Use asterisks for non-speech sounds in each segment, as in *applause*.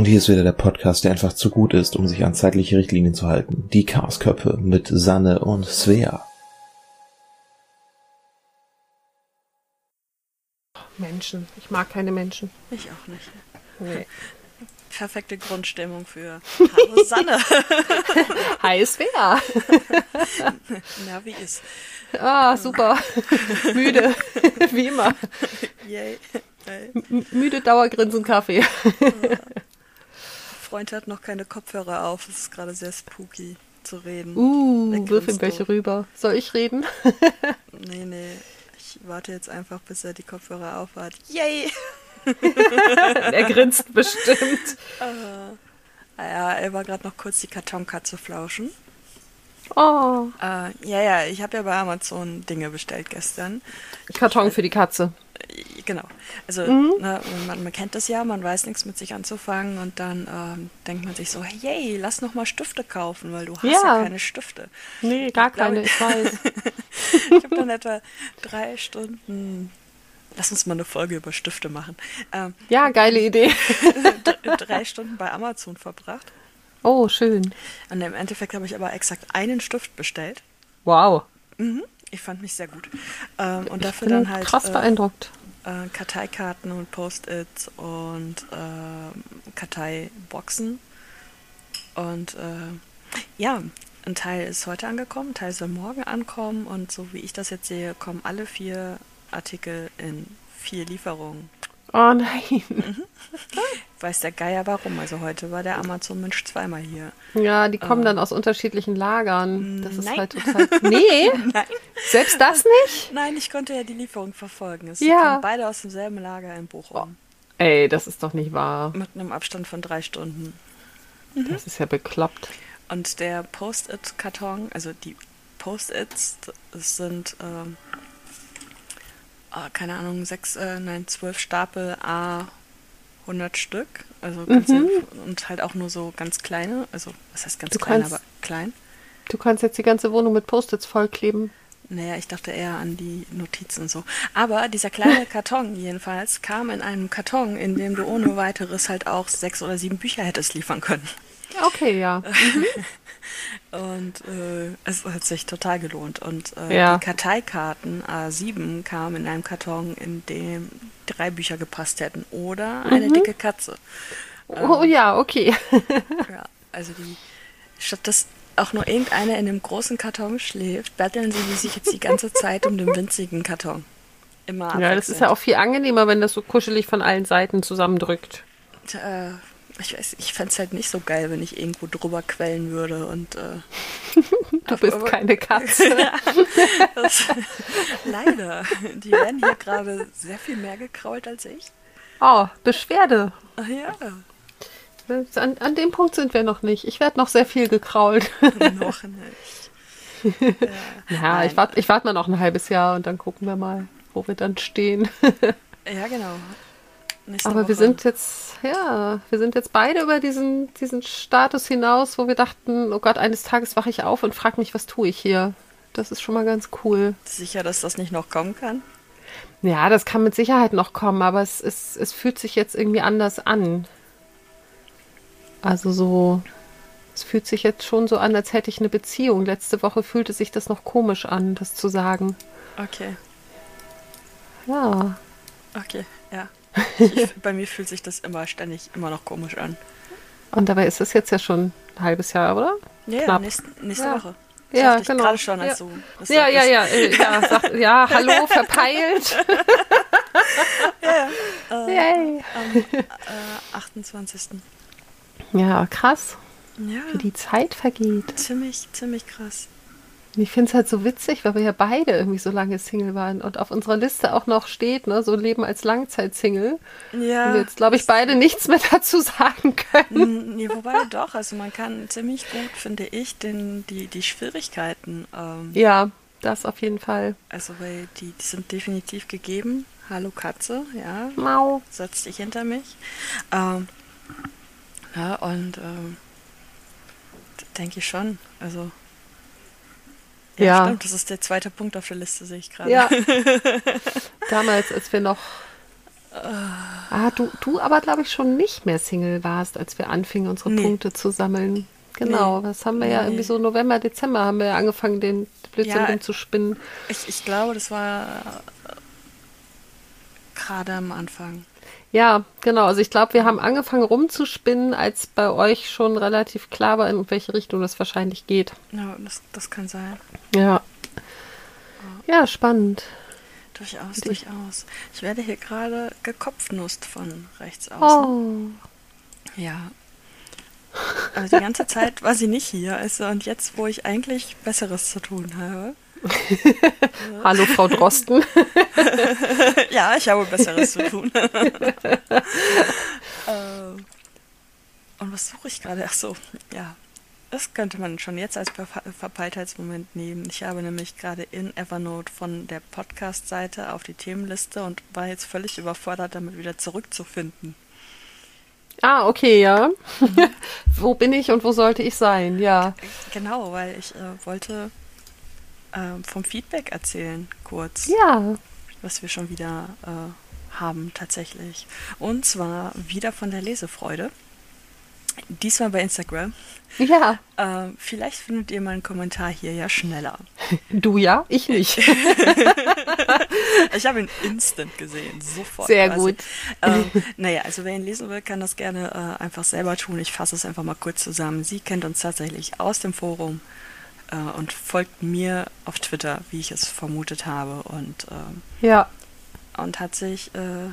Und hier ist wieder der Podcast, der einfach zu gut ist, um sich an zeitliche Richtlinien zu halten. Die Chaosköpfe mit Sanne und Svea. Menschen. Ich mag keine Menschen. Ich auch nicht. Nee. Perfekte Grundstimmung für Hallo Sanne. *laughs* Hi Svea. *laughs* Na, wie ist? Ah, super. Müde. Wie immer. Yay. M müde Dauergrinsen Kaffee. Freund hat noch keine Kopfhörer auf. Es ist gerade sehr spooky zu reden. Uh, wirf ihm welche rüber. Soll ich reden? *laughs* Nee, nee. Ich warte jetzt einfach, bis er die Kopfhörer aufhat. Yay! *laughs* er grinst *laughs* bestimmt. Ah ja, er war gerade noch kurz die Kartonkatze flauschen. Oh, Äh, ja, ja, ich habe ja bei Amazon Dinge bestellt gestern. Karton für die Katze. Genau. Also Mhm. ne, man, man kennt das ja, man weiß nichts mit sich anzufangen und dann ähm, denkt man sich so, hey, lass noch mal Stifte kaufen, weil du hast ja, Ja. keine Stifte. Nee, gar Ich keine, ich weiß. *laughs* Ich habe dann etwa drei Stunden, lass uns mal eine Folge über Stifte machen, ähm, Ja, geile Idee. *laughs* drei Stunden bei Amazon verbracht. Oh, schön. Und im Endeffekt habe ich aber exakt einen Stift bestellt. Wow. Mhm. Ich fand mich sehr gut. Ähm, und Ich dafür bin dann halt krass äh, beeindruckt. äh, Karteikarten und Post-its und ähm, Karteiboxen. Und äh, ja, ein Teil ist heute angekommen, ein Teil soll morgen ankommen und so wie ich das jetzt sehe, kommen alle vier Artikel in vier Lieferungen. Oh nein. Weiß der Geier warum. Also heute war der Amazon-Mensch zweimal hier. Ja, die kommen dann aus unterschiedlichen Lagern. Das ist Nein. halt total. Nee, *laughs* Nein. selbst das nicht? Nein, ich konnte ja die Lieferung verfolgen. Es Ja. kamen beide aus demselben Lager in Bochum. Ey, das ist doch nicht wahr. Mit einem Abstand von drei Stunden. Das ist ja bekloppt. Und der Post-it-Karton, also die Post-its, sind, ähm, ah, keine Ahnung, sechs, äh, nein, zwölf Stapel A 100 Stück. Also du, und halt auch nur so ganz kleine, also was heißt ganz Du klein, kannst- aber klein. Du kannst jetzt die ganze Wohnung mit Post-its vollkleben. Naja, ich dachte eher an die Notizen so. Aber dieser kleine *laughs* Karton jedenfalls kam in einem Karton, in dem du ohne weiteres halt auch sechs oder sieben Bücher hättest liefern können. Okay, ja. *laughs* Und äh, es hat sich total gelohnt. Und äh, Ja. die Karteikarten A7 kamen in einem Karton, in dem drei Bücher gepasst hätten. Oder eine Mhm. dicke Katze. Oh ja, okay. *laughs* Ja, also die, statt dass auch nur irgendeiner in dem großen Karton schläft, betteln sie sich jetzt die ganze Zeit um den winzigen Karton. Immer Ja, das ist ja auch viel angenehmer, wenn das so kuschelig von allen Seiten zusammendrückt. Äh, ich weiß, ich fände es halt nicht so geil, wenn ich irgendwo drüber quellen würde und äh, *laughs* Du bist aber- keine Katze. *laughs* das, *laughs* leider. Die werden hier gerade sehr viel mehr gekrault als ich. Oh, Beschwerde. Ach ja, An, an dem Punkt sind wir noch nicht. Ich werde noch sehr viel gekrault. noch nicht. Ja, Nein. ich warte ich wart mal noch ein halbes Jahr und dann gucken wir mal, wo wir dann stehen. Ja, genau. Nächste Aber wir Woche. sind jetzt, ja, wir sind jetzt beide über diesen, diesen Status hinaus, wo wir dachten, oh Gott, eines Tages wache ich auf und frage mich, was tue ich hier? Das ist schon mal ganz cool. sicher, dass das nicht noch kommen kann. Ja, das kann mit Sicherheit noch kommen, aber es, es, es fühlt sich jetzt irgendwie anders an. Also so, es fühlt sich jetzt schon so an, als hätte ich eine Beziehung. Letzte Woche fühlte sich das noch komisch an, das zu sagen. Okay, Ja, okay, ja. Ich, *laughs* bei mir fühlt sich das immer ständig immer noch komisch an. und dabei ist es jetzt ja schon ein halbes Jahr, oder? Ja, ja Knapp. nächste, nächste Ja. Woche. Das Ja, genau. gerade schon, als Ja. das Ja, ja, ja, äh, ja, sag, ja, hallo, *laughs* verpeilt. *laughs* Yay. Am äh, 28. Ja, krass, Ja, wie die Zeit vergeht. ziemlich, ziemlich krass. Ich finde es halt so witzig, weil wir ja beide irgendwie so lange Single waren und auf unserer Liste auch noch steht, ne, so Leben als Langzeitsingle. Ja. Und wir jetzt, glaube ich, beide nichts mehr dazu sagen können. Nee, wobei doch, also man kann ziemlich gut, finde ich, den, die, die Schwierigkeiten, ähm, Ja, das auf jeden Fall. also weil die, die sind definitiv gegeben. Hallo Katze, ja, Mau. setz dich hinter mich. Ähm, ja, und ähm, denke ich schon, also ja, Ja. stimmt, das ist der zweite Punkt auf der Liste, sehe ich gerade. Ja. *laughs* Damals, als wir noch Ah, du, du aber, glaube ich, schon nicht mehr Single warst, als wir anfingen, unsere Nee. Punkte zu sammeln. Genau, Nee. das haben wir ja Nee. irgendwie so November, Dezember haben wir ja angefangen, den Blödsinn Ja. rumzuspinnen. Ich, ich glaube, das war äh, gerade am Anfang. Ja, genau. Also ich glaube, wir haben angefangen rumzuspinnen, als bei euch schon relativ klar war, in welche Richtung das wahrscheinlich geht. Ja, das, das kann sein. Ja. Ja, spannend. Durchaus, durchaus. Ich werde hier gerade gekopfnusst von rechts außen. Oh. Ja. Also die ganze *laughs* Zeit war sie nicht hier. Also, und jetzt, wo ich eigentlich Besseres zu tun habe. *laughs* Hallo, Frau Drosten. *laughs* ja, ich habe Besseres zu tun. Ähm, und was suche ich gerade? Ach so, ja. Das könnte man schon jetzt als Verfa- Verpeiltheitsmoment nehmen. Ich habe nämlich gerade in Evernote von der Podcast-Seite auf die Themenliste und war jetzt völlig überfordert, damit wieder zurückzufinden. Ah, okay, ja. *laughs* wo bin ich und wo sollte ich sein? Ja. Genau, weil ich äh, wollte äh, vom Feedback erzählen, kurz. Ja. was wir schon wieder äh, haben tatsächlich. Und zwar wieder von der Lesefreude. Diesmal bei Instagram. Ja. Äh, vielleicht findet ihr meinen Kommentar hier ja schneller. *laughs* Du ja, ich nicht. *laughs* Ich habe ihn instant gesehen, sofort. Sehr quasi. gut. Ähm, naja, also wer ihn lesen will, kann das gerne äh, einfach selber tun. Ich fasse es einfach mal kurz zusammen. Sie kennt uns tatsächlich aus dem Forum äh, und folgt mir auf Twitter, wie ich es vermutet habe. Und ähm, Ja. und hat sich äh,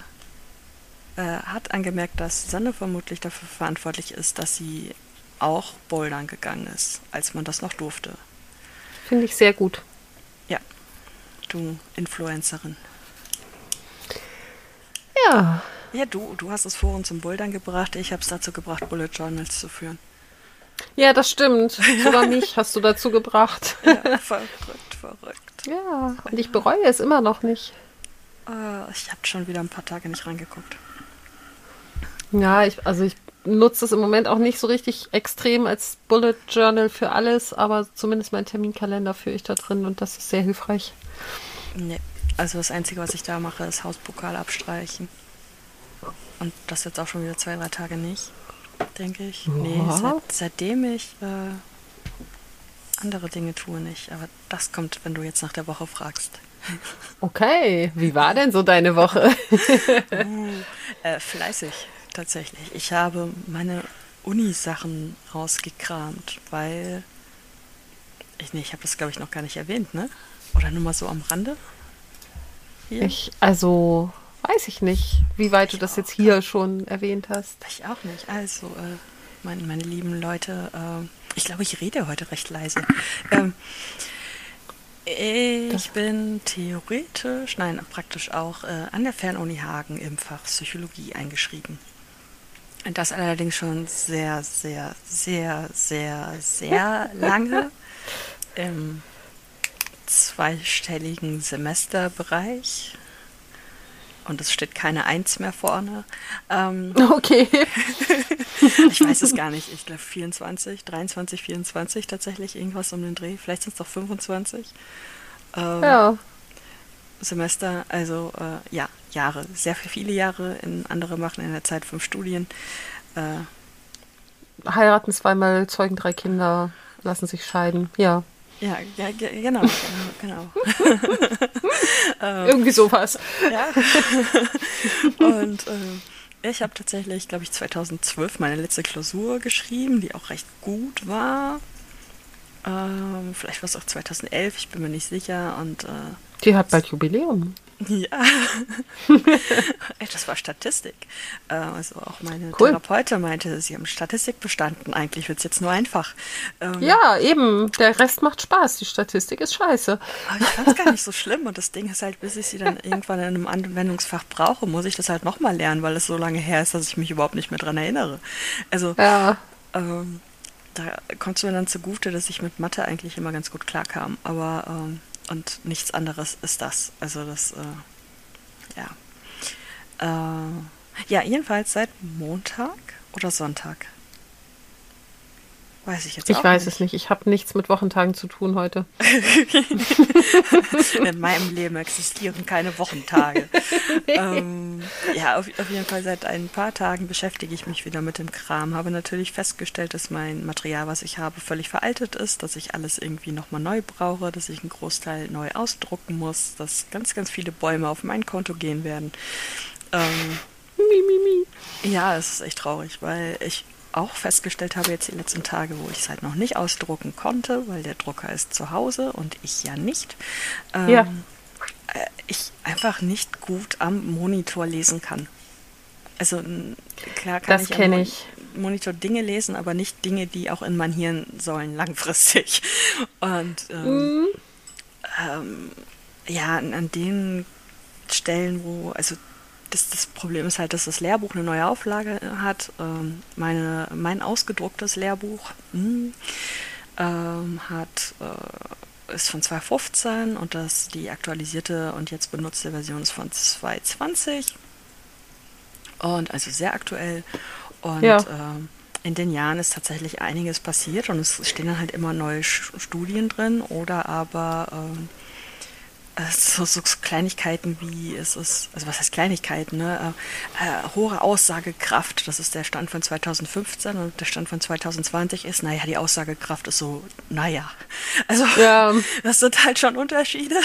äh, hat angemerkt, dass Sanne vermutlich dafür verantwortlich ist, dass sie auch bouldern gegangen ist, als man das noch durfte. Finde ich sehr gut. Ja, du Influencerin. Ja. Ja, du, du hast das Forum zum Bouldern gebracht. Ich habe es dazu gebracht, Bullet Journals zu führen. Ja, das stimmt. Sogar *laughs* mich hast du dazu gebracht. Ja, *laughs* verrückt, verrückt. Ja, und ich bereue es immer noch nicht. Äh, ich habe schon wieder ein paar Tage nicht reingeguckt. Ja, ich, also ich nutze es im Moment auch nicht so richtig extrem als Bullet Journal für alles, aber zumindest mein Terminkalender führe ich da drin und das ist sehr hilfreich. Nee. Also das Einzige, was ich da mache, ist Hauspokal abstreichen. Und das jetzt auch schon wieder zwei, drei Tage nicht, denke ich. Nee, Ja. seit, seitdem ich äh, andere Dinge tue nicht. Aber das kommt, wenn du jetzt nach der Woche fragst. Okay, wie war denn so deine Woche? *laughs* Äh, fleißig, tatsächlich. Ich habe meine Uni-Sachen rausgekramt, weil... Ich, nee, ich habe das, glaube ich, noch gar nicht erwähnt, ne? Oder nur mal so am Rande? Hier? Ich, also, weiß ich nicht, wie weit du das jetzt hier schon erwähnt hast. Ich auch nicht. Also, äh, meine, meine lieben Leute, ähm, ich glaube, ich rede heute recht leise. *laughs* Ähm, ich Das- bin theoretisch, nein, praktisch auch äh, an der Fernuni Hagen im Fach Psychologie eingeschrieben. Das allerdings schon sehr, sehr, sehr, sehr, sehr *laughs* lange im zweistelligen Semesterbereich. Und es steht keine Eins mehr vorne. Ähm, *laughs* Okay. *laughs* ich weiß es gar nicht. Ich glaube 24, 23, 24 tatsächlich irgendwas um den Dreh. Vielleicht sind es doch 25 ähm, Ja. Semester. Also äh, ja, Jahre. Sehr viele Jahre. In, andere machen in der Zeit fünf Studien. Äh, Heiraten zweimal, zeugen drei Kinder, lassen sich scheiden. Ja. ja, ja, ge- genau, genau, genau. *laughs* *laughs* Irgendwie sowas. Ja. *laughs* Und ähm, ich habe tatsächlich, glaube ich, 2012 meine letzte Klausur geschrieben, die auch recht gut war. Ähm, vielleicht war es auch 2011, ich bin mir nicht sicher. Und äh, Die hat bald Jubiläum. ja, *laughs* das war Statistik. Äh, also auch meine Cool. Therapeutin meinte, sie haben Statistik bestanden. Eigentlich wird es jetzt nur einfach. Ähm, Ja, eben. Der Rest macht Spaß. Die Statistik ist scheiße. Aber ich fand es gar nicht so schlimm und das Ding ist halt, bis ich sie dann irgendwann in einem Anwendungsfach brauche, muss ich das halt nochmal lernen, weil es so lange her ist, dass ich mich überhaupt nicht mehr dran erinnere. Also Ja. ähm, da kommt es mir dann zugute, dass ich mit Mathe eigentlich immer ganz gut klarkam, aber ähm, und nichts anderes ist das. Also das, äh, ja. Äh, ja, jedenfalls seit Montag oder Sonntag. Weiß ich jetzt Ich auch weiß nicht. es nicht. Ich habe nichts mit Wochentagen zu tun heute. *laughs* In meinem Leben existieren keine Wochentage. *laughs* ähm, ja, auf, auf jeden Fall seit ein paar Tagen beschäftige ich mich wieder mit dem Kram. Habe natürlich festgestellt, dass mein Material, was ich habe, völlig veraltet ist, dass ich alles irgendwie nochmal neu brauche, dass ich einen Großteil neu ausdrucken muss, dass ganz, ganz viele Bäume auf mein Konto gehen werden. Ähm, ja, es ist echt traurig, weil ich auch festgestellt habe jetzt die letzten Tage, wo ich es halt noch nicht ausdrucken konnte, weil der Drucker ist zu Hause und ich ja nicht. Ähm, Ja. äh, ich einfach nicht gut am Monitor lesen kann. Also klar kann Das ich am Mon- ich. Monitor Dinge lesen, aber nicht Dinge, die auch in mein Hirn sollen langfristig. *laughs* Und ähm, Mhm. ähm, ja, an, an den Stellen, wo, also das, das Problem ist halt, dass das Lehrbuch eine neue Auflage hat. Ähm, meine, mein ausgedrucktes Lehrbuch mh, ähm, hat, äh, ist von 2015 und das, die aktualisierte und jetzt benutzte Version ist von 2020. Und also sehr aktuell. Und Ja. ähm, in den Jahren ist tatsächlich einiges passiert und es stehen dann halt immer neue Studien drin oder aber äh, so, so Kleinigkeiten wie es ist, also was heißt Kleinigkeiten, ne? Äh, äh, hohe Aussagekraft, das ist der Stand von 2015 und der Stand von 2020 ist, naja, die Aussagekraft ist so, naja. Also Ja. *laughs* das sind halt schon Unterschiede.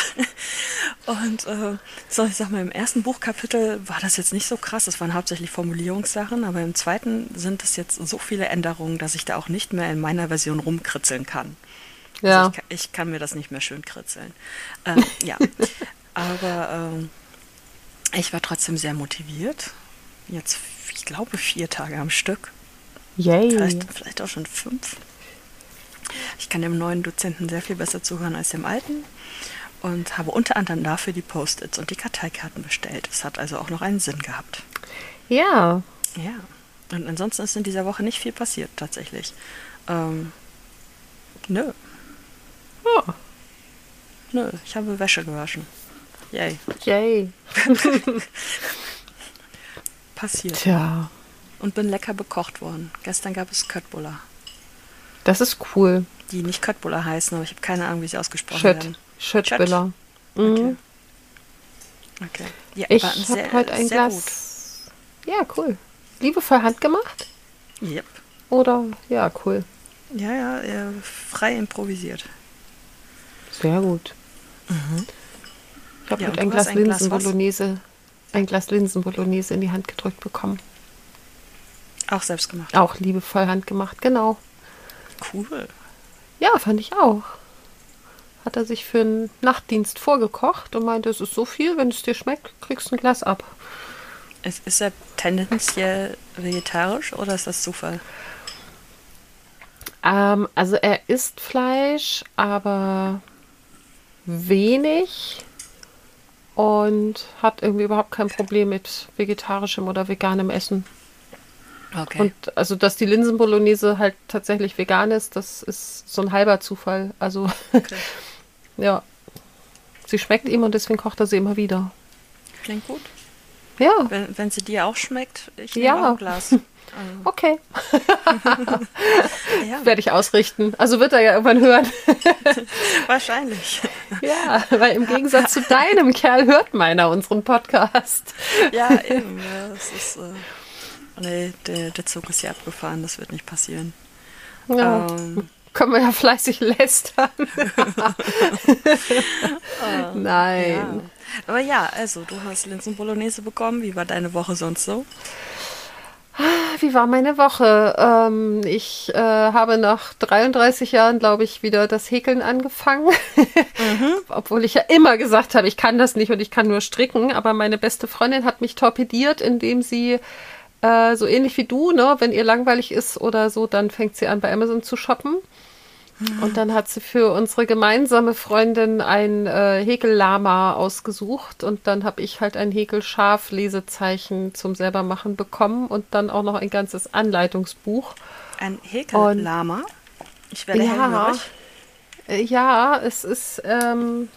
Und äh, so, ich sag mal, im ersten Buchkapitel war das jetzt nicht so krass, das waren hauptsächlich Formulierungssachen, aber im zweiten sind es jetzt so viele Änderungen, dass ich da auch nicht mehr in meiner Version rumkritzeln kann. Ja. Also ich, kann, ich kann mir das nicht mehr schön kritzeln. Ähm, *laughs* ja, aber ähm, ich war trotzdem sehr motiviert. Jetzt, ich glaube, vier Tage am Stück. Yay. Vielleicht, vielleicht auch schon fünf. Ich kann dem neuen Dozenten sehr viel besser zuhören als dem alten und habe unter anderem dafür die Post-its und die Karteikarten bestellt. Es hat also auch noch einen Sinn gehabt. Ja. Ja. Und ansonsten ist in dieser Woche nicht viel passiert, tatsächlich. Ähm, nö. Nö, ich habe Wäsche gewaschen. Yay. yay. *laughs* *laughs* Passiert. Tja, Und bin lecker bekocht worden. Gestern gab es Köttbullar. das ist cool. Die nicht Köttbullar heißen, aber ich habe keine Ahnung, wie sie ausgesprochen Schött. werden. Schöttbiller. Okay. Mhm. Okay. Ja, Ich habe heute ein sehr Glas. Ja, cool. Liebevoll handgemacht? Gut. Yep. Oder? Ja, cool. Ja, ja, äh, frei improvisiert. Sehr gut. Ich habe Ja, und ein Glas ein Glas? Linsenbolognese, ein Glas Linsenbolognese in die Hand gedrückt bekommen. Auch selbst gemacht. Auch liebevoll handgemacht, genau. Cool. Ja, fand ich auch. Hat er sich für einen Nachtdienst vorgekocht und meinte, es ist so viel, wenn es dir schmeckt, kriegst du ein Glas ab. Ist, ist er tendenziell vegetarisch oder ist das Zufall? Ähm, also er isst Fleisch, aber wenig und hat irgendwie überhaupt kein Problem mit vegetarischem oder veganem Essen. Okay. Und also, dass die Linsenbolognese halt tatsächlich vegan ist, das ist so ein halber Zufall. Also, okay. *laughs* ja. Sie schmeckt ihm und deswegen kocht er sie immer wieder. Klingt gut. Ja, Wenn, wenn sie dir auch schmeckt, ich nehme Ja. auch ein Glas. *laughs* Also, okay. *laughs* ja, Werde ich ausrichten. Also wird er ja irgendwann hören. *laughs* wahrscheinlich. ja, weil im Gegensatz zu deinem Kerl hört meiner unseren Podcast. Ja, eben. Ja, das ist, äh, nee, der, der Zug ist ja abgefahren, das wird nicht passieren. Ja. Ähm, Können wir ja fleißig lästern. *laughs* Nein. ja. Aber ja, also du hast Linsen Bolognese bekommen. Wie war deine Woche sonst so? Wie war meine Woche? Ähm, ich äh, habe nach 33 Jahren, glaube ich, wieder das Häkeln angefangen. *laughs* Obwohl ich ja immer gesagt habe, ich kann das nicht und ich kann nur stricken. Aber meine beste Freundin hat mich torpediert, indem sie äh, so ähnlich wie du, ne, wenn ihr langweilig ist oder so, dann fängt sie an, bei Amazon zu shoppen. Und dann hat sie für unsere gemeinsame Freundin ein äh, Häkellama ausgesucht und dann habe ich halt ein Häkelschaf-Lesezeichen zum selbermachen bekommen und dann auch noch ein ganzes Anleitungsbuch. Ein Häkellama. Ich werde Ja. hellhörig. Äh, Ja, es ist. Ähm,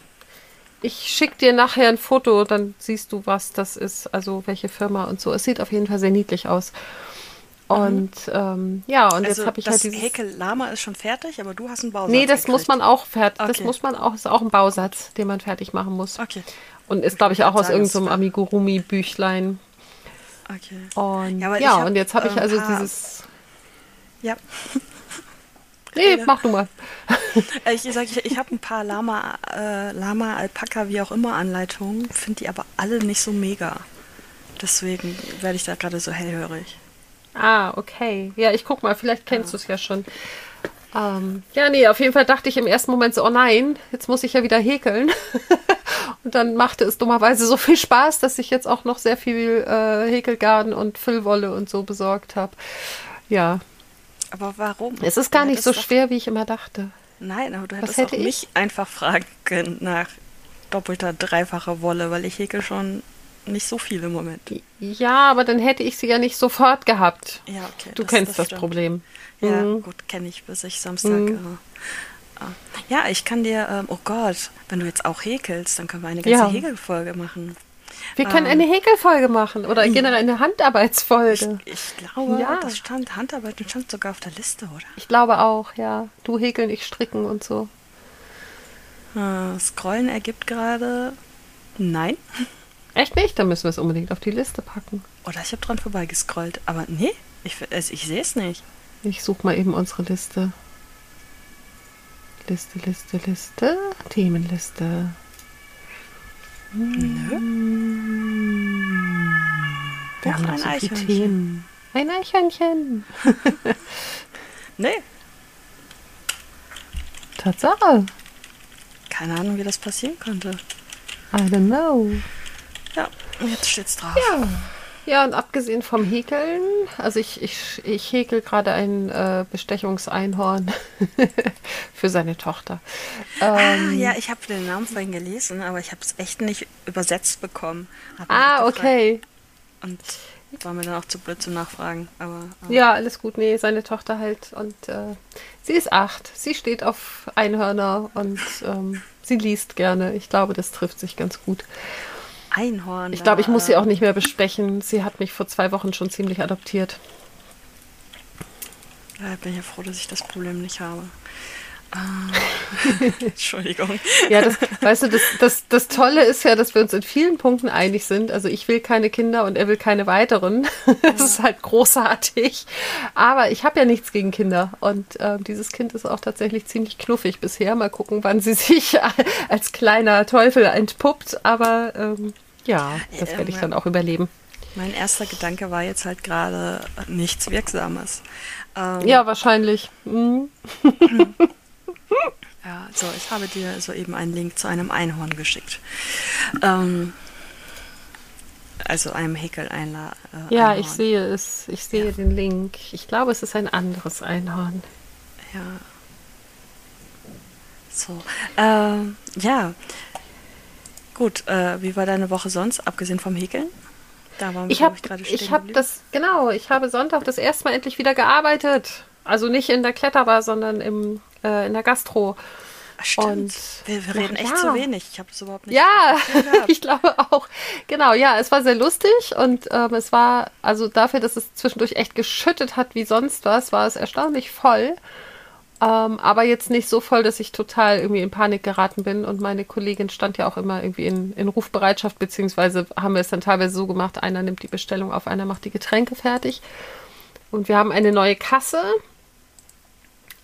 ich schicke dir nachher ein Foto, dann siehst du, was das ist, also welche Firma und so. Es sieht auf jeden Fall sehr niedlich aus. Und ähm, ja, und also jetzt habe ich das halt dieses. Häkel-Lama ist schon fertig, aber du hast einen Bausatz Nee, das gekriegt. muss man auch fertig. Das Okay. muss man auch, ist auch ein Bausatz, den man fertig machen muss. Okay, Und ist, glaube ich, auch aus irgendeinem das war- Amigurumi-Büchlein. okay. Und Ja, ja, hab, und jetzt habe ich also paar- dieses. Ja, *laughs* Nee, mach du mal. *laughs* Ich sag, ich, ich habe ein paar Lama, äh, Lama, Alpaka, wie auch immer Anleitungen, finde die aber alle nicht so mega. Deswegen werde ich da gerade so hellhörig. Ah, okay. Ja, ich guck mal, vielleicht kennst du es ja schon. Ähm, ja, nee, auf jeden Fall dachte ich im ersten Moment so, oh nein, jetzt muss ich ja wieder häkeln. *laughs* und dann machte es dummerweise so viel Spaß, dass ich jetzt auch noch sehr viel äh, Häkelgarn und Füllwolle und so besorgt habe. Ja, Aber warum? es ist gar nicht so schwer, wie ich immer dachte. Nein, aber du hättest hätte auch ich? mich einfach fragen können nach doppelter, dreifacher Wolle, weil ich häkel schon nicht so viel im Moment. Ja, aber dann hätte ich sie ja nicht sofort gehabt. Ja, okay. Du kennst das stimmt. Problem. Ja, Mhm. gut, kenne ich, bis ich Samstag. Äh, ah. ja, ich kann dir, ähm, oh Gott, wenn du jetzt auch häkelst, dann können wir eine ganze Ja. Häkelfolge machen. Wir können Ähm. eine Häkelfolge machen oder generell eine Handarbeitsfolge. Ich glaube, Ja. das stand, Handarbeit stand sogar auf der Liste, oder? Ich glaube auch, ja. Du häkeln, ich stricken und so. Äh, Scrollen ergibt gerade nein. Echt nicht? Dann müssen wir es unbedingt auf die Liste packen. Oder ich habe dran vorbeigescrollt. Aber nee, ich, also ich sehe es nicht. Ich suche mal eben unsere Liste. Liste, Liste, Liste. Themenliste. Nö. Wir haben noch ein Eichhörnchen. Themen. Ein Eichhörnchen. *laughs* Nee, Tatsache. keine Ahnung, wie das passieren konnte. I don't know. Ja, jetzt steht's drauf. Ja. Ja, und abgesehen vom Häkeln, also ich, ich, ich häkel gerade ein äh, Bestechungseinhorn *laughs* für seine Tochter. Ah, Ähm, ja, ich habe den Namen vorhin gelesen, aber ich habe es echt nicht übersetzt bekommen. Hab ah, okay. Und war mir dann auch zu blöd zu nachfragen. Aber äh, Ja, alles gut. Nee, seine Tochter halt. Und äh, sie ist acht. Sie steht auf Einhörner und ähm, sie liest gerne. Ich glaube, das trifft sich ganz gut. Einhorn. Ich glaube, ich muss sie auch nicht mehr besprechen. Sie hat mich vor zwei Wochen schon ziemlich adoptiert. Da bin ja froh, dass ich das Problem nicht habe. Äh, *laughs* Entschuldigung. Ja, das, weißt du, das, das, das Tolle ist ja, dass wir uns in vielen Punkten einig sind. Also ich will keine Kinder und er will keine weiteren. *laughs* Das ist halt großartig. Aber ich habe ja nichts gegen Kinder. Und äh, dieses Kind ist auch tatsächlich ziemlich knuffig bisher. Mal gucken, wann sie sich *laughs* als kleiner Teufel entpuppt. Aber ähm, ja, das werde ich Ähm, dann auch überleben. Mein erster Gedanke war jetzt halt gerade äh, nichts Wirksames. Ähm, Ja, wahrscheinlich. Mhm. *laughs* Ja, so, ich habe dir soeben einen Link zu einem Einhorn geschickt. Ähm, also einem Häkel-Einhorn. Äh, Ja, Einhorn. ich sehe es. Ich sehe den Link. Ich glaube, es ist ein anderes Einhorn. Ja. So. Ähm, ja. Gut, äh, wie war deine Woche sonst, abgesehen vom Häkeln? Da waren Ich habe gerade stehen ich hab das, genau, ich habe Sonntag das erste Mal endlich wieder gearbeitet. Also nicht in der Kletterbar, sondern im, äh, in der Gastro. Stimmt. und- wir, wir reden Ja. echt zu wenig. Ich habe das überhaupt nicht. Ja, *laughs* ich glaube auch. Genau, ja, es war sehr lustig und ähm, es war, also dafür, dass es zwischendurch echt geschüttet hat wie sonst was, war es erstaunlich voll. Ähm, aber jetzt nicht so voll, dass ich total irgendwie in Panik geraten bin. Und meine Kollegin stand ja auch immer irgendwie in, in Rufbereitschaft, beziehungsweise haben wir es dann teilweise so gemacht, einer nimmt die Bestellung auf, einer macht die Getränke fertig. Und wir haben eine neue Kasse,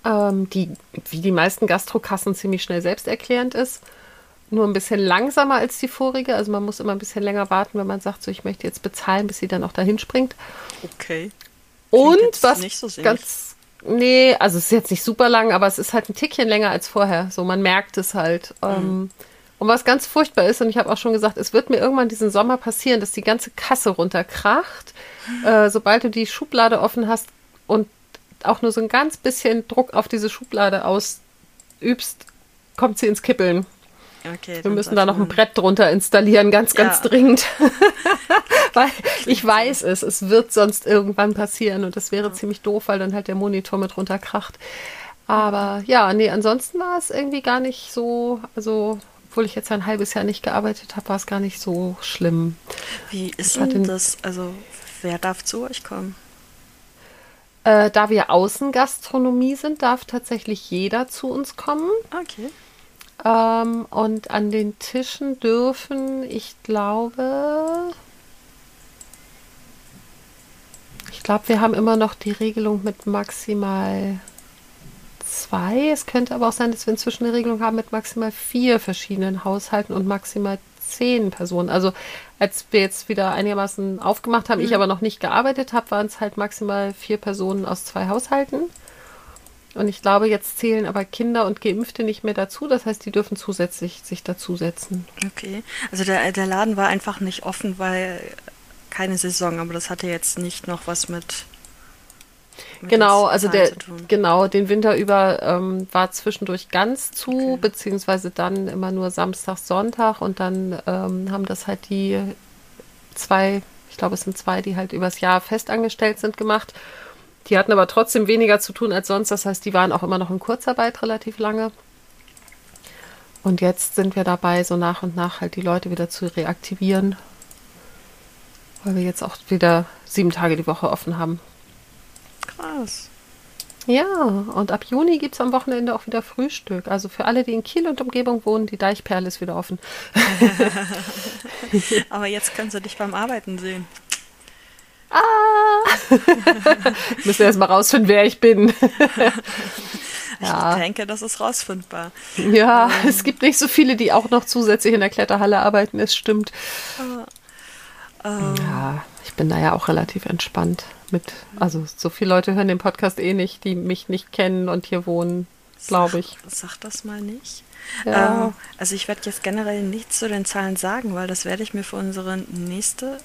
ähm, die wie die meisten Gastrokassen ziemlich schnell selbsterklärend ist. Nur ein bisschen langsamer als die vorige. Also man muss immer ein bisschen länger warten, wenn man sagt, so ich möchte jetzt bezahlen, bis sie dann auch dahin springt. Okay. Und jetzt was nicht so ganz. Nee, also es ist jetzt nicht super lang, aber es ist halt ein Tickchen länger als vorher. So, man merkt es halt. Mhm. Ähm, und was ganz furchtbar ist, und ich habe auch schon gesagt, es wird mir irgendwann diesen Sommer passieren, dass die ganze Kasse runterkracht, äh, sobald du die Schublade offen hast und auch nur so ein ganz bisschen Druck auf diese Schublade ausübst, kommt sie ins Kippeln. Okay Wir müssen da noch ein Brett drunter installieren, ganz, ganz Ja. dringend. *laughs* weil ich weiß es, es wird sonst irgendwann passieren und das wäre ziemlich doof, weil dann halt der Monitor mit runterkracht. Aber ja, nee, ansonsten war es irgendwie gar nicht so, also obwohl ich jetzt ein halbes Jahr nicht gearbeitet habe, war es gar nicht so schlimm. Wie ist denn den- das? Also, wer darf zu euch kommen? Äh, da wir Außengastronomie sind, darf tatsächlich jeder zu uns kommen. Okay. Ähm, und an den Tischen dürfen, ich glaube, ich glaube, wir haben immer noch die Regelung mit maximal zwei. Es könnte aber auch sein, dass wir inzwischen eine Regelung haben mit maximal vier verschiedenen Haushalten und maximal zehn Personen. Also als wir jetzt wieder einigermaßen aufgemacht haben, mhm. ich aber noch nicht gearbeitet habe, waren es halt maximal vier Personen aus zwei Haushalten. Und ich glaube, jetzt zählen aber Kinder und Geimpfte nicht mehr dazu. Das heißt, die dürfen zusätzlich sich dazusetzen. Okay. Also der, der Laden war einfach nicht offen, weil keine Saison, aber das hatte jetzt nicht noch was mit Genau, also der, genau, den Winter über ähm, war zwischendurch ganz zu, okay. beziehungsweise dann immer nur Samstag, Sonntag und dann ähm, haben das halt die zwei, ich glaube es sind zwei, die halt übers Jahr festangestellt sind, gemacht. Die hatten aber trotzdem weniger zu tun als sonst, das heißt, die waren auch immer noch in Kurzarbeit relativ lange. Und jetzt sind wir dabei, so nach und nach halt die Leute wieder zu reaktivieren, weil wir jetzt auch wieder sieben Tage die Woche offen haben. Krass. Ja, und ab Juni gibt es am Wochenende auch wieder Frühstück. Also für alle, die in Kiel und Umgebung wohnen, die Deichperle ist wieder offen. *laughs* Aber jetzt können sie dich beim Arbeiten sehen. Ah! *laughs* ich muss erst mal rausfinden, wer ich bin. ja. Ich denke, das ist rausfindbar. Ja, ähm. es gibt nicht so viele, die auch noch zusätzlich in der Kletterhalle arbeiten, es stimmt. Um. Ja, ich bin da ja auch relativ entspannt mit. Also so viele Leute hören den Podcast eh nicht, die mich nicht kennen und hier wohnen, glaube ich. Sag, sag, das mal nicht. Ja. Ähm, also ich werde jetzt generell nichts zu den Zahlen sagen, weil das werde ich mir für unsere nächste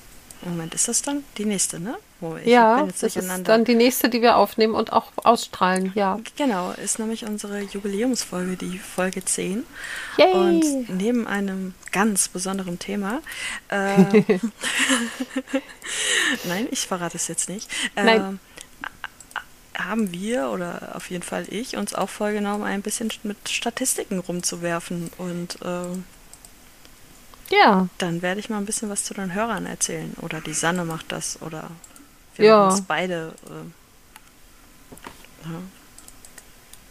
Moment, ist das dann die nächste, ne? Oh, ja, das ist dann die nächste, die wir aufnehmen und auch ausstrahlen, ja. Genau, ist nämlich unsere Jubiläumsfolge, die Folge 10. Yay. Und neben einem ganz besonderen Thema, äh, *laughs* nein, ich verrate es jetzt nicht, äh, haben wir, oder auf jeden Fall ich, uns auch vorgenommen, ein bisschen mit Statistiken rumzuwerfen und äh, ja. Dann werde ich mal ein bisschen was zu den Hörern erzählen. Oder die Sanne macht das. Oder wir ja. uns beide. Äh, ja.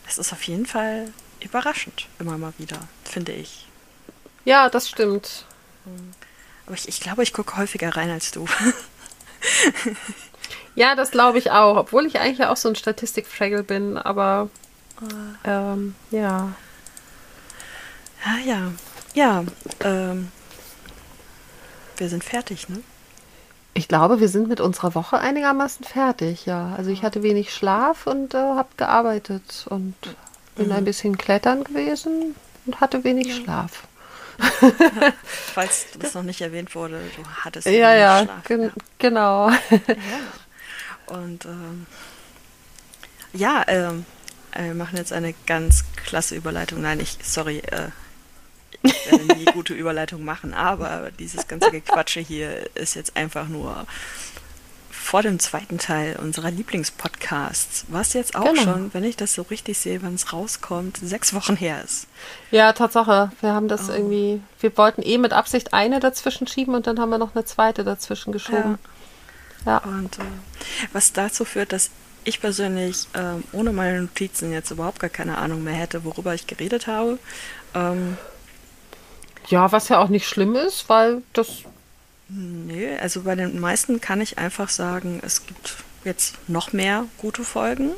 Es ist auf jeden Fall überraschend, immer mal wieder, finde ich. Ja, das stimmt. Aber ich, ich glaube, ich gucke häufiger rein als du. *laughs* ja, das glaube ich auch. Obwohl ich eigentlich auch so ein Statistikfraggle bin, aber ah. ähm, ja. Ja, ja. Ja, ähm, wir sind fertig, ne? Ich glaube, wir sind mit unserer Woche einigermaßen fertig, ja. Also ich hatte wenig Schlaf und äh, habe gearbeitet und bin mhm. ein bisschen klettern gewesen und hatte wenig ja. Schlaf. *laughs* Falls das noch nicht erwähnt wurde, du hattest ja, ja, Schlaf. Gen ja. genau. ja. Und ähm, ja, ähm, wir machen jetzt eine ganz klasse Überleitung. Nein, ich, sorry, äh, werde nie gute Überleitung machen, aber dieses ganze Gequatsche hier ist jetzt einfach nur vor dem zweiten Teil unserer Lieblingspodcasts, was jetzt auch genau. schon, wenn ich das so richtig sehe, wenn es rauskommt, sechs Wochen her ist. Ja, Tatsache. Wir haben das oh. irgendwie, wir wollten eh mit Absicht eine dazwischen schieben und dann haben wir noch eine zweite dazwischen geschoben. Ja. ja. Und äh, was dazu führt, dass ich persönlich äh, ohne meine Notizen jetzt überhaupt gar keine Ahnung mehr hätte, worüber ich geredet habe. Ähm, ja, was ja auch nicht schlimm ist, weil das. Nee, also bei den meisten kann ich einfach sagen, es gibt jetzt noch mehr gute Folgen.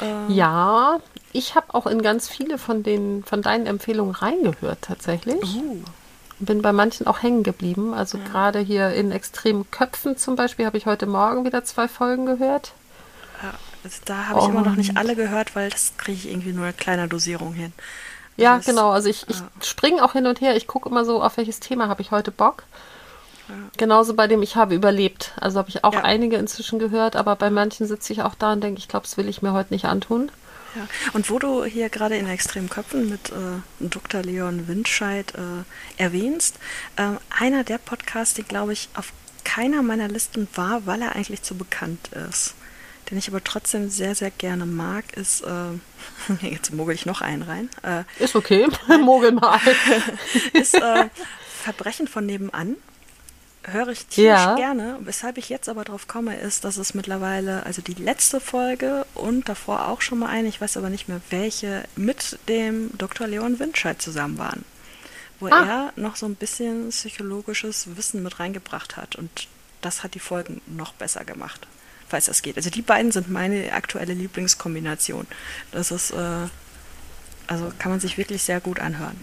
Äh, ja, ich habe auch in ganz viele von den von deinen Empfehlungen reingehört tatsächlich. Uh. Bin bei manchen auch hängen geblieben. Also ja. gerade hier in extremen Köpfen zum Beispiel habe ich heute Morgen wieder zwei Folgen gehört. Ja, also da habe ich immer noch nicht alle gehört, weil das kriege ich irgendwie nur in kleiner Dosierung hin. Ja, das, genau. Also ich, ich ja. springe auch hin und her. Ich gucke immer so, auf welches Thema habe ich heute Bock. Ja. Genauso bei dem Ich habe überlebt. Also habe ich auch ja. einige inzwischen gehört, aber bei manchen sitze ich auch da und denke, ich glaube, das will ich mir heute nicht antun. Ja. Und wo du hier gerade in extremen Köpfen mit äh, Dr. Leon Windscheid äh, erwähnst, äh, einer der Podcasts, die glaube ich auf keiner meiner Listen war, weil er eigentlich zu bekannt ist den ich aber trotzdem sehr, sehr gerne mag, ist, äh, *laughs* jetzt mogel ich noch einen rein. Äh, ist okay, *laughs* *laughs* mogel mal. ist äh, Verbrechen von nebenan. höre ich tierisch Ja. gerne. Weshalb ich jetzt aber drauf komme, ist, dass es mittlerweile, also die letzte Folge und davor auch schon mal eine, ich weiß aber nicht mehr welche, mit dem Dr. Leon Windscheid zusammen waren. Wo Ah. er noch so ein bisschen psychologisches Wissen mit reingebracht hat. Und das hat die Folgen noch besser gemacht, falls das geht. Also die beiden sind meine aktuelle Lieblingskombination. Das ist, äh, also kann man sich wirklich sehr gut anhören.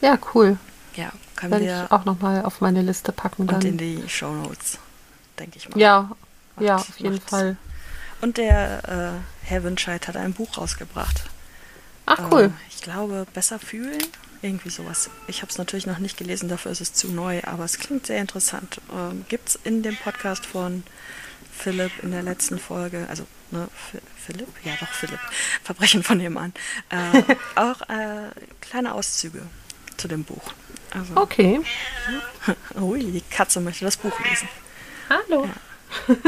Ja, cool. Ja, Werde wir ich auch nochmal auf meine Liste packen und in dann. die Show Notes, denke ich mal. Ja, ja, Macht- auf jeden macht's. Fall. Und der äh, Herr Windscheid hat ein Buch rausgebracht. Ach cool. Äh, ich glaube, Besser fühlen. Irgendwie sowas. Ich habe es natürlich noch nicht gelesen, dafür ist es zu neu, aber es klingt sehr interessant. Ähm, Gibt es in dem Podcast von Philipp in der letzten Folge, also ne, Philipp? Ja, doch, Philipp. Verbrechen von nebenan. Äh, auch äh, kleine Auszüge zu dem Buch. Also, Okay. *laughs* ui, die Katze möchte das Buch lesen. Hallo. *laughs*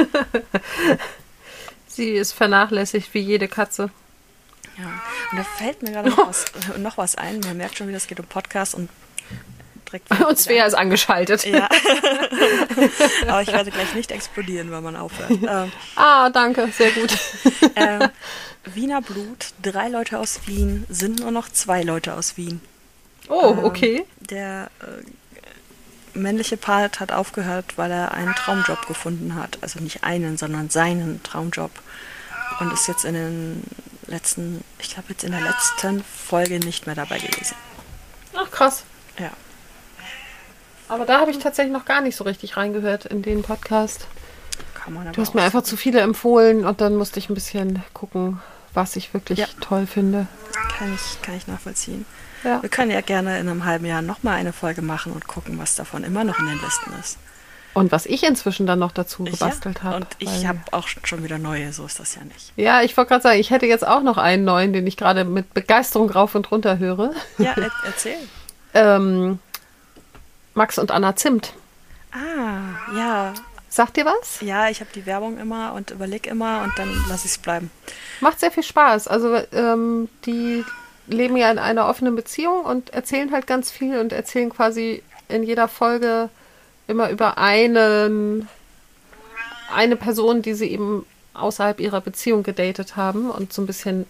Sie ist vernachlässigt wie jede Katze. Ja, und da fällt mir gerade *laughs* noch was, noch was ein. Man merkt schon, wie das geht um Podcast und direkt. Und Svea ist angeschaltet. Ja. *laughs* Aber ich werde gleich nicht explodieren, wenn man aufhört. *laughs* Ähm, Ah, danke, sehr gut. *laughs* ähm, Wiener Blut, drei Leute aus Wien, sind nur noch zwei Leute aus Wien. Oh, Ähm, okay. Der äh, männliche Part hat aufgehört, weil er einen Traumjob gefunden hat. Also nicht einen, sondern seinen Traumjob. Und ist jetzt in den letzten, ich glaube jetzt in der letzten Folge nicht mehr dabei gewesen. Ach, krass. Ja. Aber da habe ich tatsächlich noch gar nicht so richtig reingehört in den Podcast. Kann man aber Du hast mir einfach zu viele empfohlen und dann musste ich ein bisschen gucken, was ich wirklich Ja. toll finde. Kann ich, kann ich nachvollziehen. Ja. Wir können ja gerne in einem halben Jahr nochmal eine Folge machen und gucken, was davon immer noch in den Listen ist. Und was ich inzwischen dann noch dazu gebastelt ja, habe. Und ich habe auch schon wieder neue, so ist das ja nicht. Ja, ich wollte gerade sagen, ich hätte jetzt auch noch einen neuen, den ich gerade mit Begeisterung rauf und runter höre. Ja, *laughs* er erzähl. Ähm, Max und Anna Zimt. Ah, ja. Sagt dir was? Ja, ich habe die Werbung immer und überlege immer und dann lasse ich es bleiben. Macht sehr viel Spaß. Also ähm, die leben ja in einer offenen Beziehung und erzählen halt ganz viel und erzählen quasi in jeder Folge immer über einen, eine Person, die sie eben außerhalb ihrer Beziehung gedatet haben und so ein bisschen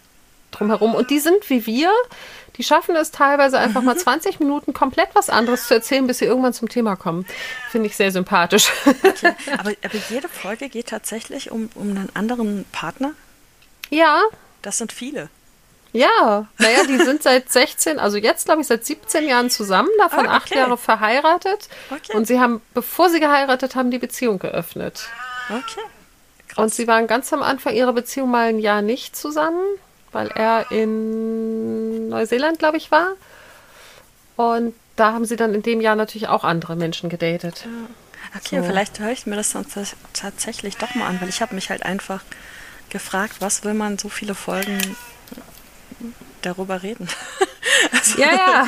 drumherum. Und die sind wie wir, die schaffen es teilweise einfach mal 20 Minuten komplett was anderes zu erzählen, bis sie irgendwann zum Thema kommen. Finde ich sehr sympathisch. Okay. *laughs* Aber, aber jede Folge geht tatsächlich um, um einen anderen Partner. ja, Das sind viele. Ja, naja, die sind seit 16, also jetzt glaube ich seit 17 Jahren zusammen, davon acht okay. Jahre verheiratet. Okay. Und sie haben, bevor sie geheiratet haben, die Beziehung geöffnet. Okay. Und sie waren ganz am Anfang ihrer Beziehung mal ein Jahr nicht zusammen, weil er in Neuseeland, glaube ich, war. Und da haben sie dann in dem Jahr natürlich auch andere Menschen gedatet. Okay, So. vielleicht höre ich mir das dann tats- tatsächlich doch mal an, weil ich habe mich halt einfach gefragt, was will man so viele Folgen darüber reden? *laughs* Also, Ja, ja.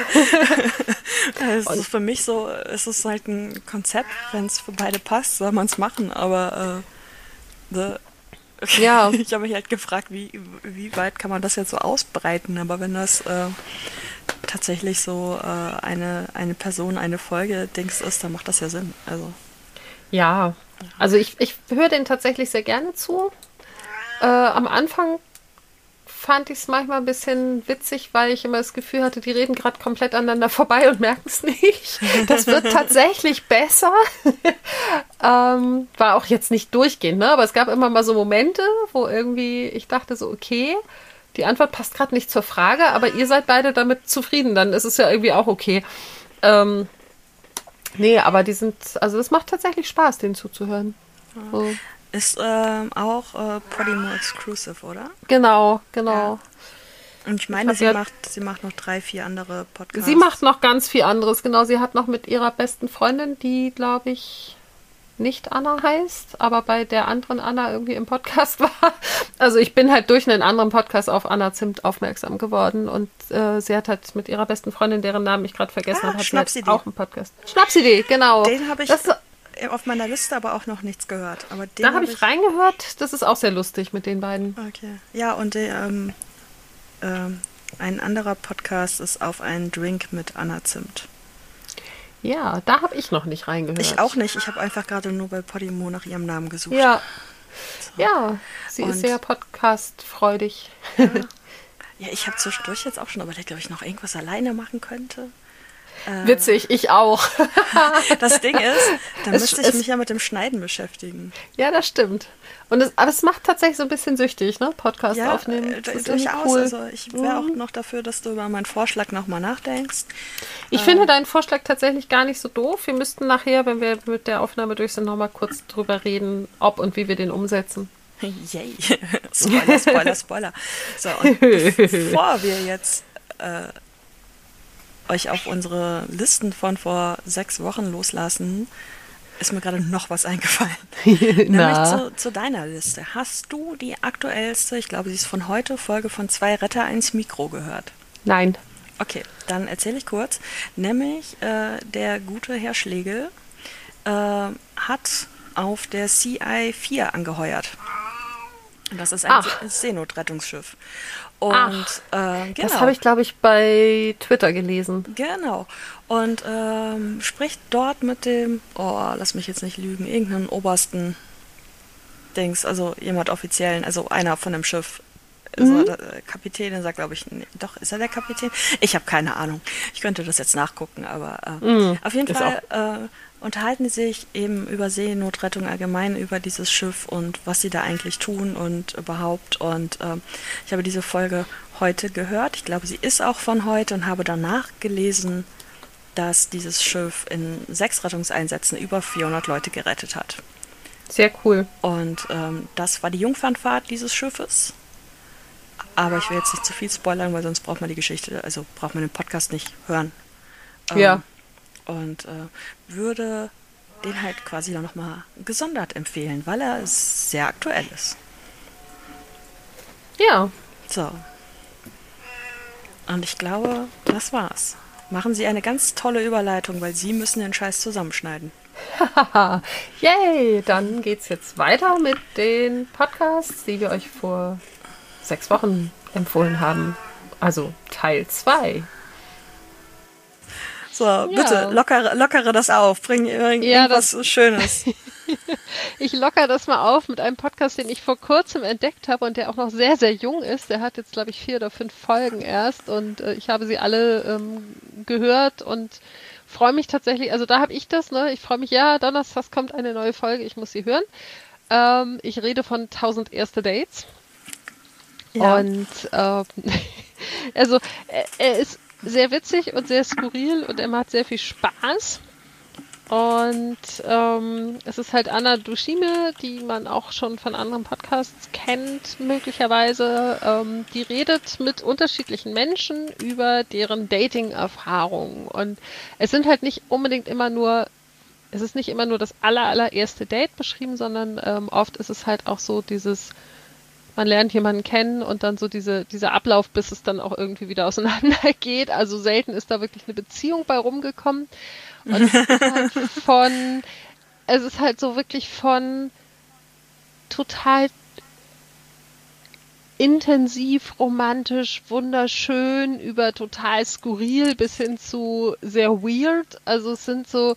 *laughs* Es ist für mich so, es ist halt ein Konzept, wenn es für beide passt, soll man es machen, aber äh, ne, Ja. *laughs* ich habe mich halt gefragt, wie, wie weit kann man das jetzt so ausbreiten, aber wenn das äh, tatsächlich so äh, eine, eine Person, eine Folge Dings ist, dann macht das ja Sinn. Also, Ja, also ich, ich höre den tatsächlich sehr gerne zu. Äh, am Anfang fand ich es manchmal ein bisschen witzig, weil ich immer das Gefühl hatte, die reden gerade komplett aneinander vorbei und merken es nicht. Das wird *laughs* tatsächlich besser. *laughs* ähm, war auch jetzt nicht durchgehend, ne? aber es gab immer mal so Momente, wo irgendwie ich dachte so, okay, die Antwort passt gerade nicht zur Frage, aber ihr seid beide damit zufrieden, dann ist es ja irgendwie auch okay. Ähm, nee, aber die sind, also das macht tatsächlich Spaß, denen zuzuhören. So. Ist ähm, auch äh, Podimo Exclusive, oder? Genau, genau. Und ich meine, hab sie ja- macht, sie macht noch drei, vier andere Podcasts. Sie macht noch ganz viel anderes. Genau, sie hat noch mit ihrer besten Freundin, die, glaube ich, nicht Anna heißt, aber bei der anderen Anna irgendwie im Podcast *laughs* war. Also ich bin halt durch einen anderen Podcast auf Anna Zimt aufmerksam geworden und äh, sie hat halt mit ihrer besten Freundin, deren Namen ich gerade vergessen Ah, habe, hat sie halt auch einen Podcast. Schnapsidee, genau. Den habe ich Das, da auf meiner Liste aber auch noch nichts gehört. Aber den habe ich reingehört. Das ist auch sehr lustig mit den beiden. Okay. Ja, und der, ähm, ähm, ein anderer Podcast ist auf einen Drink mit Anna Zimt. Ja, da habe ich noch nicht reingehört. Ich auch nicht. Ich habe einfach gerade nur bei Podimo nach ihrem Namen gesucht. Ja. So. Ja, sie Und ist sehr podcast-freudig. Ja, *laughs* ja ich habe zwischendurch jetzt auch schon überlegt, ob ich noch irgendwas alleine machen könnte. Äh, Witzig, ich auch. *laughs* das Ding ist, da müsste ich mich ja mit dem Schneiden beschäftigen. Ja, das stimmt. Und es, aber es macht tatsächlich so ein bisschen süchtig, ne? Podcast ja, aufnehmen. Äh, durchaus. Cool. Also ich wäre auch mhm. noch dafür, dass du über meinen Vorschlag nochmal nachdenkst. Ich äh, finde deinen Vorschlag tatsächlich gar nicht so doof. Wir müssten nachher, wenn wir mit der Aufnahme durch sind, nochmal kurz drüber reden, ob und wie wir den umsetzen. *laughs* Yay. Spoiler, Spoiler, Spoiler. So, und *laughs* bevor wir jetzt äh, euch auf unsere Listen von vor sechs Wochen loslassen, ist mir gerade noch was eingefallen. *laughs* Nämlich zu, zu, deiner Liste. Hast du die aktuellste, ich glaube, sie ist von heute, Folge von Zwei Retter, eins Mikro gehört? Nein. Okay, dann erzähle ich kurz. Nämlich äh, der gute Herr Schlegel äh, hat auf der CI-4 angeheuert. Das ist ein Ach. Seenotrettungsschiff. Und Ach, äh, genau. Das habe ich, glaube ich, bei Twitter gelesen. Genau. Und ähm, spricht dort mit dem, oh, lass mich jetzt nicht lügen, irgendeinen obersten Dings, also jemand offiziellen, also einer von dem Schiff. Also mhm. der Kapitän sagt, glaube ich, nee, doch, ist er der Kapitän? Ich habe keine Ahnung. Ich könnte das jetzt nachgucken, aber äh, mhm. auf jeden Fall äh, unterhalten sie sich eben über Seenotrettung allgemein, über dieses Schiff und was sie da eigentlich tun und überhaupt. Und äh, ich habe diese Folge heute gehört. Ich glaube, sie ist auch von heute und habe danach gelesen, dass dieses Schiff in sechs Rettungseinsätzen über 400 Leute gerettet hat. Sehr cool. Und ähm, das war die Jungfernfahrt dieses Schiffes. Aber ich will jetzt nicht zu viel spoilern, weil sonst braucht man die Geschichte, also braucht man den Podcast nicht hören. Ähm, ja und äh, würde den halt quasi dann nochmal gesondert empfehlen, weil er sehr aktuell ist. Ja. So. Und ich glaube, das war's. Machen Sie eine ganz tolle Überleitung, weil Sie müssen den Scheiß zusammenschneiden. *laughs* Yay! Dann geht's jetzt weiter mit den Podcasts, die wir euch vor sechs Wochen empfohlen haben. Also Teil 2. So, ja. bitte, lockere, lockere das auf. Bring, bring ja, irgendwas das, Schönes. *laughs* ich lockere das mal auf mit einem Podcast, den ich vor kurzem entdeckt habe und der auch noch sehr, sehr jung ist. Der hat jetzt, glaube ich, vier oder fünf Folgen erst und äh, ich habe sie alle ähm, gehört und freue mich tatsächlich, also da habe ich das, ne? Ich freue mich, ja, Donnerstag kommt eine neue Folge, ich muss sie hören. Ähm, ich rede von 1000 erste Dates. Ja. Und ähm, *laughs* also er, er ist sehr witzig und sehr skurril und er macht sehr viel Spaß. Und ähm, es ist halt Anna Dushime, die man auch schon von anderen Podcasts kennt, möglicherweise. Ähm, die redet mit unterschiedlichen Menschen über deren Dating-Erfahrungen. Und es sind halt nicht unbedingt immer nur, es ist nicht immer nur das aller, allererste Date beschrieben, sondern ähm, oft ist es halt auch so dieses man lernt jemanden kennen und dann so diese, dieser Ablauf, bis es dann auch irgendwie wieder auseinandergeht. *laughs* Also selten ist da wirklich eine Beziehung bei rumgekommen. Und es ist *laughs* halt von, es ist halt so wirklich von total intensiv, romantisch, wunderschön, über total skurril bis hin zu sehr weird. Also es sind so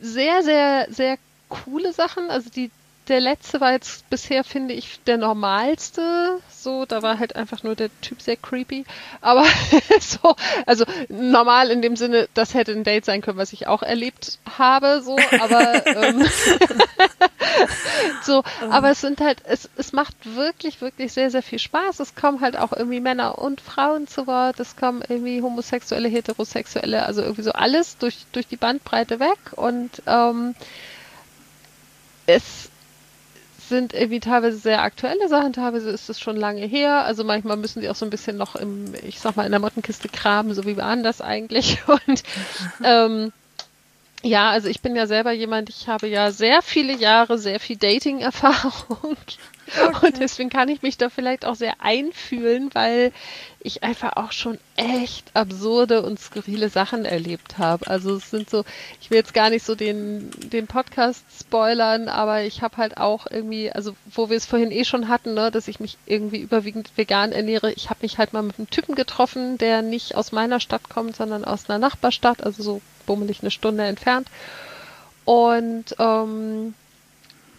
sehr, sehr, sehr coole Sachen. Also die, der letzte war jetzt bisher, finde ich, der normalste. So, da war halt einfach nur der Typ sehr creepy. Aber *laughs* so, also normal in dem Sinne, das hätte ein Date sein können, was ich auch erlebt habe. So, aber ähm, *laughs* so, aber es sind halt, es, es macht wirklich, wirklich sehr, sehr viel Spaß. Es kommen halt auch irgendwie Männer und Frauen zu Wort. Es kommen irgendwie Homosexuelle, Heterosexuelle, also irgendwie so alles durch, durch die Bandbreite weg. Und ähm, es sind irgendwie teilweise sehr aktuelle Sachen, teilweise ist es schon lange her. Also manchmal müssen sie auch so ein bisschen noch im, ich sag mal, in der Mottenkiste graben, so wie waren das eigentlich. *laughs* Und ähm, ja, also ich bin ja selber jemand, ich habe ja sehr viele Jahre sehr viel Dating-Erfahrung. Okay. Und deswegen kann ich mich da vielleicht auch sehr einfühlen, weil ich einfach auch schon echt absurde und skurrile Sachen erlebt habe. Also es sind so, ich will jetzt gar nicht so den, den Podcast spoilern, aber ich habe halt auch irgendwie, also wo wir es vorhin eh schon hatten, ne, dass ich mich irgendwie überwiegend vegan ernähre. Ich habe mich halt mal mit einem Typen getroffen, der nicht aus meiner Stadt kommt, sondern aus einer Nachbarstadt, also so bummelig eine Stunde entfernt. Und ähm,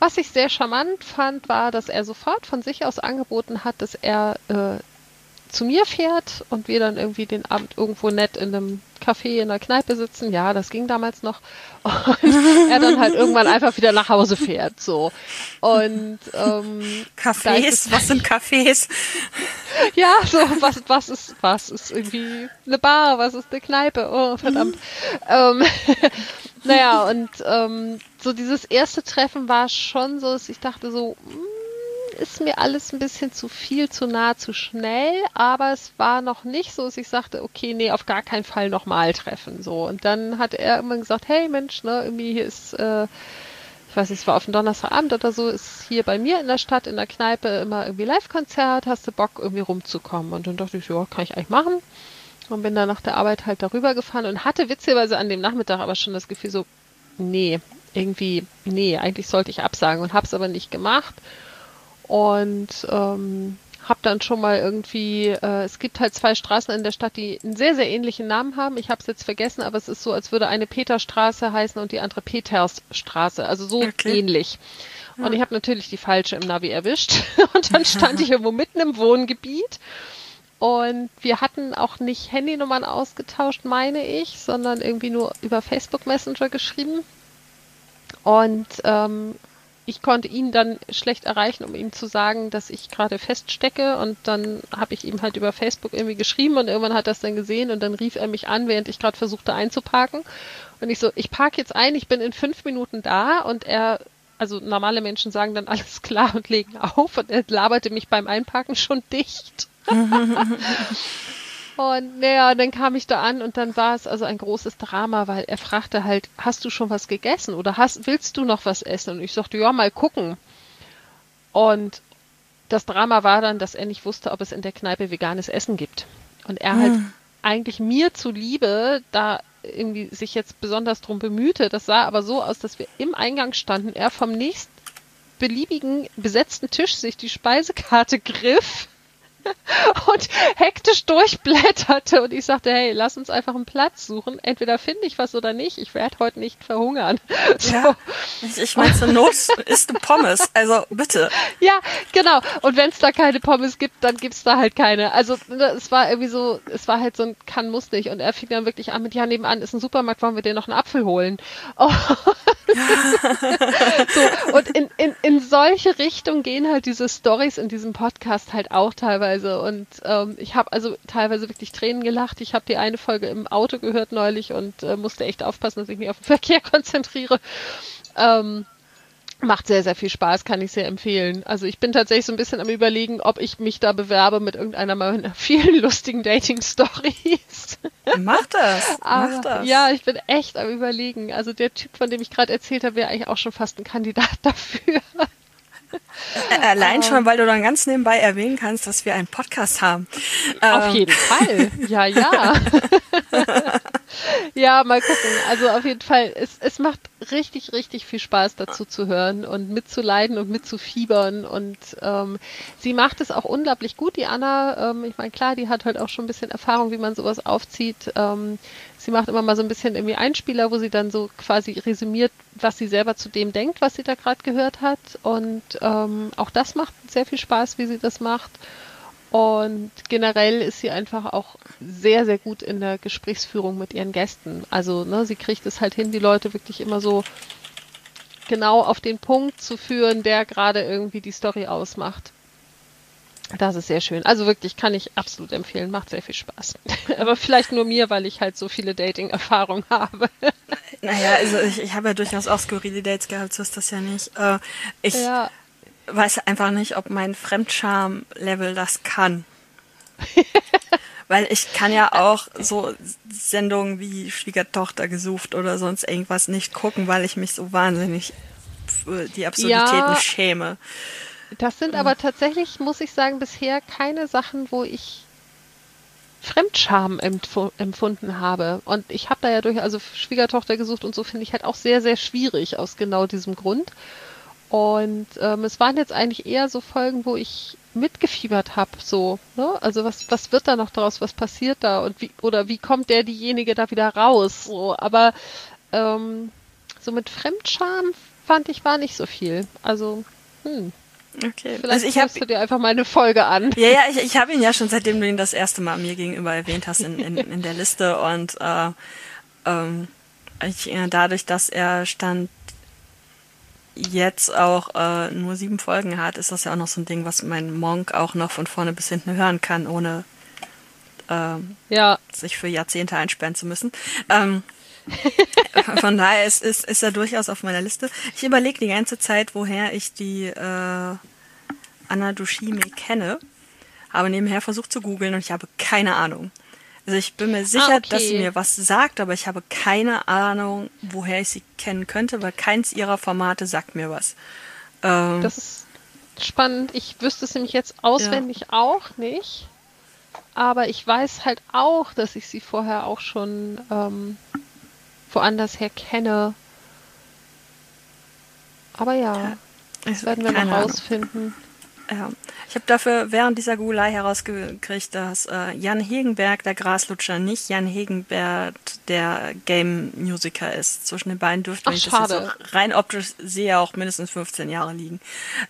was ich sehr charmant fand, war, dass er sofort von sich aus angeboten hat, dass er äh, zu mir fährt und wir dann irgendwie den Abend irgendwo nett in einem Café in der Kneipe sitzen. Ja, das ging damals noch. *laughs* Und er dann halt irgendwann einfach wieder nach Hause fährt. So. Und ähm, Cafés, was sind Cafés? *laughs* ja, so, was, was ist, was ist irgendwie eine Bar, was ist eine Kneipe? Oh, verdammt. Mhm. Ähm, naja, und ähm, so dieses erste Treffen war schon so, dass ich dachte so, mh, hm, ist mir alles ein bisschen zu viel, zu nah, zu schnell, aber es war noch nicht so, dass ich sagte, okay, nee, auf gar keinen Fall nochmal treffen. So. Und dann hat er immer gesagt, hey Mensch, ne, irgendwie hier ist, äh, ich weiß nicht, es war auf dem Donnerstagabend oder so, ist hier bei mir in der Stadt, in der Kneipe immer irgendwie Live-Konzert, hast du Bock, irgendwie rumzukommen? Und dann dachte ich, ja, kann ich eigentlich machen. Und bin dann nach der Arbeit halt darüber gefahren und hatte witzigerweise an dem Nachmittag aber schon das Gefühl so, nee, irgendwie, nee, eigentlich sollte ich absagen und hab's aber nicht gemacht und ähm, habe dann schon mal irgendwie, äh, es gibt halt zwei Straßen in der Stadt, die einen sehr, sehr ähnlichen Namen haben. Ich habe es jetzt vergessen, aber es ist so, als würde eine Peterstraße heißen und die andere Petersstraße. Also so okay. ähnlich. Ja. Und ich habe natürlich die falsche im Navi erwischt. *laughs* Und dann stand ich irgendwo mitten im Wohngebiet. Und wir hatten auch nicht Handynummern ausgetauscht, meine ich, sondern irgendwie nur über Facebook Messenger geschrieben. Und ähm, ich konnte ihn dann schlecht erreichen, um ihm zu sagen, dass ich gerade feststecke. Und dann habe ich ihm halt über Facebook irgendwie geschrieben und irgendwann hat er es dann gesehen und dann rief er mich an, während ich gerade versuchte einzuparken. Und ich so, ich parke jetzt ein, ich bin in fünf Minuten da und er, also normale Menschen sagen dann *laughs* alles klar und legen auf und er laberte mich beim Einparken schon dicht. *laughs* Und naja, dann kam ich da an und dann war es also ein großes Drama, weil er fragte halt, hast du schon was gegessen oder hast, willst du noch was essen? Und ich sagte, ja, mal gucken. Und das Drama war dann, dass er nicht wusste, ob es in der Kneipe veganes Essen gibt. Und er halt hm. eigentlich mir zuliebe da irgendwie sich jetzt besonders drum bemühte. Das sah aber so aus, dass wir im Eingang standen, er vom nächst beliebigen besetzten Tisch sich die Speisekarte *laughs* griff *laughs* und hektisch durchblätterte und ich sagte, hey, lass uns einfach einen Platz suchen. Entweder finde ich was oder nicht. Ich werde heute nicht verhungern. *laughs* So. Ja, ich, ich meine, zur Not ist eine Pommes. Also bitte. *laughs* Ja, genau. Und wenn es da keine Pommes gibt, dann gibt es da halt keine. Also ne, es war irgendwie so, es war halt so ein kann, muss nicht. Und er fing dann wirklich an mit, ja, nebenan ist ein Supermarkt, wollen wir dir noch einen Apfel holen? Oh. so, und in, in, in solche Richtungen gehen halt diese Stories in diesem Podcast halt auch teilweise. Und ähm, ich habe also teilweise wirklich Tränen gelacht. Ich habe die eine Folge im Auto gehört neulich und äh, musste echt aufpassen, dass ich mich auf den *laughs* Verkehr konzentriere. Ähm, Macht sehr, sehr viel Spaß, kann ich sehr empfehlen. Also ich bin tatsächlich so ein bisschen am überlegen, ob ich mich da bewerbe mit irgendeiner meiner *laughs* vielen lustigen Dating-Stories. *laughs* Mach das, mach das. Ja, ich bin echt am überlegen. Also der Typ, von dem ich gerade erzählt habe, wäre eigentlich auch schon fast ein Kandidat dafür. Allein schon, weil du dann ganz nebenbei erwähnen kannst, dass wir einen Podcast haben. Auf ähm. jeden Fall. Ja, ja. *laughs* ja, mal gucken. Also auf jeden Fall, es, es macht richtig, richtig viel Spaß dazu zu hören und mitzuleiden und mitzufiebern. Und ähm, sie macht es auch unglaublich gut, die Anna. Ähm, ich meine, klar, die hat halt auch schon ein bisschen Erfahrung, wie man sowas aufzieht. Ähm, sie macht immer mal so ein bisschen irgendwie Einspieler, wo sie dann so quasi resümiert, was sie selber zu dem denkt, was sie da gerade gehört hat. Und ähm, auch das macht sehr viel Spaß, wie sie das macht. Und generell ist sie einfach auch sehr, sehr gut in der Gesprächsführung mit ihren Gästen. Also ne, sie kriegt es halt hin, die Leute wirklich immer so genau auf den Punkt zu führen, der gerade irgendwie die Story ausmacht. Das ist sehr schön. Also wirklich kann ich absolut empfehlen. Macht sehr viel Spaß. *laughs* Aber vielleicht nur mir, weil ich halt so viele Dating-Erfahrungen *laughs* habe. Naja, also ich, ich habe ja durchaus auch skurrile Dates gehabt, so ist das ja nicht. Äh, ich ja. weiß einfach nicht, ob mein Fremdscham-Level das kann. *laughs* weil ich kann ja auch so Sendungen wie Schwiegertochter gesucht oder sonst irgendwas nicht gucken, weil ich mich so wahnsinnig für die Absurditäten ja. schäme. Das sind aber tatsächlich, muss ich sagen, bisher keine Sachen, wo ich Fremdscham empf empfunden habe. Und ich habe da ja durch, also Schwiegertochter gesucht und so finde ich halt auch sehr, sehr schwierig aus genau diesem Grund. Und ähm, es waren jetzt eigentlich eher so Folgen, wo ich mitgefiebert habe, so, ne? Also was, was wird da noch draus, was passiert da und wie, oder wie kommt der diejenige da wieder raus? So, aber ähm, so mit Fremdscham fand ich war nicht so viel. Also, hm. Okay. Vielleicht also ich hörst du dir einfach mal eine Folge an. Ja, ja, ich, ich habe ihn ja schon seitdem du ihn das erste Mal mir gegenüber erwähnt hast in, in, in der Liste und äh, ähm, ich, dadurch, dass er stand jetzt auch äh, nur sieben Folgen hat, ist das ja auch noch so ein Ding, was mein Monk auch noch von vorne bis hinten hören kann, ohne ähm, ja. sich für Jahrzehnte einsperren zu müssen. Ähm, von daher ist, ist, ist er durchaus auf meiner Liste. Ich überlege die ganze Zeit, woher ich die äh, Anna Dushime kenne. Habe nebenher versucht zu googeln und ich habe keine Ahnung. Also ich bin mir sicher, ah, okay. dass sie mir was sagt, aber ich habe keine Ahnung, woher ich sie kennen könnte, weil keins ihrer Formate sagt mir was. Ähm, das ist spannend. Ich wüsste es nämlich jetzt auswendig ja. auch nicht. Aber ich weiß halt auch, dass ich sie vorher auch schon ähm, woanders her kenne. Aber ja, ja das werden wir noch rausfinden. Ja. Ich habe dafür während dieser Googelei herausgekriegt, dass äh, Jan Hegenberg, der Graslutscher, nicht Jan Hegenberg, der Game-Musiker ist. Zwischen den beiden dürfte, wenn ich das jetzt auch rein optisch sehe, auch mindestens 15 Jahre liegen.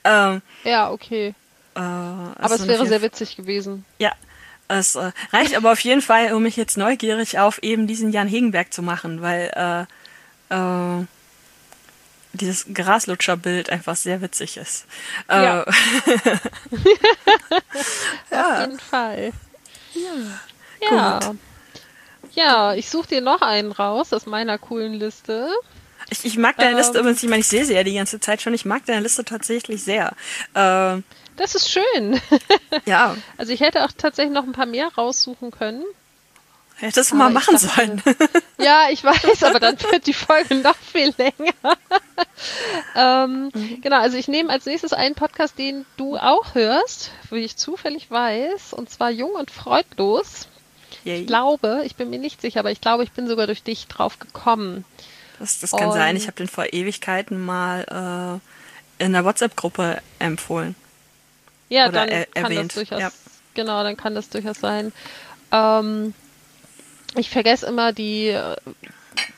Ähm, ja, okay. Äh, aber es wäre sehr witzig gewesen. Ja, es äh, reicht aber auf jeden Fall, um mich jetzt neugierig auf eben diesen Jan Hegenberg zu machen, weil äh, äh, dieses Graslutscherbild einfach sehr witzig ist. Ja. Äh, ja. *laughs* Auf jeden Fall. Ja. Ja, Gut. ja ich suche dir noch einen raus aus meiner coolen Liste. Ich, ich mag deine ähm, Liste übrigens, ich meine, ich sehe sie ja die ganze Zeit schon, ich mag deine Liste tatsächlich sehr. Äh, das ist schön. *laughs* Ja. Also ich hätte auch tatsächlich noch ein paar mehr raussuchen können. Hättest du mal machen dachte, sollen. *laughs* Ja, ich weiß, aber dann *laughs* wird die Folge noch viel länger. ähm, mhm. Genau, also ich nehme als nächstes einen Podcast, den du auch hörst, wie ich zufällig weiß, und zwar Jung und Freudlos. Yay. Ich glaube, ich bin mir nicht sicher, aber ich glaube, ich bin sogar durch dich drauf gekommen. Das, das kann und, sein, ich habe den vor Ewigkeiten mal äh, in der WhatsApp-Gruppe empfohlen. Ja, Oder dann er kann erwähnt. das durchaus, ja. genau, dann kann das durchaus sein. Ähm, ich vergesse immer die äh,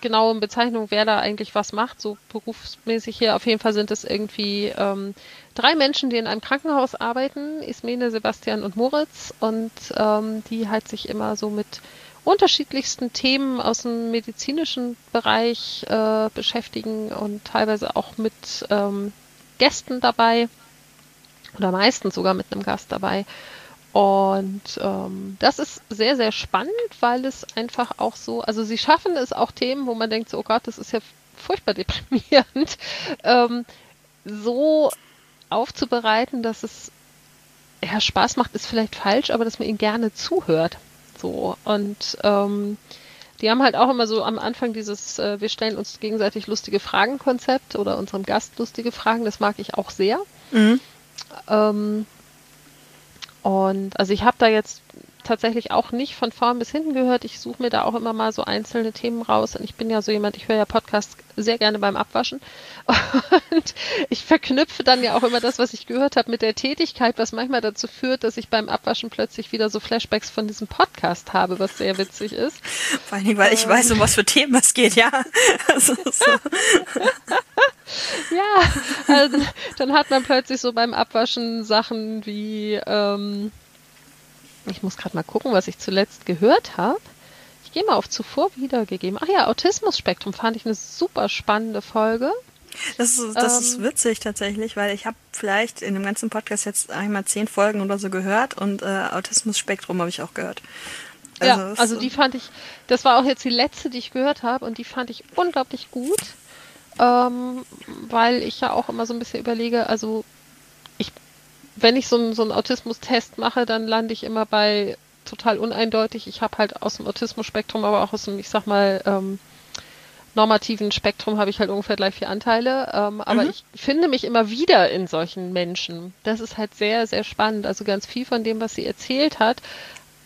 genauen Bezeichnungen, wer da eigentlich was macht, so berufsmäßig hier. Auf jeden Fall sind es irgendwie ähm, drei Menschen, die in einem Krankenhaus arbeiten, Ismene, Sebastian und Moritz, und ähm, die halt sich immer so mit unterschiedlichsten Themen aus dem medizinischen Bereich äh, beschäftigen und teilweise auch mit ähm, Gästen dabei oder meistens sogar mit einem Gast dabei. Und ähm, das ist sehr, sehr spannend, weil es einfach auch so, also sie schaffen es auch Themen, wo man denkt, so, oh Gott, das ist ja furchtbar deprimierend, *laughs* ähm, so aufzubereiten, dass es ja, Spaß macht, ist vielleicht falsch, aber dass man ihnen gerne zuhört. So. Und ähm, die haben halt auch immer so am Anfang dieses, äh, wir stellen uns gegenseitig lustige Fragen-Konzept oder unserem Gast lustige Fragen, das mag ich auch sehr. Mhm. Ähm, und also ich habe da jetzt tatsächlich auch nicht von vorn bis hinten gehört. Ich suche mir da auch immer mal so einzelne Themen raus. Und ich bin ja so jemand, ich höre ja Podcasts sehr gerne beim Abwaschen. *laughs* Und ich verknüpfe dann ja auch immer das, was ich gehört habe, mit der Tätigkeit, was manchmal dazu führt, dass ich beim Abwaschen plötzlich wieder so Flashbacks von diesem Podcast habe, was sehr witzig ist. Vor allen Dingen, weil ich ähm. weiß, um was für Themen es geht, ja. Also, *laughs* so. *laughs* ja, also, dann hat man plötzlich so beim Abwaschen Sachen wie, ähm, ich muss gerade mal gucken, was ich zuletzt gehört habe. Ich gehe mal auf zuvor wiedergegeben. Ach ja, Autismus-Spektrum fand ich eine super spannende Folge. Das ist, das ähm, ist witzig tatsächlich, weil ich habe vielleicht in dem ganzen Podcast jetzt einmal zehn Folgen oder so gehört und äh, Autismus-Spektrum habe ich auch gehört. Also ja, also die fand ich, das war auch jetzt die letzte, die ich gehört habe und die fand ich unglaublich gut ähm, weil ich ja auch immer so ein bisschen überlege, also wenn ich so, einen, so einen Autismus-Test mache, dann lande ich immer bei total uneindeutig. Ich habe halt aus dem Autismus-Spektrum, aber auch aus dem, ich sag mal, ähm, normativen Spektrum habe ich halt ungefähr gleich vier Anteile. Ähm, aber mhm. ich finde mich immer wieder in solchen Menschen. Das ist halt sehr, sehr spannend. Also ganz viel von dem, was sie erzählt hat,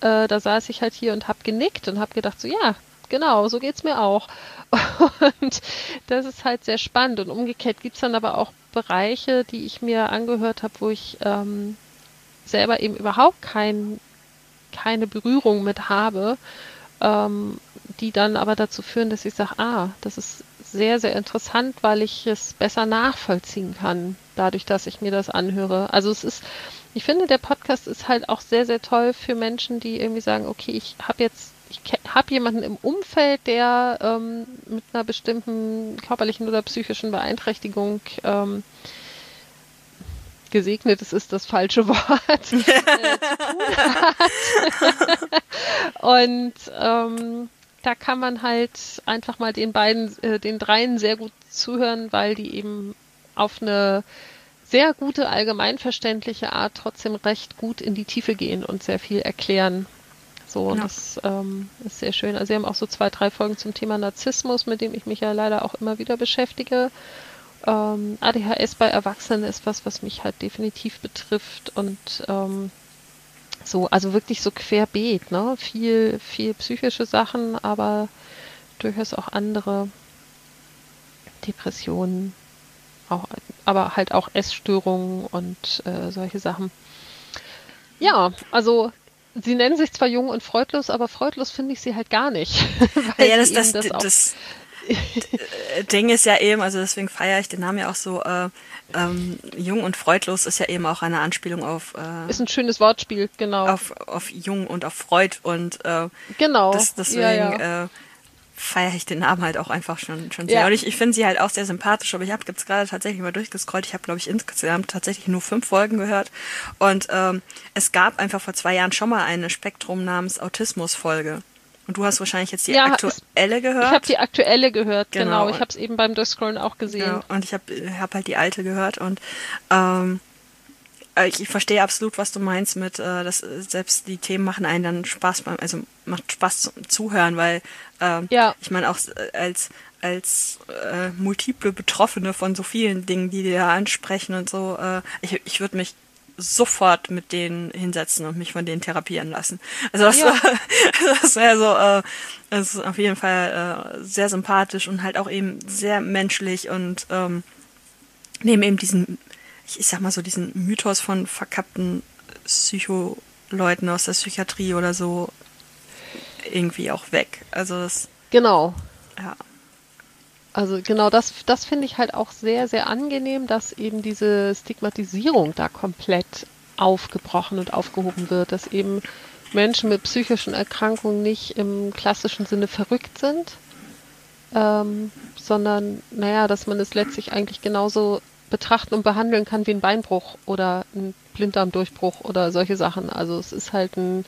äh, da saß ich halt hier und habe genickt und habe gedacht, so ja, genau, so geht's mir auch. *laughs* Und das ist halt sehr spannend. Und umgekehrt gibt's dann aber auch Bereiche, die ich mir angehört habe, wo ich ähm, selber eben überhaupt kein, keine Berührung mit habe, ähm, die dann aber dazu führen, dass ich sage, ah, das ist sehr, sehr interessant, weil ich es besser nachvollziehen kann, dadurch, dass ich mir das anhöre. Also es ist, ich finde, der Podcast ist halt auch sehr, sehr toll für Menschen, die irgendwie sagen, okay, ich habe jetzt, ich habe jemanden im Umfeld, der ähm, mit einer bestimmten körperlichen oder psychischen Beeinträchtigung ähm, gesegnet, es ist das falsche *laughs* Wort, äh, *laughs* Und ähm, da kann man halt einfach mal den beiden, äh, den dreien sehr gut zuhören, weil die eben auf eine sehr gute, allgemeinverständliche Art trotzdem recht gut in die Tiefe gehen und sehr viel erklären. So, und ja. das ähm, ist sehr schön. Also sie haben auch so zwei, drei Folgen zum Thema Narzissmus, mit dem ich mich ja leider auch immer wieder beschäftige. Ähm, ADHS bei Erwachsenen ist was, was mich halt definitiv betrifft und ähm, so, also wirklich so querbeet, ne? Viel, viel psychische Sachen, aber durchaus auch andere Depressionen, auch, aber halt auch Essstörungen und äh, solche Sachen. Ja, also sie nennen sich zwar jung und freudlos, aber freudlos finde ich sie halt gar nicht. *laughs* ja, das, das, das, das, *laughs* Ding ist ja eben, also deswegen feiere ich den Namen ja auch so, äh, ähm, jung und freudlos ist ja eben auch eine Anspielung auf. Äh, ist ein schönes Wortspiel, genau. Auf, auf jung und auf Freud und äh, genau. Das, deswegen ja, ja. Äh, feiere ich den Namen halt auch einfach schon, schon sehr. Ja. Und ich, ich finde sie halt auch sehr sympathisch, aber ich habe jetzt gerade tatsächlich mal durchgescrollt. Ich habe, glaube ich, insgesamt tatsächlich nur fünf Folgen gehört. Und ähm, es gab einfach vor zwei Jahren schon mal eine Spektrum namens Autismus-Folge. Und du hast wahrscheinlich jetzt die ja, aktuelle gehört. Ich habe die aktuelle gehört, genau. genau. Ich habe es eben beim Durchscrollen auch gesehen. Genau. Und ich habe hab halt die alte gehört und ähm, äh, ich verstehe absolut, was du meinst mit, äh, dass selbst die Themen machen einen dann Spaß beim, also macht Spaß zum Zuhören, weil ähm, ja. ich meine auch als als äh, multiple Betroffene von so vielen Dingen, die dir ansprechen und so, äh, ich, ich würde mich sofort mit denen hinsetzen und mich von denen therapieren lassen. Also das, ja. *laughs* das wäre so, äh, das ist auf jeden Fall äh, sehr sympathisch und halt auch eben sehr menschlich und ähm, neben eben diesen, ich, ich sag mal so, diesen Mythos von verkappten Psycholeuten aus der Psychiatrie oder so irgendwie auch weg. Also das. Genau. Ja. Also genau das, das finde ich halt auch sehr, sehr angenehm, dass eben diese Stigmatisierung da komplett aufgebrochen und aufgehoben wird, dass eben Menschen mit psychischen Erkrankungen nicht im klassischen Sinne verrückt sind, ähm, sondern naja, dass man es letztlich eigentlich genauso betrachten und behandeln kann wie ein Beinbruch oder ein Blinddarmdurchbruch oder solche Sachen. Also es ist halt ein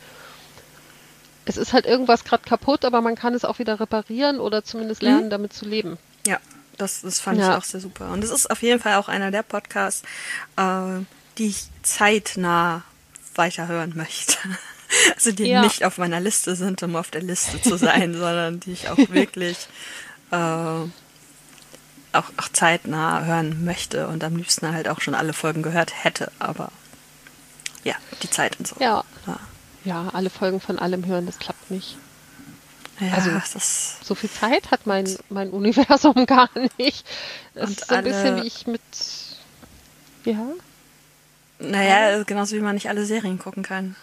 es ist halt irgendwas gerade kaputt, aber man kann es auch wieder reparieren oder zumindest lernen, mhm. damit zu leben. Ja, das, das fand ja. ich auch sehr super. Und es ist auf jeden Fall auch einer der Podcasts, äh, die ich zeitnah weiterhören möchte. *laughs* Also die ja. nicht auf meiner Liste sind, um auf der Liste zu sein, *laughs* sondern die ich auch wirklich äh, auch, auch zeitnah hören möchte und am liebsten halt auch schon alle Folgen gehört hätte. Aber ja, die Zeit und so. Ja. Ja, ja alle Folgen von allem hören, das klappt nicht. Ja, also das so viel Zeit hat mein, mein Universum *laughs* gar nicht. Das ist so ein bisschen wie ich mit ja. Naja, genauso wie man nicht alle Serien gucken kann.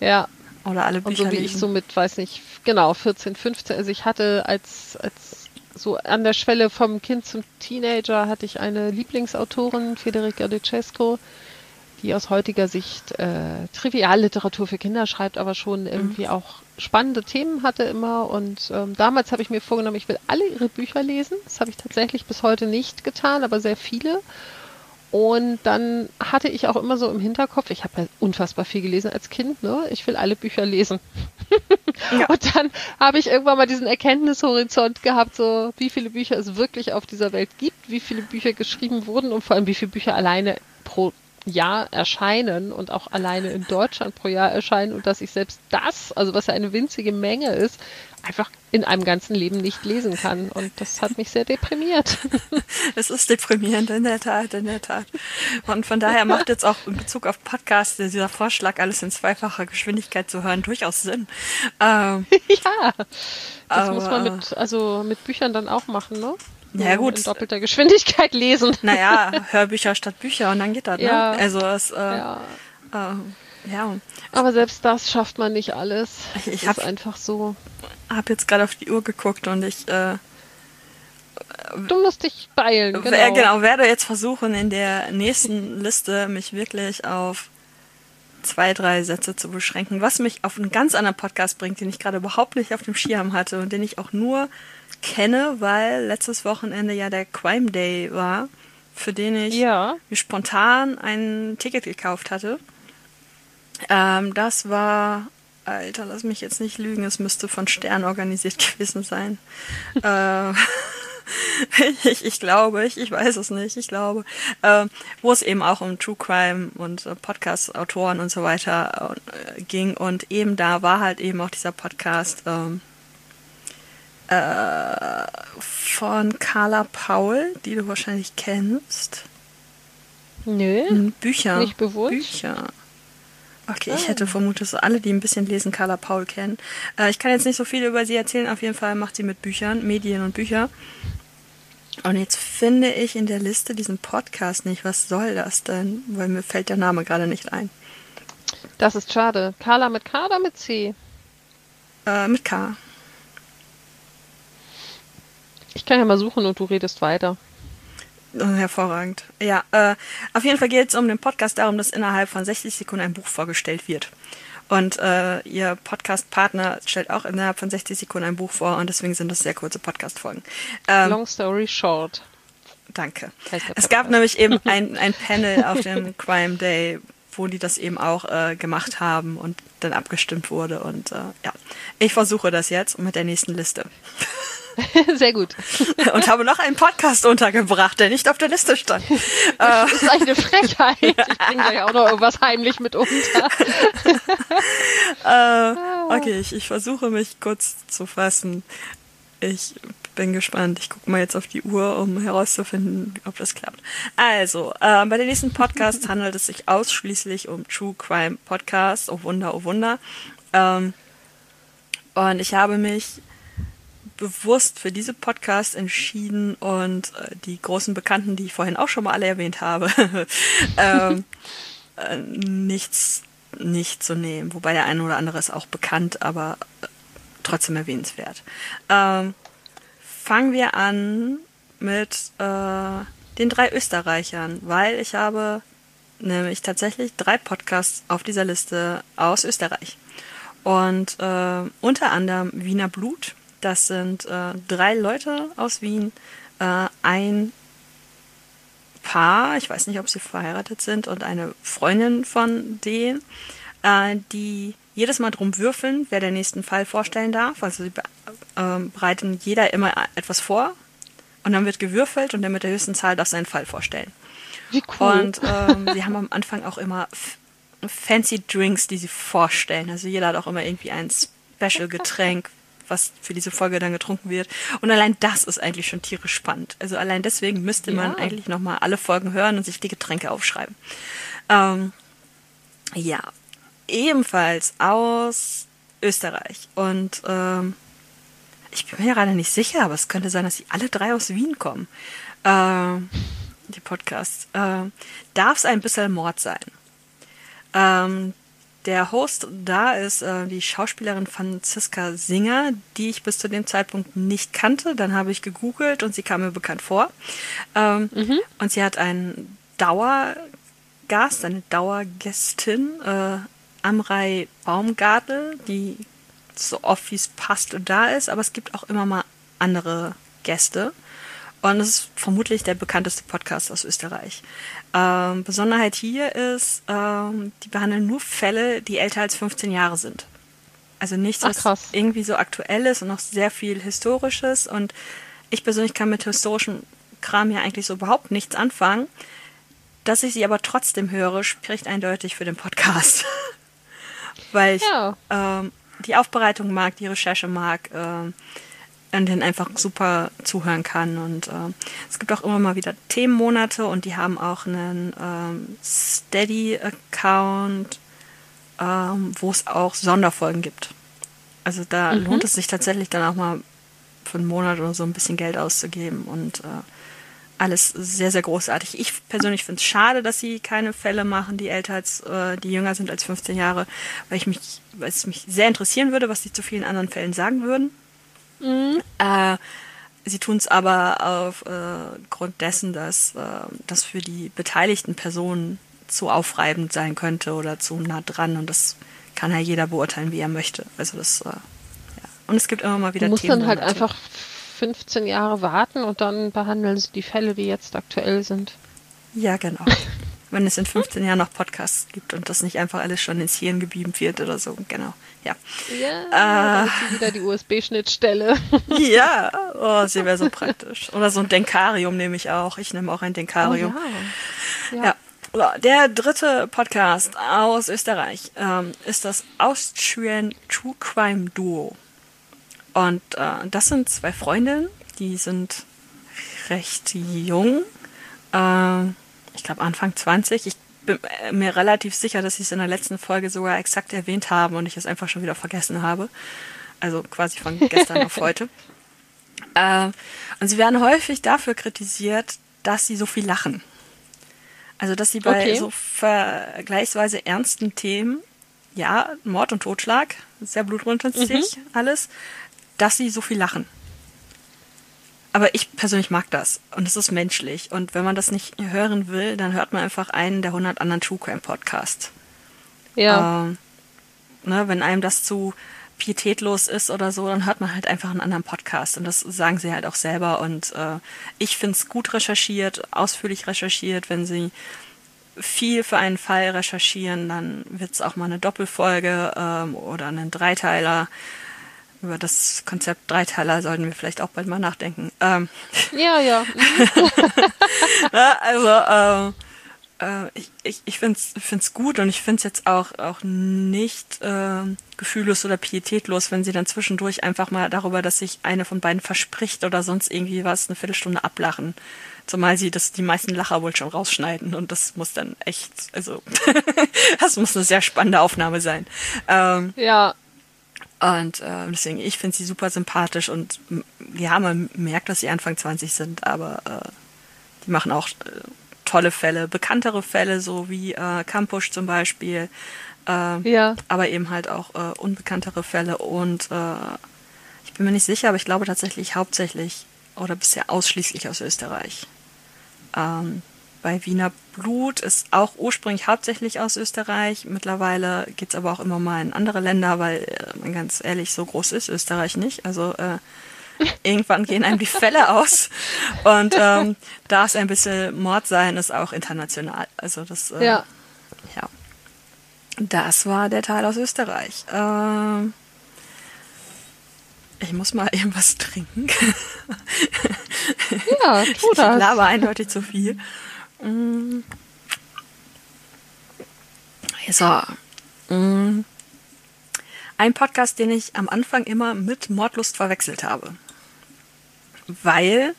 Ja. Oder alle Bücher Und so wie lesen. ich so mit, weiß nicht, genau, 14, 15, also ich hatte als, als so an der Schwelle vom Kind zum Teenager hatte ich eine Lieblingsautorin, Federica De Cesco, die aus heutiger Sicht äh, Trivialliteratur für Kinder schreibt, aber schon mhm. irgendwie auch spannende Themen hatte immer. Und ähm, damals habe ich mir vorgenommen, ich will alle ihre Bücher lesen. Das habe ich tatsächlich bis heute nicht getan, aber sehr viele. Und dann hatte ich auch immer so im Hinterkopf, ich habe ja unfassbar viel gelesen als Kind, ne? Ich will alle Bücher lesen. Ja. *laughs* Und dann habe ich irgendwann mal diesen Erkenntnishorizont gehabt, so wie viele Bücher es wirklich auf dieser Welt gibt, wie viele Bücher geschrieben wurden und vor allem wie viele Bücher alleine pro Jahr erscheinen und auch alleine in Deutschland pro Jahr erscheinen und dass ich selbst das, also was ja eine winzige Menge ist, einfach in einem ganzen Leben nicht lesen kann. Und das hat mich sehr deprimiert. *laughs* Es ist deprimierend, in der Tat, in der Tat. Und von daher macht jetzt auch in Bezug auf Podcasts dieser Vorschlag, alles in zweifacher Geschwindigkeit zu hören, durchaus Sinn. Ähm, *laughs* ja, das aber, muss man mit, also mit Büchern dann auch machen, ne? Ja, gut. in doppelter Geschwindigkeit lesen. Naja, *laughs* Hörbücher statt Bücher und dann geht das, ne? Ja. Also es, äh, Ja. äh, ja. Aber selbst das schafft man nicht alles. Ich- ich das hab- ist einfach so. Hab jetzt gerade auf die Uhr geguckt und ich äh, Du musst dich beeilen. genau. Genau. genau werde jetzt versuchen, in der nächsten Liste mich wirklich auf zwei, drei Sätze zu beschränken, was mich auf einen ganz anderen Podcast bringt, den ich gerade überhaupt nicht auf dem Schirm hatte und den ich auch nur kenne, weil letztes Wochenende ja der Crime Day war, für den ich Ja. spontan ein Ticket gekauft hatte. Ähm, das war, Alter, lass mich jetzt nicht lügen, es müsste von Stern organisiert *laughs* gewesen sein. äh, *laughs* ich, ich glaube, ich, ich weiß es nicht, ich glaube, ähm, wo es eben auch um True Crime und äh, Podcast-Autoren und so weiter äh, ging. Und eben da war halt eben auch dieser Podcast ähm, äh, von Carla Paul, die du wahrscheinlich kennst. Nö. Hm, Bücher. Nicht bewusst. Bücher. Okay, ich Ah. hätte vermutet, so alle, die ein bisschen lesen, Carla Paul kennen. Äh, ich kann jetzt nicht so viel über sie erzählen. Auf jeden Fall macht sie mit Büchern, Medien und Bücher. Und jetzt finde ich in der Liste diesen Podcast nicht. Was soll das denn? Weil mir fällt der Name gerade nicht ein. Das ist schade. Carla mit K oder mit C? Äh, mit K. Ich kann ja mal suchen und du redest weiter. Hervorragend. Ja, äh, auf jeden Fall geht es um den Podcast darum, dass innerhalb von 60 Sekunden ein Buch vorgestellt wird. Und äh, ihr Podcast-Partner stellt auch innerhalb von 60 Sekunden ein Buch vor und deswegen sind das sehr kurze Podcast-Folgen. Ähm, Long story short. Danke. Es gab nämlich eben *laughs* ein, ein Panel auf dem *laughs* Crime Day, wo die das eben auch äh, gemacht haben und dann abgestimmt wurde. Und äh, ja, ich versuche das jetzt mit der nächsten Liste. *laughs* Sehr gut. *laughs* Und habe noch einen Podcast untergebracht, der nicht auf der Liste stand. *laughs* Äh, Das ist eine Frechheit. Ich bringe gleich auch noch irgendwas heimlich mit unter. äh, okay, ich, ich versuche mich kurz zu fassen. Ich bin gespannt. Ich gucke mal jetzt auf die Uhr, um herauszufinden, ob das klappt. Also, äh, bei den nächsten Podcasts *laughs* handelt es sich ausschließlich um True Crime Podcasts. Oh Wunder, oh Wunder. Ähm, und ich habe mich bewusst für diese Podcasts entschieden und äh, die großen Bekannten, die ich vorhin auch schon mal alle erwähnt habe, *laughs* ähm, *laughs* äh, nichts nicht zu nehmen. Wobei der eine oder andere ist auch bekannt, aber äh, trotzdem erwähnenswert. Ähm, fangen wir an mit äh, den drei Österreichern, weil ich habe nämlich tatsächlich drei Podcasts auf dieser Liste aus Österreich. Und äh, unter anderem Wiener Blut. Das sind äh, drei Leute aus Wien, äh, ein Paar, ich weiß nicht, ob sie verheiratet sind, und eine Freundin von denen, äh, die jedes Mal drum würfeln, wer den nächsten Fall vorstellen darf. Also sie ähm, bereiten jeder immer etwas vor und dann wird gewürfelt und der mit der höchsten Zahl darf seinen Fall vorstellen. Wie cool. Und ähm, sie haben am Anfang auch immer fancy Drinks, die sie vorstellen. Also jeder hat auch immer irgendwie ein Special-Getränk, was für diese Folge dann getrunken wird. Und allein das ist eigentlich schon tierisch spannend. Also allein deswegen müsste man Ja. eigentlich nochmal alle Folgen hören und sich die Getränke aufschreiben. Ähm, ja, ebenfalls aus Österreich. Und ähm, ich bin mir gerade nicht sicher, aber es könnte sein, dass sie alle drei aus Wien kommen. Ähm, die Podcasts. Ähm, Darf es ein bisschen Mord sein? Ähm, der Host da ist äh, die Schauspielerin Franziska Singer, die ich bis zu dem Zeitpunkt nicht kannte. Dann habe ich gegoogelt und sie kam mir bekannt vor. Ähm, Und sie hat einen Dauergast, eine Dauergästin, äh, Amrei Baumgartel, die so oft wie es passt da ist, aber es gibt auch immer mal andere Gäste. Und es ist vermutlich der bekannteste Podcast aus Österreich. Ähm, Besonderheit hier ist, ähm, die behandeln nur Fälle, die älter als 15 Jahre sind. Also nichts, Ach, was irgendwie so aktuell ist und noch sehr viel Historisches. Und ich persönlich kann mit historischem Kram ja eigentlich so überhaupt nichts anfangen. Dass ich sie aber trotzdem höre, spricht eindeutig für den Podcast. *laughs* Weil ich Ja. ähm, die Aufbereitung mag, die Recherche mag ähm, und den einfach super zuhören kann. Und ähm, es gibt auch immer mal wieder Themenmonate und die haben auch einen ähm, Steady-Account, ähm, wo es auch Sonderfolgen gibt. Also da lohnt es sich tatsächlich dann auch mal für einen Monat oder so ein bisschen Geld auszugeben und äh, alles sehr, sehr großartig. Ich persönlich finde es schade, dass sie keine Fälle machen, die älter als, äh, die jünger sind als 15 Jahre, weil ich mich, weil es mich sehr interessieren würde, was sie zu vielen anderen Fällen sagen würden. Mhm. Äh, sie tun es aber aufgrund äh, dessen, dass äh, das für die beteiligten Personen zu aufreibend sein könnte oder zu nah dran und das kann ja jeder beurteilen, wie er möchte. Also das, äh, ja. Und es gibt immer mal wieder du musst Themen. dann halt einfach 15 Jahre warten und dann behandeln sie die Fälle, die jetzt aktuell sind. Ja, genau. *laughs* Wenn es in 15 Jahren noch Podcasts gibt und das nicht einfach alles schon ins Hirn gebeamt wird oder so, genau. Ja, ja äh, wieder die USB-Schnittstelle. *laughs* ja, *laughs* oh, sie wäre so praktisch. Oder so ein Denkarium nehme ich auch. Ich nehme auch ein Denkarium. Oh, ja. ja. ja. Der dritte Podcast aus Österreich ähm, ist das Austrian True Crime Duo. Und äh, das sind zwei Freundinnen, die sind recht jung. Äh, ich glaube Anfang 20. Ich bin mir relativ sicher, dass sie es in der letzten Folge sogar exakt erwähnt haben und ich es einfach schon wieder vergessen habe. Also quasi von *laughs* gestern auf heute. Äh, und sie werden häufig dafür kritisiert, dass sie so viel lachen. Also, dass sie bei okay. so vergleichsweise ernsten Themen, ja, Mord und Totschlag, sehr blutrünstig mhm. alles, dass sie so viel lachen. Aber ich persönlich mag das und es ist menschlich. Und wenn man das nicht hören will, dann hört man einfach einen der 100 anderen True Crime Podcasts. Ja. Ähm, ne, wenn einem das zu pietätlos ist oder so, dann hört man halt einfach einen anderen Podcast. Und das sagen sie halt auch selber. Und äh, ich finde es gut recherchiert, ausführlich recherchiert. Wenn sie viel für einen Fall recherchieren, dann wird es auch mal eine Doppelfolge ähm, oder einen Dreiteiler über das Konzept Dreiteiler sollten wir vielleicht auch bald mal nachdenken. Ähm. Ja, ja. *laughs* *laughs* also, äh, äh, ich, ich, ich finde es gut und ich finde es jetzt auch, auch nicht äh, gefühllos oder pietätlos, wenn sie dann zwischendurch einfach mal darüber, dass sich eine von beiden verspricht oder sonst irgendwie was, eine Viertelstunde ablachen. Zumal sie das die meisten Lacher wohl schon rausschneiden und das muss dann echt, also *laughs* das muss eine sehr spannende Aufnahme sein. Ähm, ja, und äh, deswegen, ich finde sie super sympathisch und ja, man merkt, dass sie Anfang 20 sind, aber äh, die machen auch äh, tolle Fälle, bekanntere Fälle, so wie äh, Campusch zum Beispiel. Äh, ja. Aber eben halt auch äh, unbekanntere Fälle und äh, ich bin mir nicht sicher, aber ich glaube tatsächlich hauptsächlich oder bisher ausschließlich aus Österreich. Ähm, bei Wiener Blut ist auch ursprünglich hauptsächlich aus Österreich. Mittlerweile geht es aber auch immer mal in andere Länder, weil, äh, ganz ehrlich, so groß ist Österreich nicht. Also äh, irgendwann gehen einem die Fälle aus. Und ähm, da es ein bisschen Mord sein, ist auch international. Also das, äh, ja. ja. Das war der Teil aus Österreich. Ähm, ich muss mal eben was trinken. Ja, tu *laughs* das. Ich laber eindeutig zu viel. So. Mm. Ein Podcast, den ich am Anfang immer mit Mordlust verwechselt habe. Weil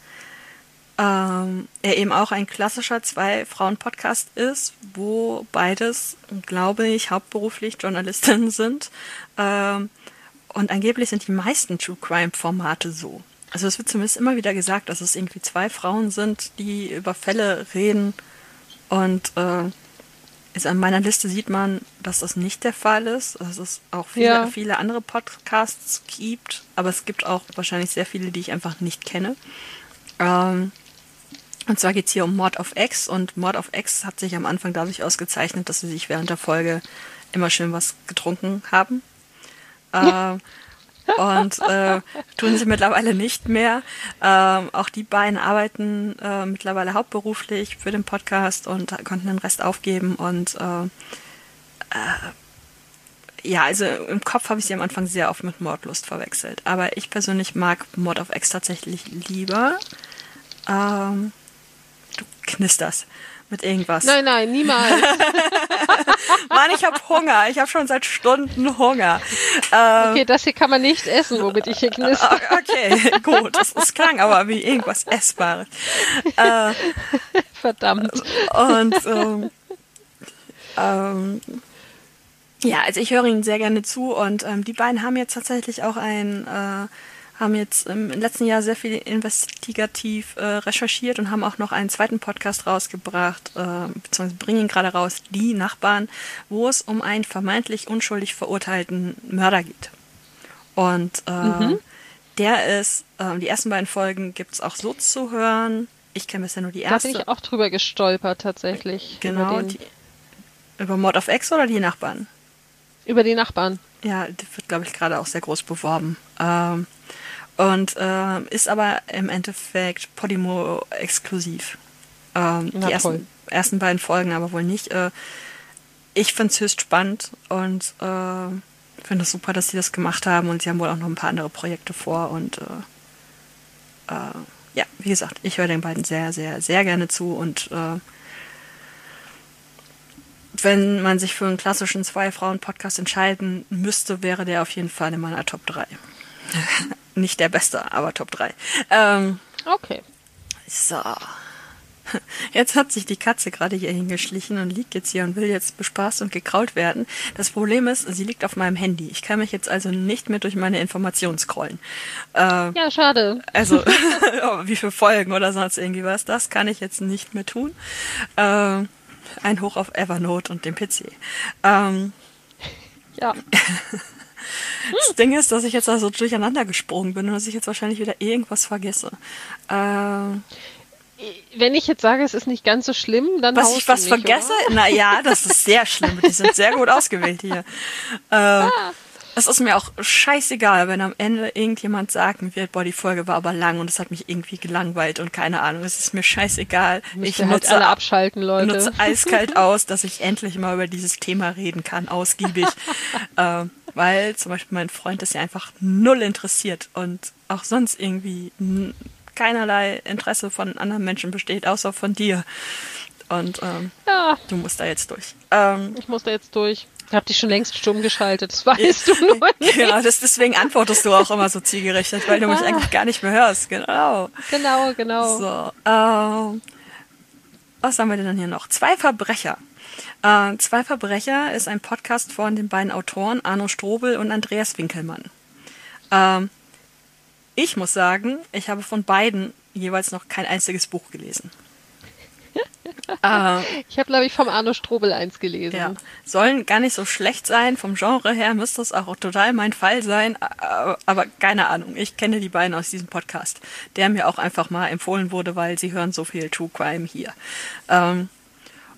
ähm, er eben auch ein klassischer Zwei-Frauen-Podcast ist, wo beides, glaube ich, hauptberuflich Journalistinnen *laughs* sind. Ähm, und angeblich sind die meisten True Crime-Formate so. Also es wird zumindest immer wieder gesagt, dass es irgendwie zwei Frauen sind, die über Fälle reden. Und äh, ist an meiner Liste sieht man, dass das nicht der Fall ist. Dass es auch viele, ja. viele andere Podcasts gibt, aber es gibt auch wahrscheinlich sehr viele, die ich einfach nicht kenne. Ähm, und zwar geht es hier um Mord of X und Mord of X hat sich am Anfang dadurch ausgezeichnet, dass sie sich während der Folge immer schön was getrunken haben. *laughs* Äh, und äh, tun sie mittlerweile nicht mehr. Ähm, auch die beiden arbeiten äh, mittlerweile hauptberuflich für den Podcast und konnten den Rest aufgeben. Und äh, äh, ja, also im Kopf habe ich sie am Anfang sehr oft mit Mordlust verwechselt. Aber ich persönlich mag Mord of X tatsächlich lieber. Ähm, du knisterst mit irgendwas. Nein, nein, niemals. *laughs* Mann, ich habe Hunger. Ich habe schon seit Stunden Hunger. Ähm, okay, das hier kann man nicht essen, womit ich hier knister. *laughs* Okay, gut. Das, das klang aber wie irgendwas Essbares. *laughs* Äh, Verdammt. Und ähm, ähm, ja, also ich höre Ihnen sehr gerne zu und ähm, die beiden haben jetzt tatsächlich auch ein, äh, haben jetzt im letzten Jahr sehr viel investigativ äh, recherchiert und haben auch noch einen zweiten Podcast rausgebracht, äh, beziehungsweise bringen ihn gerade raus, Die Nachbarn, wo es um einen vermeintlich unschuldig verurteilten Mörder geht. Und äh, mhm. der ist, äh, die ersten beiden Folgen gibt es auch so zu hören. Ich kenne bisher nur die erste. Da bin ich auch drüber gestolpert tatsächlich. Genau. Über, die, über Mod of X oder die Nachbarn? Über die Nachbarn. Ja, die wird, glaube ich, gerade auch sehr groß beworben. Ähm, und äh, ist aber im Endeffekt Podimo exklusiv. Ähm, die ersten, ersten, beiden Folgen aber wohl nicht. Äh, ich finde es höchst spannend und äh, finde es super, dass sie das gemacht haben und sie haben wohl auch noch ein paar andere Projekte vor und äh, äh, ja, wie gesagt, ich höre den beiden sehr, sehr, sehr gerne zu und äh, wenn man sich für einen klassischen Zwei-Frauen-Podcast entscheiden müsste, wäre der auf jeden Fall in meiner Top 3. *laughs* Nicht der beste, aber Top 3. Ähm, okay. So. Jetzt hat sich die Katze gerade hier hingeschlichen und liegt jetzt hier und will jetzt bespaßt und gekrault werden. Das Problem ist, sie liegt auf meinem Handy. Ich kann mich jetzt also nicht mehr durch meine Informationen scrollen. Äh, ja, schade. Also, *laughs* *laughs* wie viele Folgen oder sonst irgendwie was, das kann ich jetzt nicht mehr tun. Äh, ein Hoch auf Evernote und dem PC. Ähm, ja. *laughs* Das Ding ist, dass ich jetzt also durcheinander gesprungen bin und dass ich jetzt wahrscheinlich wieder irgendwas vergesse. Ähm, wenn ich jetzt sage, es ist nicht ganz so schlimm, dann was ich was mich, vergesse? Naja, das ist sehr schlimm. Die sind sehr gut ausgewählt hier. Äh, ah. Es ist mir auch scheißegal, wenn am Ende irgendjemand sagen wird, boah, die Folge war aber lang und es hat mich irgendwie gelangweilt und keine Ahnung. Es ist mir scheißegal. Ich halt nutze, alle abschalten, Leute. nutze eiskalt *laughs* aus, dass ich endlich mal über dieses Thema reden kann, ausgiebig. *laughs* äh, weil zum Beispiel mein Freund ist ja einfach null interessiert und auch sonst irgendwie keinerlei Interesse von anderen Menschen besteht, außer von dir. Und ähm, ja. du musst da jetzt durch. Ähm, ich muss da jetzt durch. Ich habe dich schon längst stumm geschaltet, das weißt du nur nicht. Genau, das, deswegen antwortest du auch immer so zielgerichtet, weil du mich ah. eigentlich gar nicht mehr hörst. Genau. Genau, genau. So, ähm, was haben wir denn hier noch? Zwei Verbrecher. Äh, Zwei Verbrecher ist ein Podcast von den beiden Autoren Arno Strobel und Andreas Winkelmann. Ähm, ich muss sagen, ich habe von beiden jeweils noch kein einziges Buch gelesen. äh, *laughs* ich habe, glaube ich, vom Arno Strobel eins gelesen. Ja. Sollen gar nicht so schlecht sein. Vom Genre her müsste es auch total mein Fall sein. Aber keine Ahnung. Ich kenne die beiden aus diesem Podcast, der mir auch einfach mal empfohlen wurde, weil sie hören so viel True Crime hier. Ähm,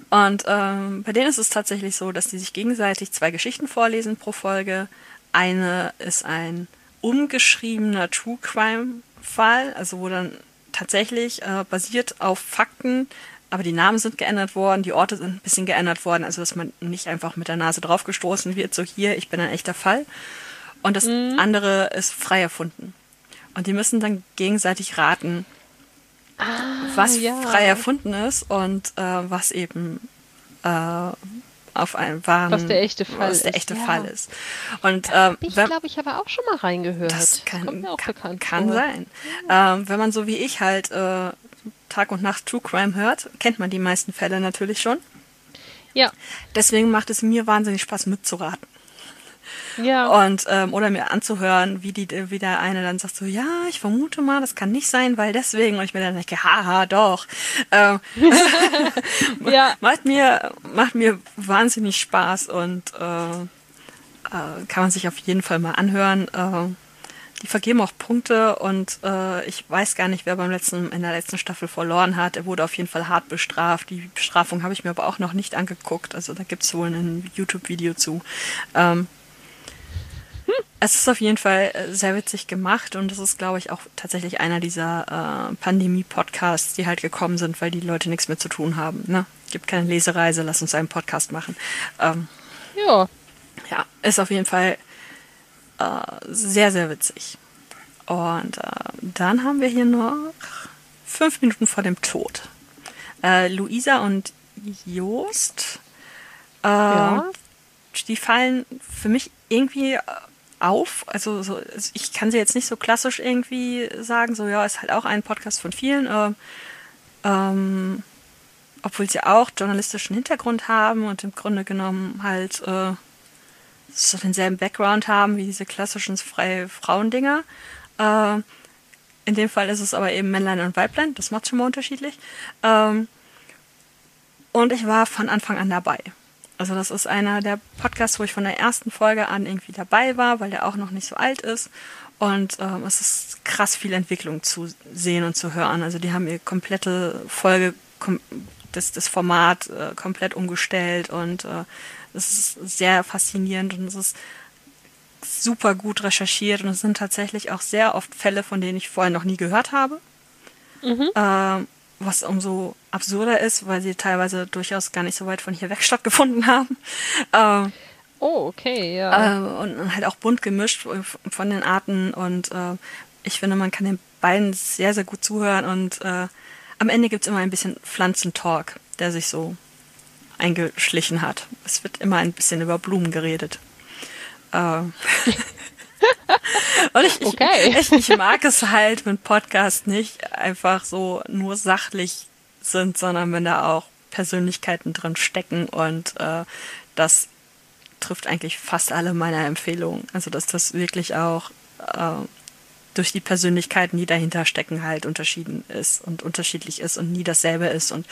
und ähm, bei denen ist es tatsächlich so, dass die sich gegenseitig zwei Geschichten vorlesen pro Folge. Eine ist ein umgeschriebener True Crime Fall, also wo dann tatsächlich äh, basiert auf Fakten aber die Namen sind geändert worden, die Orte sind ein bisschen geändert worden, also dass man nicht einfach mit der Nase draufgestoßen wird, so hier, ich bin ein echter Fall. Und das mhm. andere ist frei erfunden. Und die müssen dann gegenseitig raten, ah, was ja. frei erfunden ist und äh, was eben äh, auf einem wahren, was der echte Fall was der ist. echte ja. Fall ist. Und ähm, ich glaube, ich habe auch schon mal reingehört. Das kann, kann, kann sein. Ähm, wenn man so wie ich halt äh, Tag und Nacht True Crime hört, kennt man die meisten Fälle natürlich schon. Ja. Deswegen macht es mir wahnsinnig Spaß mitzuraten. Ja. Und ähm, oder mir anzuhören, wie die, wie der eine dann sagt so, ja, ich vermute mal, das kann nicht sein, weil deswegen. Und ich mir dann denke, haha, doch. Ähm, *laughs* ja. macht mir macht mir wahnsinnig Spaß und äh, äh, kann man sich auf jeden Fall mal anhören. Äh, die vergeben auch Punkte und äh, ich weiß gar nicht, wer beim letzten, in der letzten Staffel verloren hat. Er wurde auf jeden Fall hart bestraft. Die Bestrafung habe ich mir aber auch noch nicht angeguckt. Also da gibt es wohl ein YouTube-Video zu. Ähm, hm. Es ist auf jeden Fall äh, sehr witzig gemacht und es ist, glaube ich, auch tatsächlich einer dieser äh, Pandemie-Podcasts, die halt gekommen sind, weil die Leute nichts mehr zu tun haben. Ne? Gibt keine Lesereise, lass uns einen Podcast machen. Ähm, ja. Ja, ist auf jeden Fall äh, sehr, sehr witzig. Und äh, dann haben wir hier noch fünf Minuten vor dem Tod. Äh, Luisa und Jost, äh, ja. die fallen für mich irgendwie auf. Also so, ich kann sie jetzt nicht so klassisch irgendwie sagen, so ja, ist halt auch ein Podcast von vielen. Äh, ähm, obwohl sie auch journalistischen Hintergrund haben und im Grunde genommen halt äh, so denselben Background haben wie diese klassischen freie Frauendinger. Äh, in dem Fall ist es aber eben Männlein und Weiblein, das macht schon mal unterschiedlich. Ähm, und ich war von Anfang an dabei. Also das ist einer der Podcasts, wo ich von der ersten Folge an irgendwie dabei war, weil der auch noch nicht so alt ist. Und ähm, es ist krass viel Entwicklung zu sehen und zu hören. Also die haben ihre komplette Folge, kom das, das Format äh, komplett umgestellt und äh, es ist sehr faszinierend und es ist super gut recherchiert und es sind tatsächlich auch sehr oft Fälle, von denen ich vorher noch nie gehört habe. Mhm. Äh, was umso absurder ist, weil sie teilweise durchaus gar nicht so weit von hier weg *laughs* stattgefunden haben. Ähm, oh, okay, ja. Äh, und halt auch bunt gemischt von den Arten und äh, ich finde, man kann den beiden sehr, sehr gut zuhören und äh, am Ende gibt es immer ein bisschen Pflanzentalk, der sich so eingeschlichen hat. Es wird immer ein bisschen über Blumen geredet. Äh, *laughs* und ich, okay. ich, *laughs* ich, ich, mag es halt, wenn Podcasts nicht einfach so nur sachlich sind, sondern wenn da auch Persönlichkeiten drin stecken und äh, das trifft eigentlich fast alle meiner Empfehlungen. Also dass das wirklich auch äh, durch die Persönlichkeiten, die dahinter stecken, halt unterschieden ist und unterschiedlich ist und nie dasselbe ist und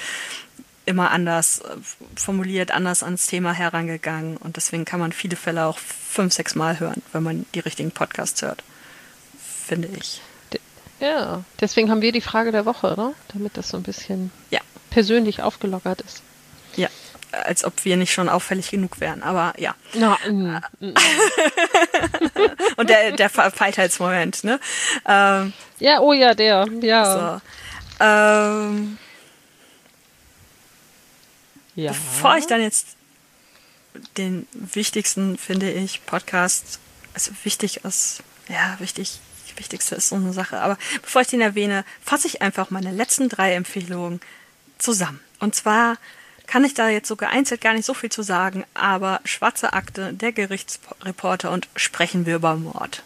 immer anders äh, formuliert, anders ans Thema herangegangen. Und deswegen kann man viele Fälle auch fünf, sechs Mal hören, wenn man die richtigen Podcasts hört. Finde ich. Ja, deswegen haben wir die Frage der Woche, oder? Damit das so ein bisschen ja. persönlich aufgelockert ist. Ja, als ob wir nicht schon auffällig genug wären, aber ja. No, mm, mm. *laughs* Und der, der Feiltheitsmoment, ne? Ähm, ja, oh ja, der, ja. So. Ähm, ja. Bevor ich dann jetzt den wichtigsten, finde ich, Podcast, also wichtig ist, ja, wichtig, wichtigste ist so eine Sache, aber bevor ich den erwähne, fasse ich einfach meine letzten drei Empfehlungen zusammen. Und zwar kann ich da jetzt sogar einzeln gar nicht so viel zu sagen, aber Schwarze Akte, der Gerichtsreporter und Sprechen wir über Mord.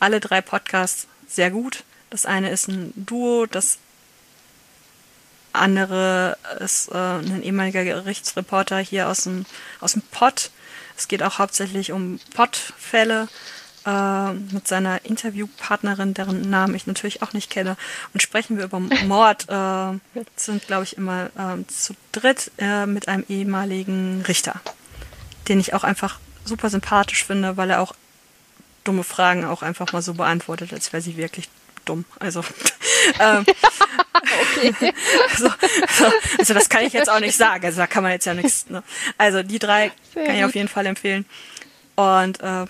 Alle drei Podcasts sehr gut. Das eine ist ein Duo, das andere ist äh, ein ehemaliger Gerichtsreporter hier aus dem, aus dem Pott. Es geht auch hauptsächlich um Pottfälle äh, mit seiner Interviewpartnerin, deren Namen ich natürlich auch nicht kenne. Und sprechen wir über *laughs* Mord. Äh, sind, glaube ich, immer äh, zu dritt äh, mit einem ehemaligen Richter, den ich auch einfach super sympathisch finde, weil er auch dumme Fragen auch einfach mal so beantwortet, als wäre sie wirklich dumm. Also, *laughs* ähm, okay. *laughs* also, also, also, das kann ich jetzt auch nicht sagen. Also da kann man jetzt ja nichts. Ne? Also die drei Sehr kann ich auf jeden Fall empfehlen. Und äh,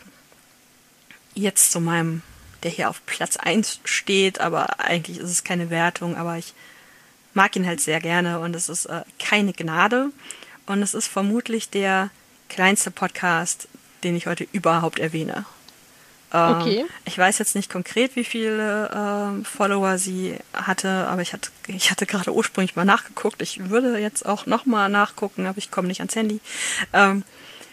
jetzt zu meinem, der hier auf Platz 1 steht, aber eigentlich ist es keine Wertung, aber ich mag ihn halt sehr gerne und es ist äh, keine Gnade. Und es ist vermutlich der kleinste Podcast, den ich heute überhaupt erwähne. Ähm, okay. Ich weiß jetzt nicht konkret, wie viele äh, Follower sie hatte, aber ich hatte, ich hatte gerade ursprünglich mal nachgeguckt. Ich würde jetzt auch nochmal nachgucken, aber ich komme nicht ans Handy. Ähm,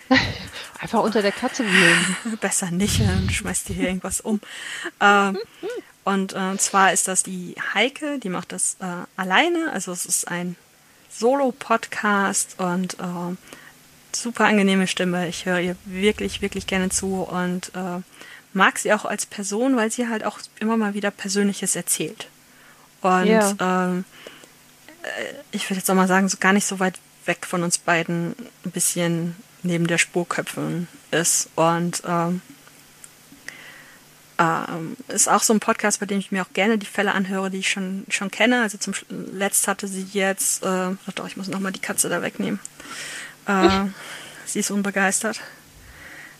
*laughs* Einfach unter der Katze wühlen. *laughs* Besser nicht, dann schmeißt dir hier irgendwas um. ähm, und äh, zwar ist das die Heike, die macht das äh, alleine. Also es ist ein Solo-Podcast und äh, super angenehme Stimme. Ich höre ihr wirklich, wirklich gerne zu und äh, mag sie auch als Person, weil sie halt auch immer mal wieder Persönliches erzählt. Und ja. ähm, äh, ich würde jetzt auch mal sagen, so gar nicht so weit weg von uns beiden ein bisschen neben der Spurköpfen ist. Und ähm, ähm, ist auch so ein Podcast, bei dem ich mir auch gerne die Fälle anhöre, die ich schon, schon kenne. Also zum Letzt hatte sie jetzt, äh, doch, ich muss nochmal die Katze da wegnehmen. Äh, *laughs* sie ist unbegeistert.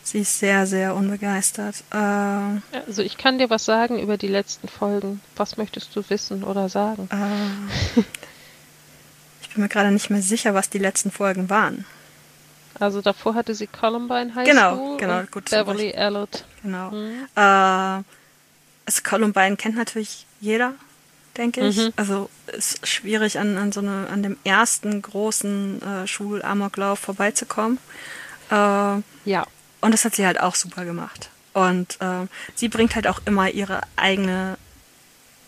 Sie ist sehr, sehr unbegeistert. Äh, also ich kann dir was sagen über die letzten Folgen. Was möchtest du wissen oder sagen? Äh, ich bin mir gerade nicht mehr sicher, was die letzten Folgen waren. Also davor hatte sie Columbine High genau, School genau, und gut, Beverly Elliot. Genau. Mhm. Äh, also Columbine kennt natürlich jeder, denke ich. Mhm. Also ist schwierig an, an so eine, an dem ersten großen äh, Schulamoklauf vorbeizukommen. Äh, ja. Und das hat sie halt auch super gemacht. Und äh, sie bringt halt auch immer ihre eigene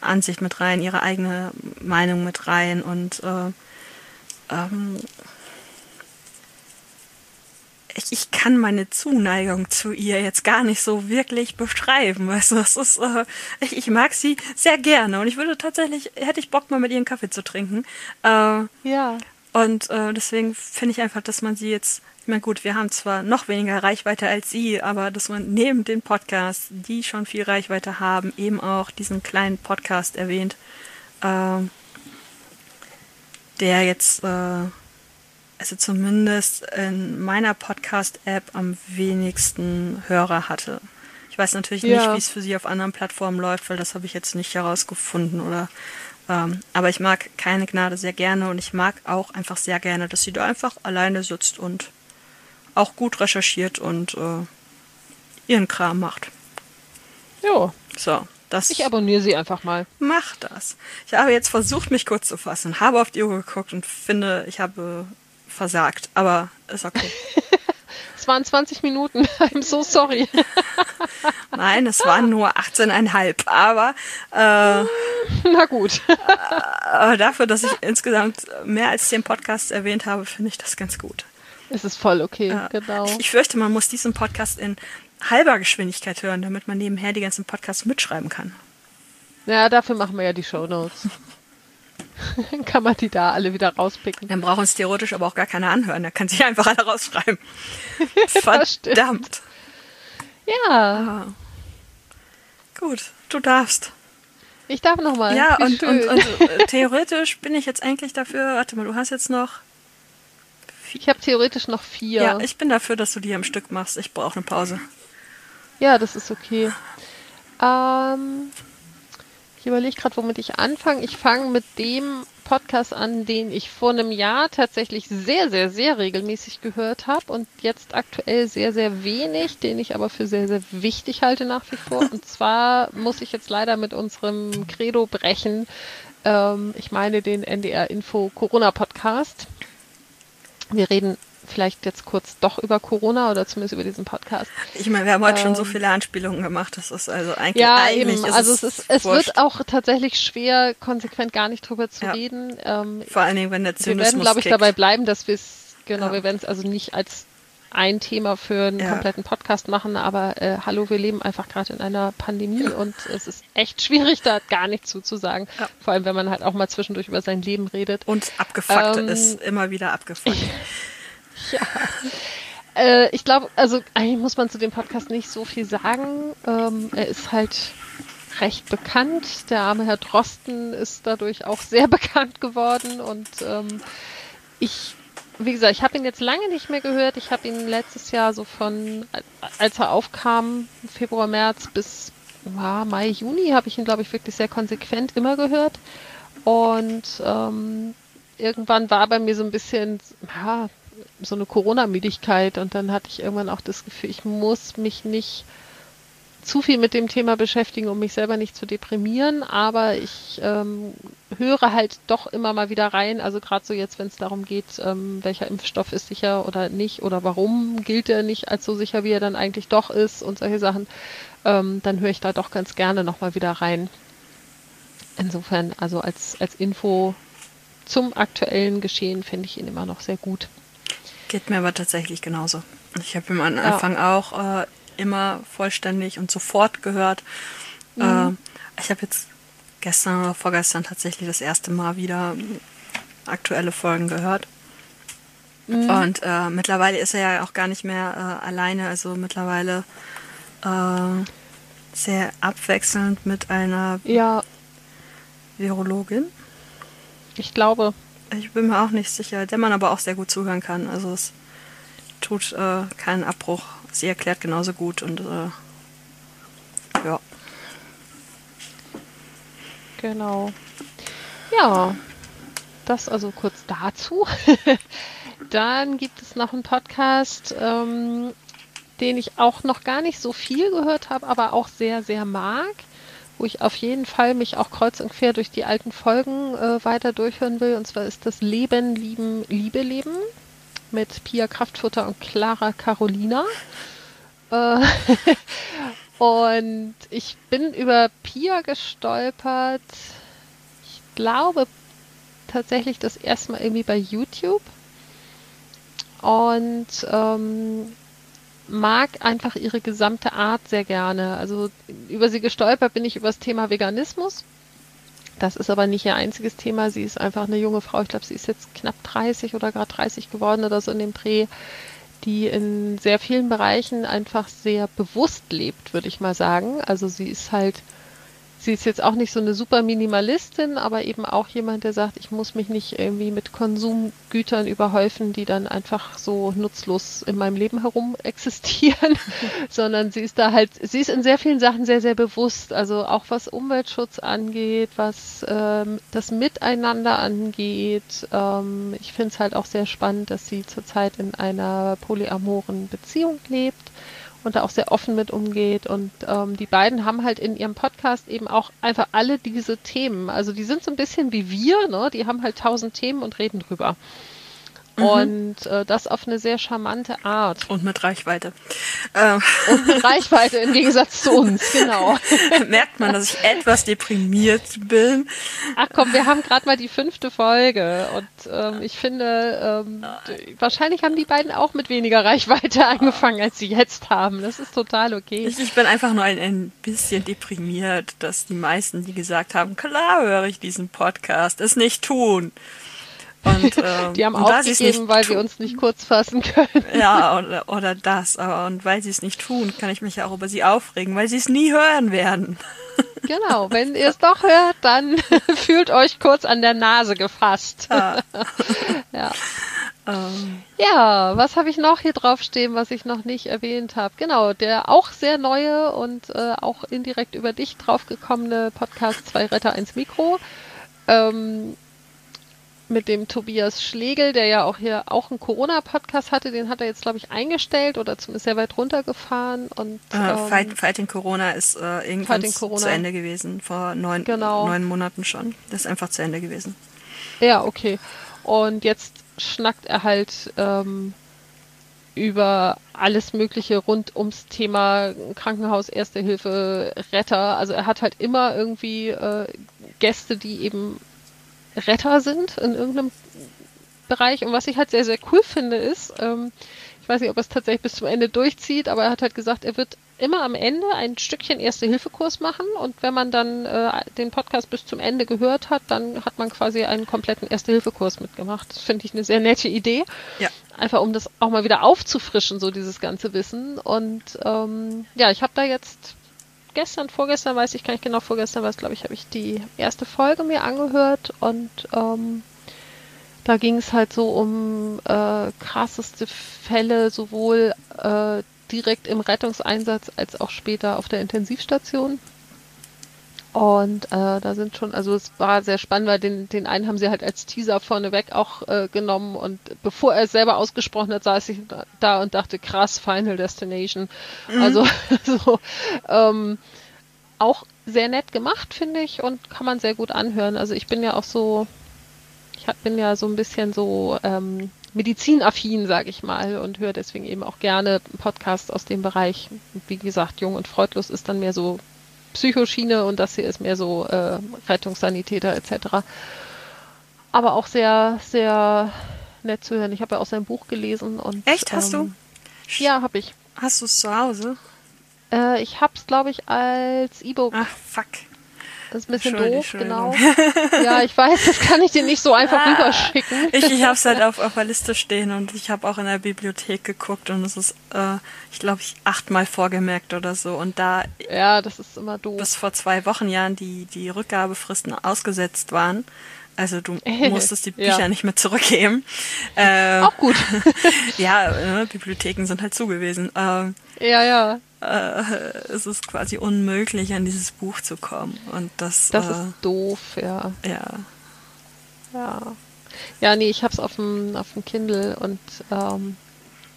Ansicht mit rein, ihre eigene Meinung mit rein und äh, ähm, ich, ich kann meine Zuneigung zu ihr jetzt gar nicht so wirklich beschreiben. Weißt du, es ist, äh, ich, ich mag sie sehr gerne und ich würde tatsächlich, hätte ich Bock mal mit ihr einen Kaffee zu trinken. Äh, ja. Und äh, deswegen finde ich einfach, dass man sie jetzt, ich meine gut, wir haben zwar noch weniger Reichweite als sie, aber dass man neben den Podcasts, die schon viel Reichweite haben, eben auch diesen kleinen Podcast erwähnt, äh, der jetzt äh, also zumindest in meiner Podcast-App am wenigsten Hörer hatte. Ich weiß natürlich ja. nicht, wie es für sie auf anderen Plattformen läuft, weil das habe ich jetzt nicht herausgefunden oder ähm, aber ich mag keine Gnade sehr gerne und ich mag auch einfach sehr gerne, dass sie da einfach alleine sitzt und auch gut recherchiert und äh, ihren Kram macht. Jo. So, das. Ich abonniere sie einfach mal. Mach das. Ich habe jetzt versucht, mich kurz zu fassen, habe auf die Uhr geguckt und finde, ich habe versagt, aber ist okay. *laughs* es waren 20 Minuten. *laughs* I'm so sorry. *laughs* Nein, es waren nur 18,5, aber äh, na gut. äh, dafür, dass ich insgesamt mehr als 10 Podcasts erwähnt habe, finde ich das ganz gut. Es ist voll okay, äh, genau. Ich, ich fürchte, man muss diesen Podcast in halber Geschwindigkeit hören, damit man nebenher die ganzen Podcasts mitschreiben kann. Ja, dafür machen wir ja die Show Notes. *laughs* kann man die da alle wieder rauspicken. Dann brauchen es theoretisch aber auch gar keiner anhören. Da kann sich einfach alle rausschreiben. *laughs* Verdammt. Ja. Ah. Gut, du darfst. Ich darf nochmal. Ja, und, und, und, äh, *laughs* theoretisch bin ich jetzt eigentlich dafür. Warte mal, du hast jetzt noch. Ich habe theoretisch noch vier. Ja, ich bin dafür, dass du die am Stück machst. Ich brauche eine Pause. Ja, das ist okay. Ähm, ich überlege gerade, womit ich anfange. Ich fange mit dem Podcast an, den ich vor einem Jahr tatsächlich sehr, sehr, sehr regelmäßig gehört habe und jetzt aktuell sehr, sehr wenig, den ich aber für sehr, sehr wichtig halte nach wie vor. Und *laughs* zwar muss ich jetzt leider mit unserem Credo brechen. Ähm, ich meine den NDR Info Corona Podcast. Wir reden vielleicht jetzt kurz doch über Corona oder zumindest über diesen Podcast. Ich meine, wir haben heute ähm, schon so ähm, viele Anspielungen gemacht, das ist also eigentlich, ja, eigentlich eben. also es, ist, es wird auch tatsächlich schwer, konsequent gar nicht drüber zu ja. reden. Ähm, Vor allen Dingen, wenn der Zynismus Wir werden, glaube ich, kickt. dabei bleiben, dass wir es, genau, ja. wir werden es also nicht als ein Thema für einen ja. kompletten Podcast machen, aber äh, hallo, wir leben einfach gerade in einer Pandemie und es ist echt schwierig, da gar nichts zuzusagen. Ja. Vor allem, wenn man halt auch mal zwischendurch über sein Leben redet. Und abgefuckt ähm, ist, immer wieder abgefuckt. *laughs* Ja. Äh, ich glaube, also eigentlich muss man zu dem Podcast nicht so viel sagen. Ähm, er ist halt recht bekannt. Der arme Herr Drosten ist dadurch auch sehr *laughs* bekannt geworden und ähm, ich wie gesagt, ich habe ihn jetzt lange nicht mehr gehört. Ich habe ihn letztes Jahr so von, als er aufkam, Februar, März bis ja, Mai, Juni, habe ich ihn, glaube ich, wirklich sehr konsequent immer gehört. Und ähm, irgendwann war bei mir so ein bisschen, ja, so eine Corona-Müdigkeit und dann hatte ich irgendwann auch das Gefühl, ich muss mich nicht zu viel mit dem Thema beschäftigen, um mich selber nicht zu deprimieren, aber ich ähm, höre halt doch immer mal wieder rein, also gerade so jetzt, wenn es darum geht, ähm, welcher Impfstoff ist sicher oder nicht oder warum gilt er nicht als so sicher, wie er dann eigentlich doch ist und solche Sachen, ähm, dann höre ich da doch ganz gerne nochmal wieder rein. Insofern, also als, als Info zum aktuellen Geschehen finde ich ihn immer noch sehr gut. Geht mir aber tatsächlich genauso. Ich habe am Anfang ja. auch äh, immer vollständig und sofort gehört. Mhm. Äh, ich habe jetzt gestern oder vorgestern tatsächlich das erste Mal wieder aktuelle Folgen gehört. Mhm. Und äh, mittlerweile ist er ja auch gar nicht mehr äh, alleine. Also mittlerweile äh, sehr abwechselnd mit einer ja. Virologin. Ich glaube. Ich bin mir auch nicht sicher, der man aber auch sehr gut zuhören kann. Also es tut äh, keinen Abbruch. Sie erklärt genauso gut und äh, ja. Genau. Ja, das also kurz dazu. *laughs* Dann gibt es noch einen Podcast, ähm, den ich auch noch gar nicht so viel gehört habe, aber auch sehr, sehr mag wo ich auf jeden Fall mich auch kreuz und quer durch die alten Folgen äh, weiter durchhören will. Und zwar ist das Leben, Lieben, Liebe, Leben mit Pia Kraftfutter und Clara Carolina. Äh, *laughs* und ich bin über Pia gestolpert. Ich glaube tatsächlich das erste Mal irgendwie bei YouTube. und ähm, mag einfach ihre gesamte Art sehr gerne. Also über sie gestolpert bin ich über das Thema Veganismus. Das ist aber nicht ihr einziges Thema. Sie ist einfach eine junge Frau. Ich glaube, sie ist jetzt knapp 30 oder gerade 30 geworden oder so in dem Dreh, die in sehr vielen Bereichen einfach sehr bewusst lebt, würde ich mal sagen. Also sie ist halt sie ist jetzt auch nicht so eine super Minimalistin, aber eben auch jemand, der sagt, ich muss mich nicht irgendwie mit Konsumgütern überhäufen, die dann einfach so nutzlos in meinem Leben herum existieren, *laughs* sondern sie ist da halt, sie ist in sehr vielen Sachen sehr, sehr bewusst. Also auch was Umweltschutz angeht, was ähm, das Miteinander angeht. Ähm, ich finde es halt auch sehr spannend, dass sie zurzeit in einer polyamoren Beziehung lebt und da auch sehr offen mit umgeht. Und ähm, die beiden haben halt in ihrem Podcast eben auch einfach alle diese Themen. Also die sind so ein bisschen wie wir, ne? Die haben halt tausend Themen und reden drüber. Mhm. Und äh, das auf eine sehr charmante Art. Und mit Reichweite. Ähm. Und mit Reichweite im Gegensatz zu uns, *laughs* genau. Merkt man, dass ich etwas deprimiert bin. Ach komm, wir haben gerade mal die fünfte Folge und ähm, ich finde, ähm, wahrscheinlich haben die beiden auch mit weniger Reichweite angefangen, als sie jetzt haben. Das ist total okay. Ich, ich bin einfach nur ein, ein bisschen deprimiert, dass die meisten, die gesagt haben, klar höre ich diesen Podcast, es nicht tun. Und, *laughs* ähm, die haben aufgegeben, weil wir uns nicht kurz fassen können. *laughs* Ja, oder, oder das. Aber, und weil sie es nicht tun, kann ich mich ja auch über sie aufregen, weil sie es nie hören werden. *laughs* Genau, wenn ihr es doch hört, dann fühlt euch kurz an der Nase gefasst. Ja. ja. Ähm. ja, was habe ich noch hier draufstehen, was ich noch nicht erwähnt habe? Genau, der auch sehr neue und äh, auch indirekt über dich draufgekommene Podcast Zwei Retter, eins Mikro. Ähm, mit dem Tobias Schlegel, der ja auch hier auch einen Corona-Podcast hatte, den hat er jetzt, glaube ich, eingestellt oder zumindest sehr weit runtergefahren. Und, äh, ähm, Fight, Fighting Corona ist äh, irgendwann Corona. zu Ende gewesen, vor neun, genau. neun Monaten schon. Das ist einfach zu Ende gewesen. Ja, okay. Und jetzt schnackt er halt ähm, über alles Mögliche rund ums Thema Krankenhaus, Erste Hilfe, Retter. Also er hat halt immer irgendwie äh, Gäste, die eben Retter sind in irgendeinem Bereich. Und was ich halt sehr, sehr cool finde, ist, ähm, ich weiß nicht, ob er es tatsächlich bis zum Ende durchzieht, aber er hat halt gesagt, er wird immer am Ende ein Stückchen Erste-Hilfe-Kurs machen und wenn man dann äh, den Podcast bis zum Ende gehört hat, dann hat man quasi einen kompletten Erste-Hilfe-Kurs mitgemacht. Das finde ich eine sehr nette Idee. Ja. Einfach um das auch mal wieder aufzufrischen, so dieses ganze Wissen. Und ähm, ja, ich habe da jetzt gestern, vorgestern, weiß ich gar nicht genau, vorgestern war es, glaube ich, habe ich die erste Folge mir angehört und ähm, da ging es halt so um äh, krasseste Fälle, sowohl äh, direkt im Rettungseinsatz als auch später auf der Intensivstation. Und äh, da sind schon, also es war sehr spannend, weil den, den einen haben sie halt als Teaser vorneweg auch äh, genommen und bevor er es selber ausgesprochen hat, saß ich da und dachte, krass, Final Destination. Mhm. Also *laughs* so, ähm, auch sehr nett gemacht, finde ich, und kann man sehr gut anhören. Also ich bin ja auch so, ich bin ja so ein bisschen so ähm, medizinaffin, sage ich mal, und höre deswegen eben auch gerne Podcasts aus dem Bereich. Wie gesagt, Jung und Freudlos ist dann mehr so Psychoschiene und das hier ist mehr so äh, Rettungssanitäter etc. Aber auch sehr, sehr nett zu hören. Ich habe ja auch sein Buch gelesen und. Echt? Hast ähm, du? Ja, habe ich. Hast du es zu Hause? Äh, ich habe es, glaube ich, als E-Book. Ach, fuck. Das ist ein bisschen doof, genau. *laughs* ja, ich weiß, das kann ich dir nicht so einfach ah, rüberschicken. Ich, ich habe es halt auf, auf der Liste stehen und ich habe auch in der Bibliothek geguckt und es ist, äh, ich glaube, ich achtmal vorgemerkt oder so. Und da ja, das ist immer doof. bis vor zwei Wochen Jahren die, die Rückgabefristen ausgesetzt waren, also du *laughs* musstest die Bücher ja. nicht mehr zurückgeben. Ähm, Auch gut. *laughs* ja, äh, Bibliotheken sind halt zugewiesen. Ähm, ja, ja äh, es ist quasi unmöglich, an dieses Buch zu kommen. Und das, das äh, ist doof, ja. Ja. Ja. Ja, nee, ich hab's auf dem, auf dem Kindle und ähm,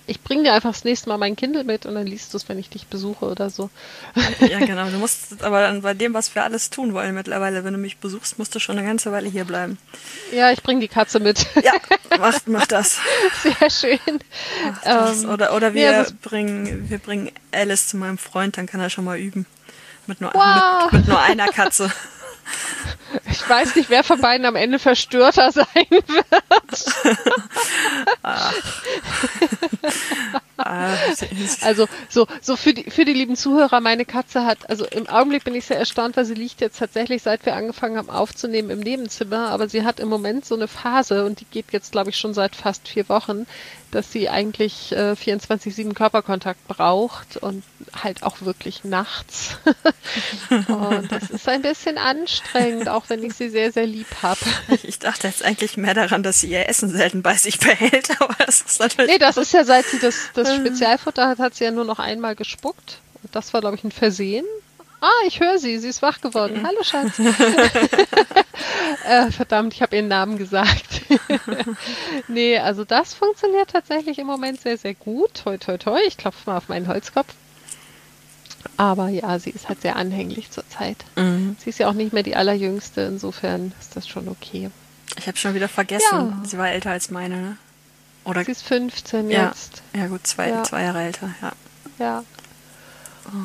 ich bringe dir einfach das nächste Mal mein Kindle mit und dann liest du es, wenn ich dich besuche oder so. Ja, *laughs* genau. Du musst aber dann bei dem, was wir alles tun wollen mittlerweile, wenn du mich besuchst, musst du schon eine ganze Weile hier bleiben. Ja, ich bringe die Katze mit. Ja, *laughs* mach, mach das. Sehr schön. Ähm, oder oder wir, ja, bringen, wir bringen Alice zu meinem Freund, dann kann er schon mal üben. Mit nur, wow. mit, mit nur einer Katze. Ich weiß nicht, wer von beiden am Ende verstörter *laughs* sein wird. also so so für die für die lieben Zuhörer, meine Katze hat also im Augenblick bin ich sehr erstaunt, weil sie liegt jetzt tatsächlich seit wir angefangen haben aufzunehmen im Nebenzimmer, aber sie hat im Moment so eine Phase und die geht jetzt glaube ich schon seit fast vier Wochen, dass sie eigentlich äh, 24/7 Körperkontakt braucht und halt auch wirklich nachts. *laughs* und das ist ein bisschen anstrengend, auch wenn ich sie sehr sehr lieb habe. Ich dachte jetzt eigentlich mehr daran, dass sie ihr Essen selten bei sich behält, *laughs* aber das ist natürlich Nee, das ist ja seit sie das das *laughs* Spezialfutter hat, hat sie ja nur noch einmal gespuckt. Das war glaube ich ein Versehen. Ah, ich höre sie, sie ist wach geworden. Hallo Schatz. *laughs* äh, verdammt, ich habe ihren Namen gesagt. *laughs* nee, also das funktioniert tatsächlich im Moment sehr, sehr gut. Toi, toi, toi. Ich klopfe mal auf meinen Holzkopf. Aber ja, sie ist halt sehr anhänglich zurzeit. Mhm. Sie ist ja auch nicht mehr die allerjüngste, insofern ist das schon okay. Ich habe schon wieder vergessen, ja. sie war älter als meine, ne? Oder sie ist 15 ja. jetzt. Ja, gut, zwei, ja. zwei Jahre älter, ja. Ja.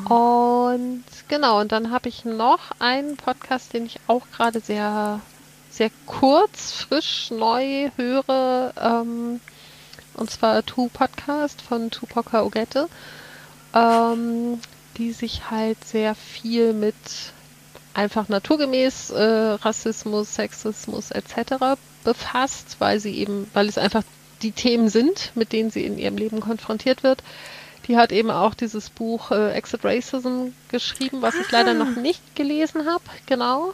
Und genau, und dann habe ich noch einen Podcast, den ich auch gerade sehr, sehr kurz, frisch, neu höre. Ähm, und zwar Two Podcast von Tupoka Ogette, ähm, die sich halt sehr viel mit einfach naturgemäß äh, Rassismus, Sexismus etc. befasst, weil sie eben, weil es einfach die Themen sind, mit denen sie in ihrem Leben konfrontiert wird. Die hat eben auch dieses Buch äh, Exit Racism geschrieben, was ah. ich leider noch ah. nicht gelesen habe. Genau.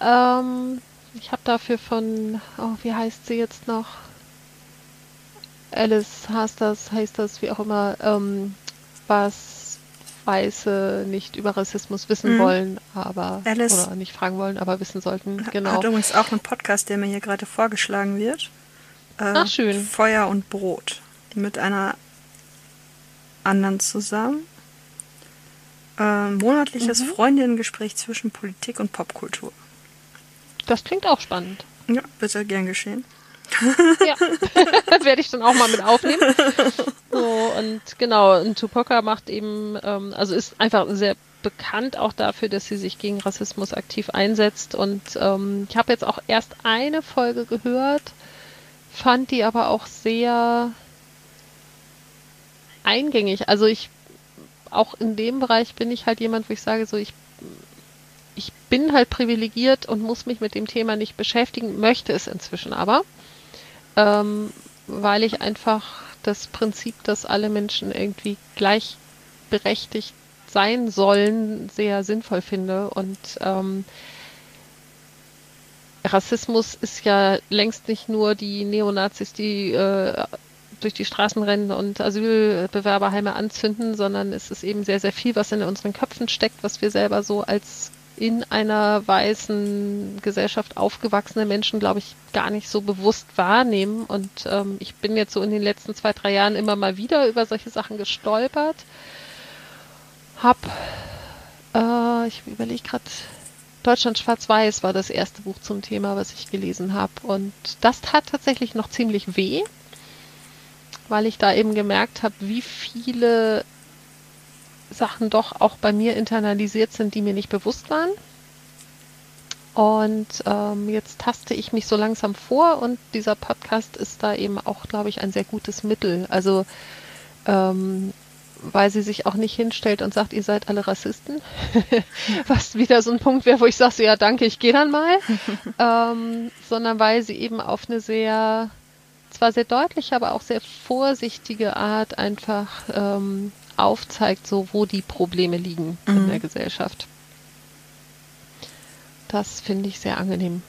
Ähm, ich habe dafür von, oh, wie heißt sie jetzt noch? Alice heißt das, heißt das, wie auch immer, ähm, was Weiße nicht über Rassismus wissen mhm. wollen, aber Alice. oder nicht fragen wollen, aber wissen sollten. Genau. Hat übrigens auch einen Podcast, der mir hier gerade vorgeschlagen wird. Äh, Ach schön. Feuer und Brot mit einer anderen zusammen. Äh, monatliches mhm. Freundinnengespräch zwischen Politik und Popkultur. Das klingt auch spannend. Ja, bitte gern geschehen. ja, *laughs* werde ich dann auch mal mit aufnehmen. So, und genau, und Tupoka macht eben, ähm, also ist einfach sehr bekannt auch dafür, dass sie sich gegen Rassismus aktiv einsetzt. Und ähm, ich habe jetzt auch erst eine Folge gehört, fand die aber auch sehr eingängig. Also ich, auch in dem Bereich bin ich halt jemand, wo ich sage, so ich, ich bin halt privilegiert und muss mich mit dem Thema nicht beschäftigen, möchte es inzwischen aber, ähm, weil ich einfach das Prinzip, dass alle Menschen irgendwie gleichberechtigt sein sollen, sehr sinnvoll finde und ähm, Rassismus ist ja längst nicht nur die Neonazis, die äh, durch die Straßen rennen und Asylbewerberheime anzünden, sondern es ist eben sehr, sehr viel, was in unseren Köpfen steckt, was wir selber so als in einer weißen Gesellschaft aufgewachsene Menschen, glaube ich, gar nicht so bewusst wahrnehmen. Und ähm, ich bin jetzt so in den letzten zwei, drei Jahren immer mal wieder über solche Sachen gestolpert. Hab, äh, ich überlege gerade, Deutschland Schwarz-Weiß war das erste Buch zum Thema, was ich gelesen habe. Und das tat tatsächlich noch ziemlich weh weil ich da eben gemerkt habe, wie viele Sachen doch auch bei mir internalisiert sind, die mir nicht bewusst waren. Und ähm, jetzt taste ich mich so langsam vor und dieser Podcast ist da eben auch, glaube ich, ein sehr gutes Mittel. Also ähm, weil sie sich auch nicht hinstellt und sagt, ihr seid alle Rassisten. *laughs* Was wieder so ein Punkt wäre, wo ich sage, so, ja danke, ich gehe dann mal. *laughs* ähm, sondern weil sie eben auf eine sehr zwar sehr deutliche, aber auch sehr vorsichtige Art einfach ähm, aufzeigt, so wo die Probleme liegen mhm. in der Gesellschaft. Das finde ich sehr angenehm.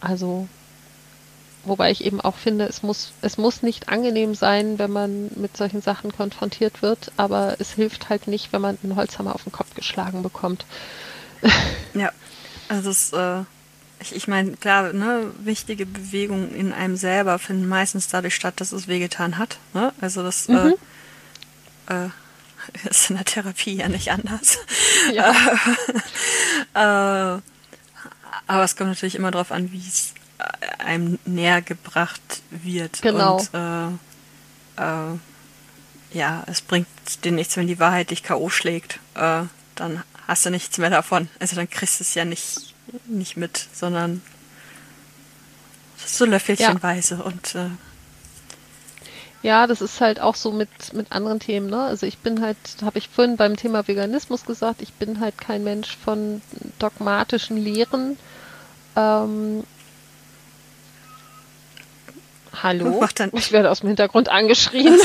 Also, wobei ich eben auch finde, es muss, es muss nicht angenehm sein, wenn man mit solchen Sachen konfrontiert wird, aber es hilft halt nicht, wenn man einen Holzhammer auf den Kopf geschlagen bekommt. Ja, also es äh ich, ich meine, klar, ne, wichtige Bewegungen in einem selber finden meistens dadurch statt, dass es wehgetan hat. Ne? Also das mhm. äh, äh, *laughs* ist in der Therapie ja nicht anders. *laughs* Ja. äh, aber es kommt natürlich immer darauf an, wie es äh, einem näher gebracht wird. Genau. Und äh, äh, ja, es bringt dir nichts, wenn die Wahrheit dich K.O. schlägt. Äh, dann hast du nichts mehr davon. Also dann kriegst du es ja nicht nicht mit, sondern so löffelchenweise ja. und äh, Ja, das ist halt auch so mit, mit anderen Themen, ne? Also ich bin halt, habe ich vorhin beim Thema Veganismus gesagt, ich bin halt kein Mensch von dogmatischen Lehren. Ähm, Hallo? *laughs* Ich werde aus dem Hintergrund angeschrien.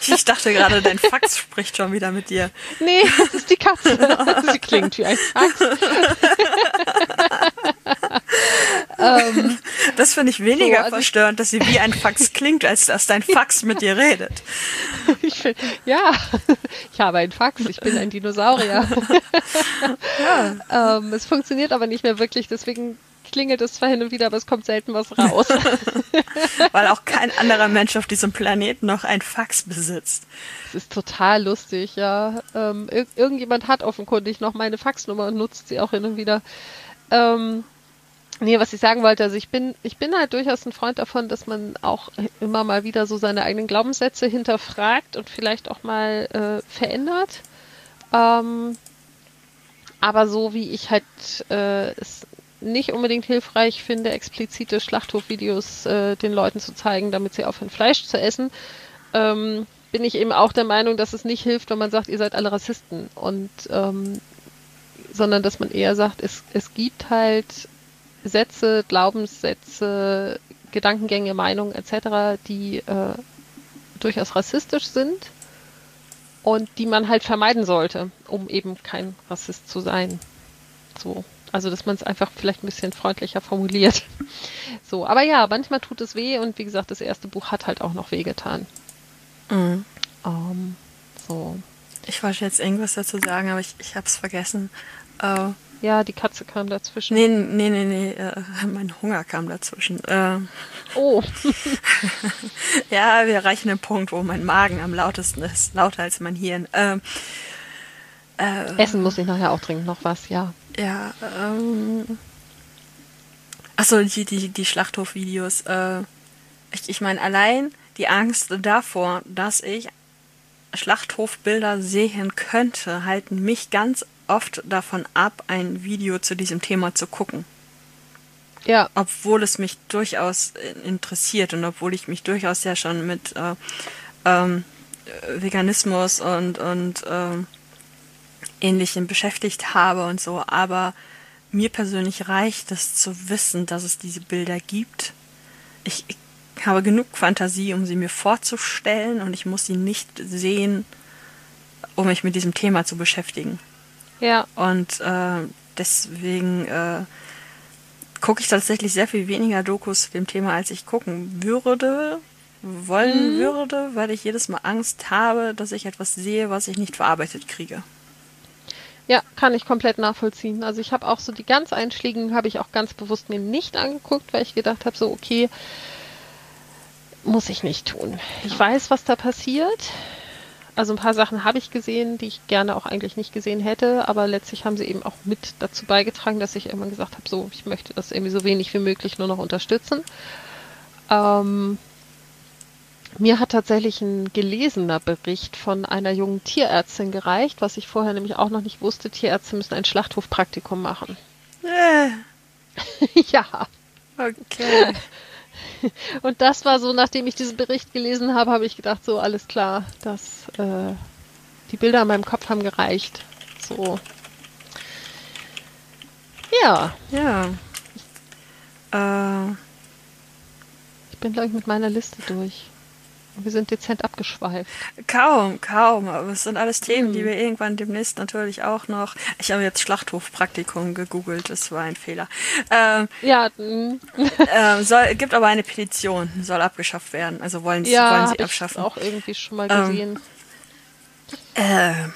ich dachte gerade, dein Fax spricht schon wieder mit dir. Nee, das ist die Katze. *laughs* Sie klingt wie ein Fax. *laughs* ähm, das finde ich weniger so, also verstörend, dass sie wie ein Fax klingt, als dass dein Fax mit dir redet. Ich find, ja, ich habe ein Fax, ich bin ein Dinosaurier. Ja. ähm, es funktioniert aber nicht mehr wirklich, deswegen klingelt es zwar hin und wieder, aber es kommt selten was raus. *laughs* Weil auch kein *laughs* anderer Mensch auf diesem Planeten noch ein Fax besitzt. Das ist total lustig, ja. Ähm, ir irgendjemand hat offenkundig noch meine Faxnummer und nutzt sie auch hin und wieder. Ähm, nee, was ich sagen wollte, also ich bin, ich bin halt durchaus ein Freund davon, dass man auch immer mal wieder so seine eigenen Glaubenssätze hinterfragt und vielleicht auch mal äh, verändert. Ähm, aber so wie ich halt äh, es nicht unbedingt hilfreich finde, explizite Schlachthofvideos äh, den Leuten zu zeigen, damit sie aufhören, Fleisch zu essen, ähm, bin ich eben auch der Meinung, dass es nicht hilft, wenn man sagt, ihr seid alle Rassisten. Und ähm, sondern dass man eher sagt, es, es gibt halt Sätze, Glaubenssätze, Gedankengänge, Meinungen etc., die äh, durchaus rassistisch sind und die man halt vermeiden sollte, um eben kein Rassist zu sein. So. Also, dass man es einfach vielleicht ein bisschen freundlicher formuliert. So, aber ja, manchmal tut es weh und wie gesagt, das erste Buch hat halt auch noch wehgetan. Mhm. Um, ähm, so. Ich wollte jetzt irgendwas dazu sagen, aber ich, ich habe es vergessen. Uh, ja, die Katze kam dazwischen. Nee, nee, nee, nee, äh, mein Hunger kam dazwischen. Äh, oh. *laughs* ja, wir erreichen den Punkt, wo mein Magen am lautesten ist. Lauter als mein Hirn. Äh, Essen muss ich nachher auch trinken, noch was, ja. Ja, ähm. Achso, die, die, die Schlachthofvideos. Äh, ich, ich meine, allein die Angst davor, dass ich Schlachthofbilder sehen könnte, halten mich ganz oft davon ab, ein Video zu diesem Thema zu gucken. Ja. Obwohl es mich durchaus interessiert und obwohl ich mich durchaus ja schon mit äh, ähm, Veganismus und, und ähm, Ähnlichem beschäftigt habe und so, aber mir persönlich reicht es zu wissen, dass es diese Bilder gibt. Ich, ich habe genug Fantasie, um sie mir vorzustellen und ich muss sie nicht sehen, um mich mit diesem Thema zu beschäftigen. Ja. Und äh, deswegen äh, gucke ich tatsächlich sehr viel weniger Dokus zu dem Thema, als ich gucken würde, wollen mhm. würde, weil ich jedes Mal Angst habe, dass ich etwas sehe, was ich nicht verarbeitet kriege. Ja, kann ich komplett nachvollziehen. Also ich habe auch so die ganz Einschlägigen habe ich auch ganz bewusst mir nicht angeguckt, weil ich gedacht habe, so okay, muss ich nicht tun. Ich weiß, was da passiert. Also ein paar Sachen habe ich gesehen, die ich gerne auch eigentlich nicht gesehen hätte, aber letztlich haben sie eben auch mit dazu beigetragen, dass ich irgendwann gesagt habe, so, ich möchte das irgendwie so wenig wie möglich nur noch unterstützen. Ähm, mir hat tatsächlich ein gelesener Bericht von einer jungen Tierärztin gereicht, was ich vorher nämlich auch noch nicht wusste. Tierärzte müssen ein Schlachthofpraktikum machen. Äh. *laughs* ja. Okay. *laughs* Und das war so, nachdem ich diesen Bericht gelesen habe, habe ich gedacht, so alles klar, dass äh, die Bilder in meinem Kopf haben gereicht. So. Ja. Ja. Äh. Ich bin, glaube ich, mit meiner Liste durch. Wir sind dezent abgeschweift. Kaum, kaum. Aber es sind alles Themen, mhm. die wir irgendwann demnächst natürlich auch noch. Ich habe jetzt Schlachthofpraktikum gegoogelt, das war ein Fehler. Ähm, ja. *laughs* äh, soll, gibt aber eine Petition, soll abgeschafft werden. Also wollen, ja, wollen sie abschaffen. Ich auch irgendwie schon mal gesehen. Ähm, äh,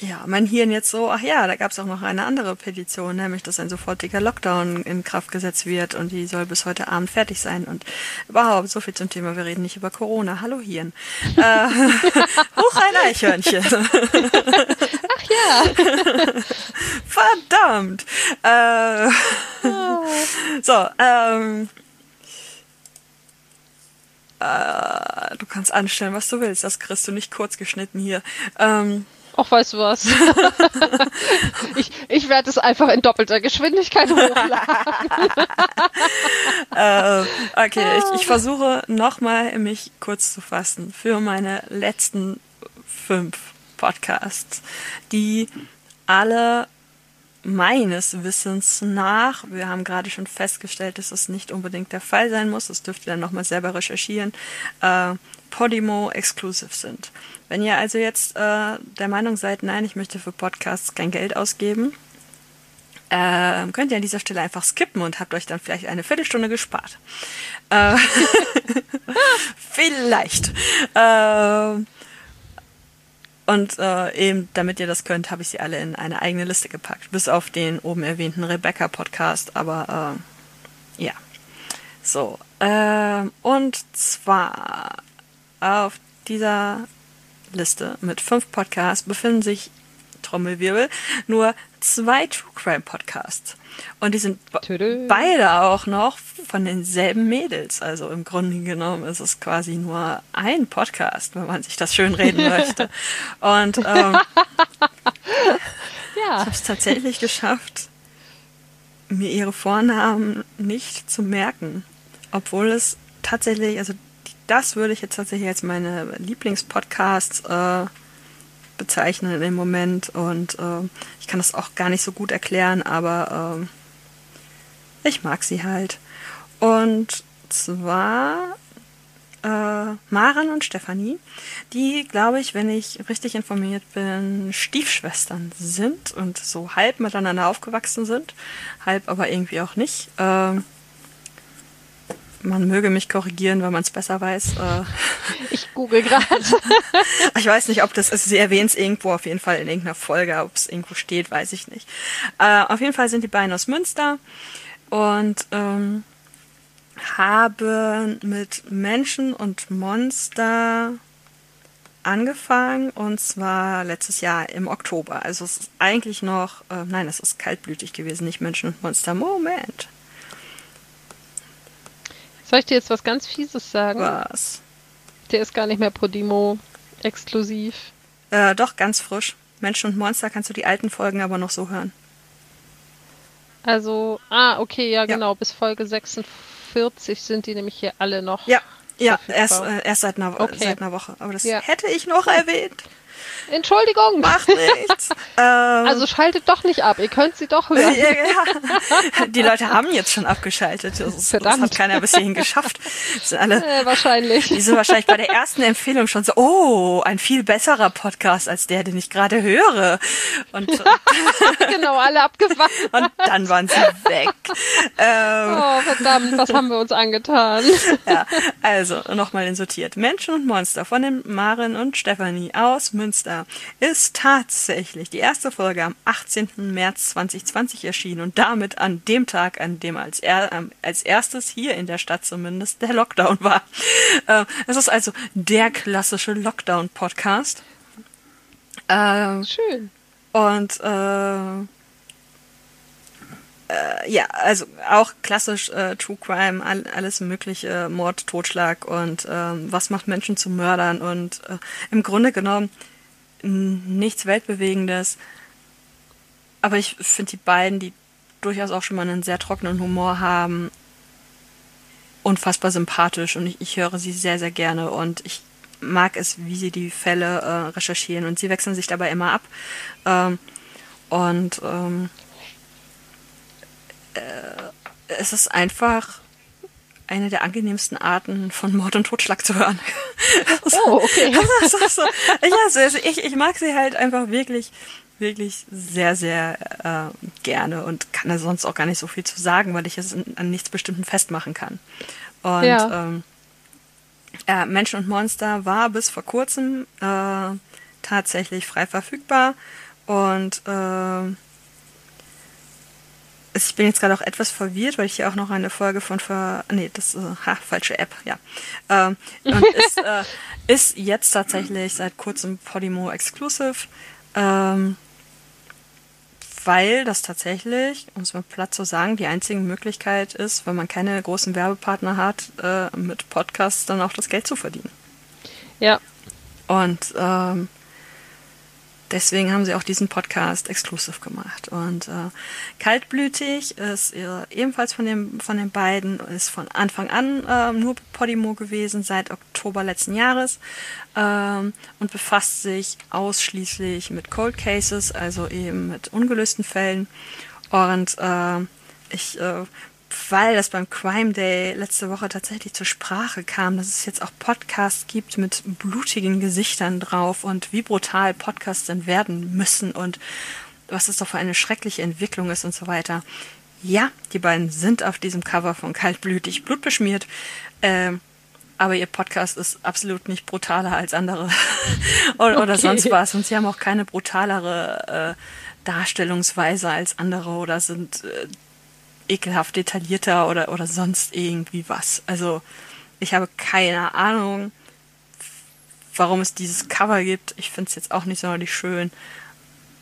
ja, mein Hirn jetzt so, ach ja, da gab es auch noch eine andere Petition, nämlich dass ein sofortiger Lockdown in Kraft gesetzt wird und die soll bis heute Abend fertig sein und überhaupt so viel zum Thema, wir reden nicht über Corona. Hallo Hirn. äh, *laughs* hoch ein Eichhörnchen. ach ja. Verdammt. Äh, so, ähm, äh, du kannst anstellen, was du willst. Das kriegst du nicht kurz geschnitten hier. Ähm, Ach, weißt du was? *laughs* ich ich werde es einfach in doppelter Geschwindigkeit hochladen. *laughs* äh, okay, ich, ich versuche nochmal mich kurz zu fassen für meine letzten fünf Podcasts, die alle meines Wissens nach, wir haben gerade schon festgestellt, dass es nicht unbedingt der Fall sein muss, das dürft ihr dann nochmal selber recherchieren, äh, Podimo exclusive sind. Wenn ihr also jetzt äh, der Meinung seid, nein, ich möchte für Podcasts kein Geld ausgeben, äh, könnt ihr an dieser Stelle einfach skippen und habt euch dann vielleicht eine Viertelstunde gespart. Äh, *laughs* vielleicht. Äh, und äh, eben, damit ihr das könnt, habe ich sie alle in eine eigene Liste gepackt. Bis auf den oben erwähnten Rebecca-Podcast. Aber äh, ja. So. Äh, und zwar auf dieser Liste mit fünf Podcasts befinden sich Trommelwirbel nur zwei True Crime Podcasts. Und die sind Tüdel. beide auch noch von denselben Mädels. Also im Grunde genommen ist es quasi nur ein Podcast, wenn man sich das schön reden möchte. Und *laughs* ähm, ja. ich habe es tatsächlich geschafft, mir ihre Vornamen nicht zu merken. Obwohl es tatsächlich, also das würde ich jetzt tatsächlich als meine Lieblingspodcasts äh, bezeichnen im Moment und äh, ich kann das auch gar nicht so gut erklären, aber äh, ich mag sie halt. Und zwar äh, Maren und Stefanie, die, glaube ich, wenn ich richtig informiert bin, Stiefschwestern sind und so halb miteinander aufgewachsen sind, halb aber irgendwie auch nicht. Äh, man möge mich korrigieren, wenn man es besser weiß. Äh, *laughs* ich google gerade. *laughs* ich weiß nicht, ob das, also sie erwähnt es irgendwo, auf jeden Fall in irgendeiner Folge, ob es irgendwo steht, weiß ich nicht. Äh, auf jeden Fall sind die beiden aus Münster und ähm, haben mit Menschen und Monster angefangen und zwar letztes Jahr im Oktober. Also es ist eigentlich noch, äh, nein, es ist kaltblütig gewesen, nicht Menschen und Monster. Moment. Soll ich dir jetzt was ganz Fieses sagen? Was? Der ist gar nicht mehr Podimo exklusiv. Äh, doch, ganz frisch. Menschen und Monster kannst du die alten Folgen aber noch so hören. Also, ah, okay, ja, ja. genau. Bis Folge 46 sind die nämlich hier alle noch. Ja, ja, erst, äh, erst seit einer, okay. seit einer Woche. Aber das ja. hätte ich noch erwähnt. Entschuldigung. Macht nichts. *laughs* ähm, also schaltet doch nicht ab. Ihr könnt sie doch hören. ja, ja. Die Leute haben jetzt schon abgeschaltet. Das, ist, das hat keiner bis hierhin geschafft. sind alle, äh, wahrscheinlich. Die sind wahrscheinlich bei der ersten Empfehlung schon so, oh, ein viel besserer Podcast als der, den ich gerade höre. Und *laughs* genau, alle abgewacht. Und dann waren sie weg. Ähm, oh, verdammt, was haben wir uns angetan? ja, also nochmal insortiert. Menschen und Monster von den Maren und Stefanie aus Münster ist tatsächlich die erste Folge am 18. März 2020 erschienen und damit an dem Tag, an dem als, er, ähm, als erstes hier in der Stadt zumindest der Lockdown *laughs* war. Äh, es ist also der klassische Lockdown-Podcast. Äh, Schön. Und äh, äh, ja, also auch klassisch äh, True Crime, all, alles mögliche, Mord, Totschlag und ähm, was macht Menschen zu Mördern und äh, im Grunde genommen nichts Weltbewegendes. Aber ich finde die beiden, die durchaus auch schon mal einen sehr trockenen Humor haben, unfassbar sympathisch und ich, ich höre sie sehr, sehr gerne und ich mag es, wie sie die Fälle äh, recherchieren und sie wechseln sich dabei immer ab. Ähm, und ähm, äh, es ist einfach eine der angenehmsten Arten von Mord und Totschlag zu hören. *laughs* Oh, okay. Ja, *laughs* also ich, ich mag sie halt einfach wirklich, wirklich sehr, sehr äh, gerne und kann da sonst auch gar nicht so viel zu sagen, weil ich es an nichts Bestimmten festmachen kann. Und ja. ähm, äh, Menschen und Monster war bis vor kurzem äh, tatsächlich frei verfügbar und äh, ich bin jetzt gerade auch etwas verwirrt, weil ich hier auch noch eine Folge von ver nee, das äh, ha, falsche App, ja. Ähm, und *laughs* ist, äh, ist jetzt tatsächlich seit kurzem Podimo Exclusive, ähm, weil das tatsächlich, um es mal platt zu sagen, die einzige Möglichkeit ist, wenn man keine großen Werbepartner hat, äh, mit Podcasts dann auch das Geld zu verdienen. Ja. Und ähm, deswegen haben sie auch diesen Podcast exklusiv gemacht. Und äh, Kaltblütig ist äh, ebenfalls von, dem, von den beiden, ist von Anfang an äh, nur Podimo gewesen, seit Oktober letzten Jahres ähm, und befasst sich ausschließlich mit Cold Cases, also eben mit ungelösten Fällen. Und äh, ich äh, weil das beim Crime Day letzte Woche tatsächlich zur Sprache kam, dass es jetzt auch Podcasts gibt mit blutigen Gesichtern drauf und wie brutal Podcasts denn werden müssen und was das doch für eine schreckliche Entwicklung ist und so weiter. Ja, die beiden sind auf diesem Cover von Kaltblütig blutbeschmiert. Ähm, aber ihr Podcast ist absolut nicht brutaler als andere *laughs* oder, okay. sonst was. Und sie haben auch keine brutalere äh, Darstellungsweise als andere oder sind äh, ekelhaft detaillierter oder, oder sonst irgendwie was. Also ich habe keine Ahnung, warum es dieses Cover gibt. Ich finde es jetzt auch nicht sonderlich schön.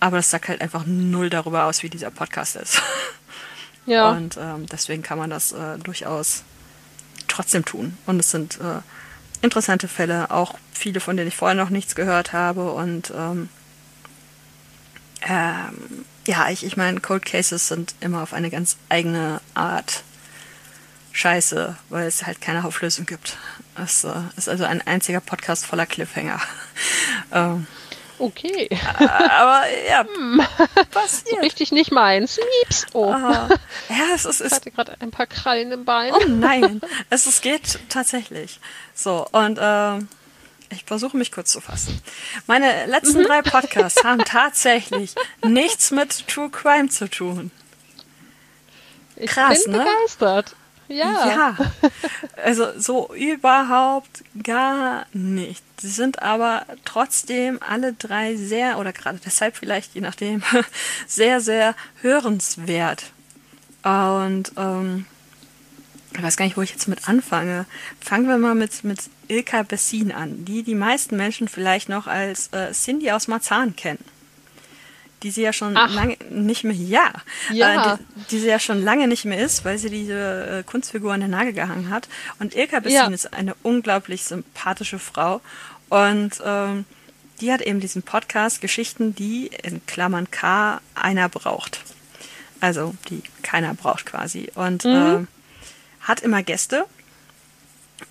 Aber es sagt halt einfach null darüber aus, wie dieser Podcast ist. *laughs* Ja. Und ähm, deswegen kann man das äh, durchaus trotzdem tun. Und es sind äh, interessante Fälle, auch viele, von denen ich vorher noch nichts gehört habe. Und ähm, ähm, ja, ich, ich meine, Cold Cases sind immer auf eine ganz eigene Art scheiße, weil es halt keine Auflösung gibt. Es äh, ist also ein einziger Podcast voller Cliffhanger. *laughs* ähm, okay. Aber ja, *laughs* hm. passiert. So richtig nicht meins. Mieps. Oh. Uh, ja, es ist. Ich hatte gerade ein paar Krallen im Bein. Oh nein, es, es geht tatsächlich. So, und ähm, ich versuche mich kurz zu fassen. Meine letzten mhm. drei Podcasts haben tatsächlich nichts mit True Crime zu tun. Krass, ich bin ne? begeistert. Ja. Ja. Also so überhaupt gar nicht. Sie sind aber trotzdem alle drei sehr, oder gerade deshalb vielleicht, je nachdem, *laughs* sehr, sehr hörenswert. Und ähm, ich weiß gar nicht, wo ich jetzt mit anfange. Fangen wir mal mit, mit Ilka Bessin an, die die meisten Menschen vielleicht noch als äh, Cindy aus Marzahn kennen. Die sie ja schon Ach. lange nicht mehr, ja, ja. Äh, die, die, sie ja schon lange nicht mehr ist, weil sie diese äh, Kunstfigur an den Nagel gehangen hat. Und Ilka Bessin ja. ist eine unglaublich sympathische Frau. Und ähm, die hat eben diesen Podcast Geschichten, die in Klammern K einer braucht. Also die keiner braucht quasi. Und mhm. Hat immer Gäste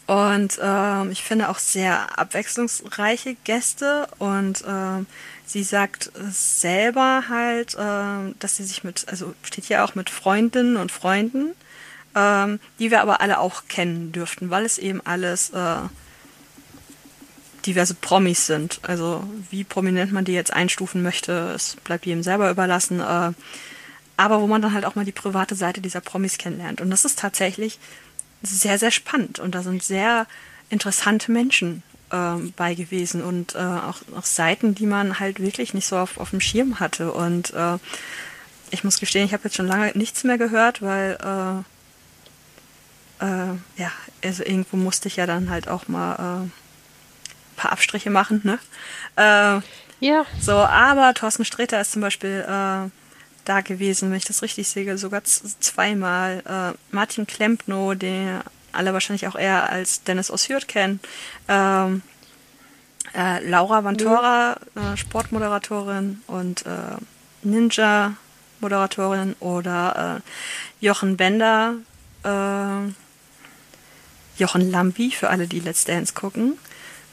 und ähm, ich finde auch sehr abwechslungsreiche Gäste und ähm, sie sagt selber halt, ähm, dass sie sich mit, also steht hier auch mit Freundinnen und Freunden, ähm, die wir aber alle auch kennen dürften, weil es eben alles äh, diverse Promis sind. Also wie prominent man die jetzt einstufen möchte, es bleibt jedem selber überlassen. Äh, aber wo man dann halt auch mal die private Seite dieser Promis kennenlernt. Und das ist tatsächlich sehr, sehr spannend und da sind sehr interessante Menschen ähm, bei gewesen und äh, auch, auch Seiten, die man halt wirklich nicht so auf, auf dem Schirm hatte. Und äh, ich muss gestehen, ich habe jetzt schon lange nichts mehr gehört, weil äh, äh, ja, also irgendwo musste ich ja dann halt auch mal äh, ein paar Abstriche machen, ne? Äh, ja. So, aber Thorsten Sträter ist zum Beispiel äh, da gewesen, wenn ich das richtig sehe, sogar zweimal. Äh, Martin Klempno, den alle wahrscheinlich auch eher als Dennis Ossyrt kennen. Ähm, äh, Laura Vantora, äh, Sportmoderatorin und äh, Ninja-Moderatorin oder äh, Jochen Bender, äh, Jochen Lambi, für alle, die Let's Dance gucken.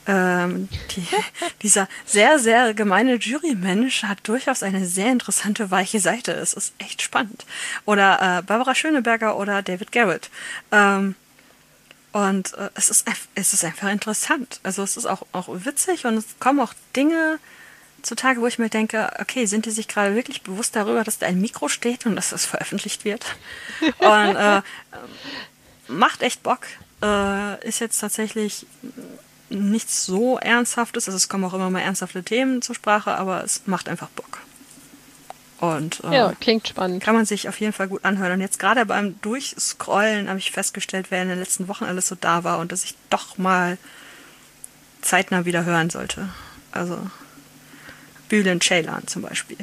Ähm, die, *laughs* dieser sehr, sehr gemeine Jurymensch hat durchaus eine sehr interessante, weiche Seite. Es ist echt spannend. Oder äh, Barbara Schöneberger oder David Garrett. Ähm, und äh, es, ist, es ist einfach interessant. Also es ist auch, auch witzig und es kommen auch Dinge zutage, wo ich mir denke, okay, sind die sich gerade wirklich bewusst darüber, dass da ein Mikro steht und dass das veröffentlicht wird? *laughs* und äh, macht echt Bock. Äh, ist jetzt tatsächlich nichts so Ernsthaftes. Also es kommen auch immer mal ernsthafte Themen zur Sprache, aber es macht einfach Bock. Und äh, ja, klingt spannend. Kann man sich auf jeden Fall gut anhören. Und jetzt gerade beim Durchscrollen habe ich festgestellt, wer in den letzten Wochen alles so da war und dass ich doch mal zeitnah wieder hören sollte. Also Bülent Ceylan zum Beispiel.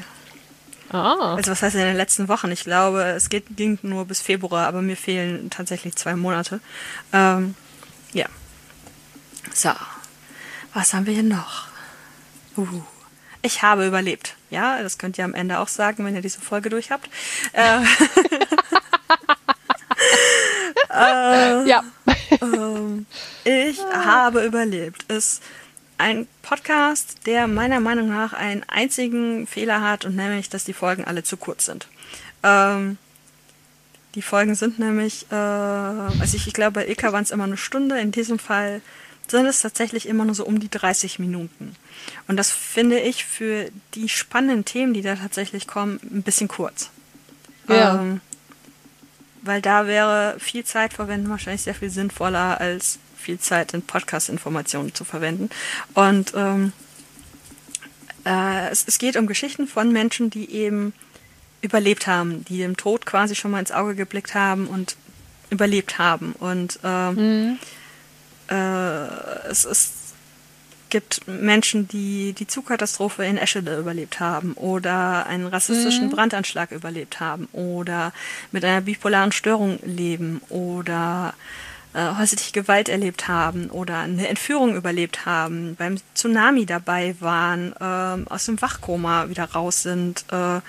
Ah. Also was heißt in den letzten Wochen? Ich glaube, es geht, ging nur bis Februar, aber mir fehlen tatsächlich zwei Monate. Ähm, ja, so, was haben wir hier noch? Uh, ich habe überlebt. Ja, das könnt ihr am Ende auch sagen, wenn ihr diese Folge durch habt. Äh, äh, *laughs* ja. *laughs* Ähm, ich habe überlebt. Ist ein Podcast, der meiner Meinung nach einen einzigen Fehler hat und nämlich, dass die Folgen alle zu kurz sind. Ähm, die Folgen sind nämlich, äh, also ich, ich glaube, bei Ilka waren es immer eine Stunde. In diesem Fall sind es tatsächlich immer nur so um die 30 Minuten. Und das finde ich für die spannenden Themen, die da tatsächlich kommen, ein bisschen kurz. Ja. Ähm, weil da wäre viel Zeit verwenden wahrscheinlich sehr viel sinnvoller, als viel Zeit in Podcast-Informationen zu verwenden. Und ähm, äh, es, es geht um Geschichten von Menschen, die eben überlebt haben, die dem Tod quasi schon mal ins Auge geblickt haben und überlebt haben. Und äh, mhm. Äh, es, es gibt Menschen, die die Zugkatastrophe in Eschede überlebt haben oder einen rassistischen mhm. Brandanschlag überlebt haben oder mit einer bipolaren Störung leben oder äh, häusliche Gewalt erlebt haben oder eine Entführung überlebt haben, beim Tsunami dabei waren, äh, aus dem Wachkoma wieder raus sind, äh,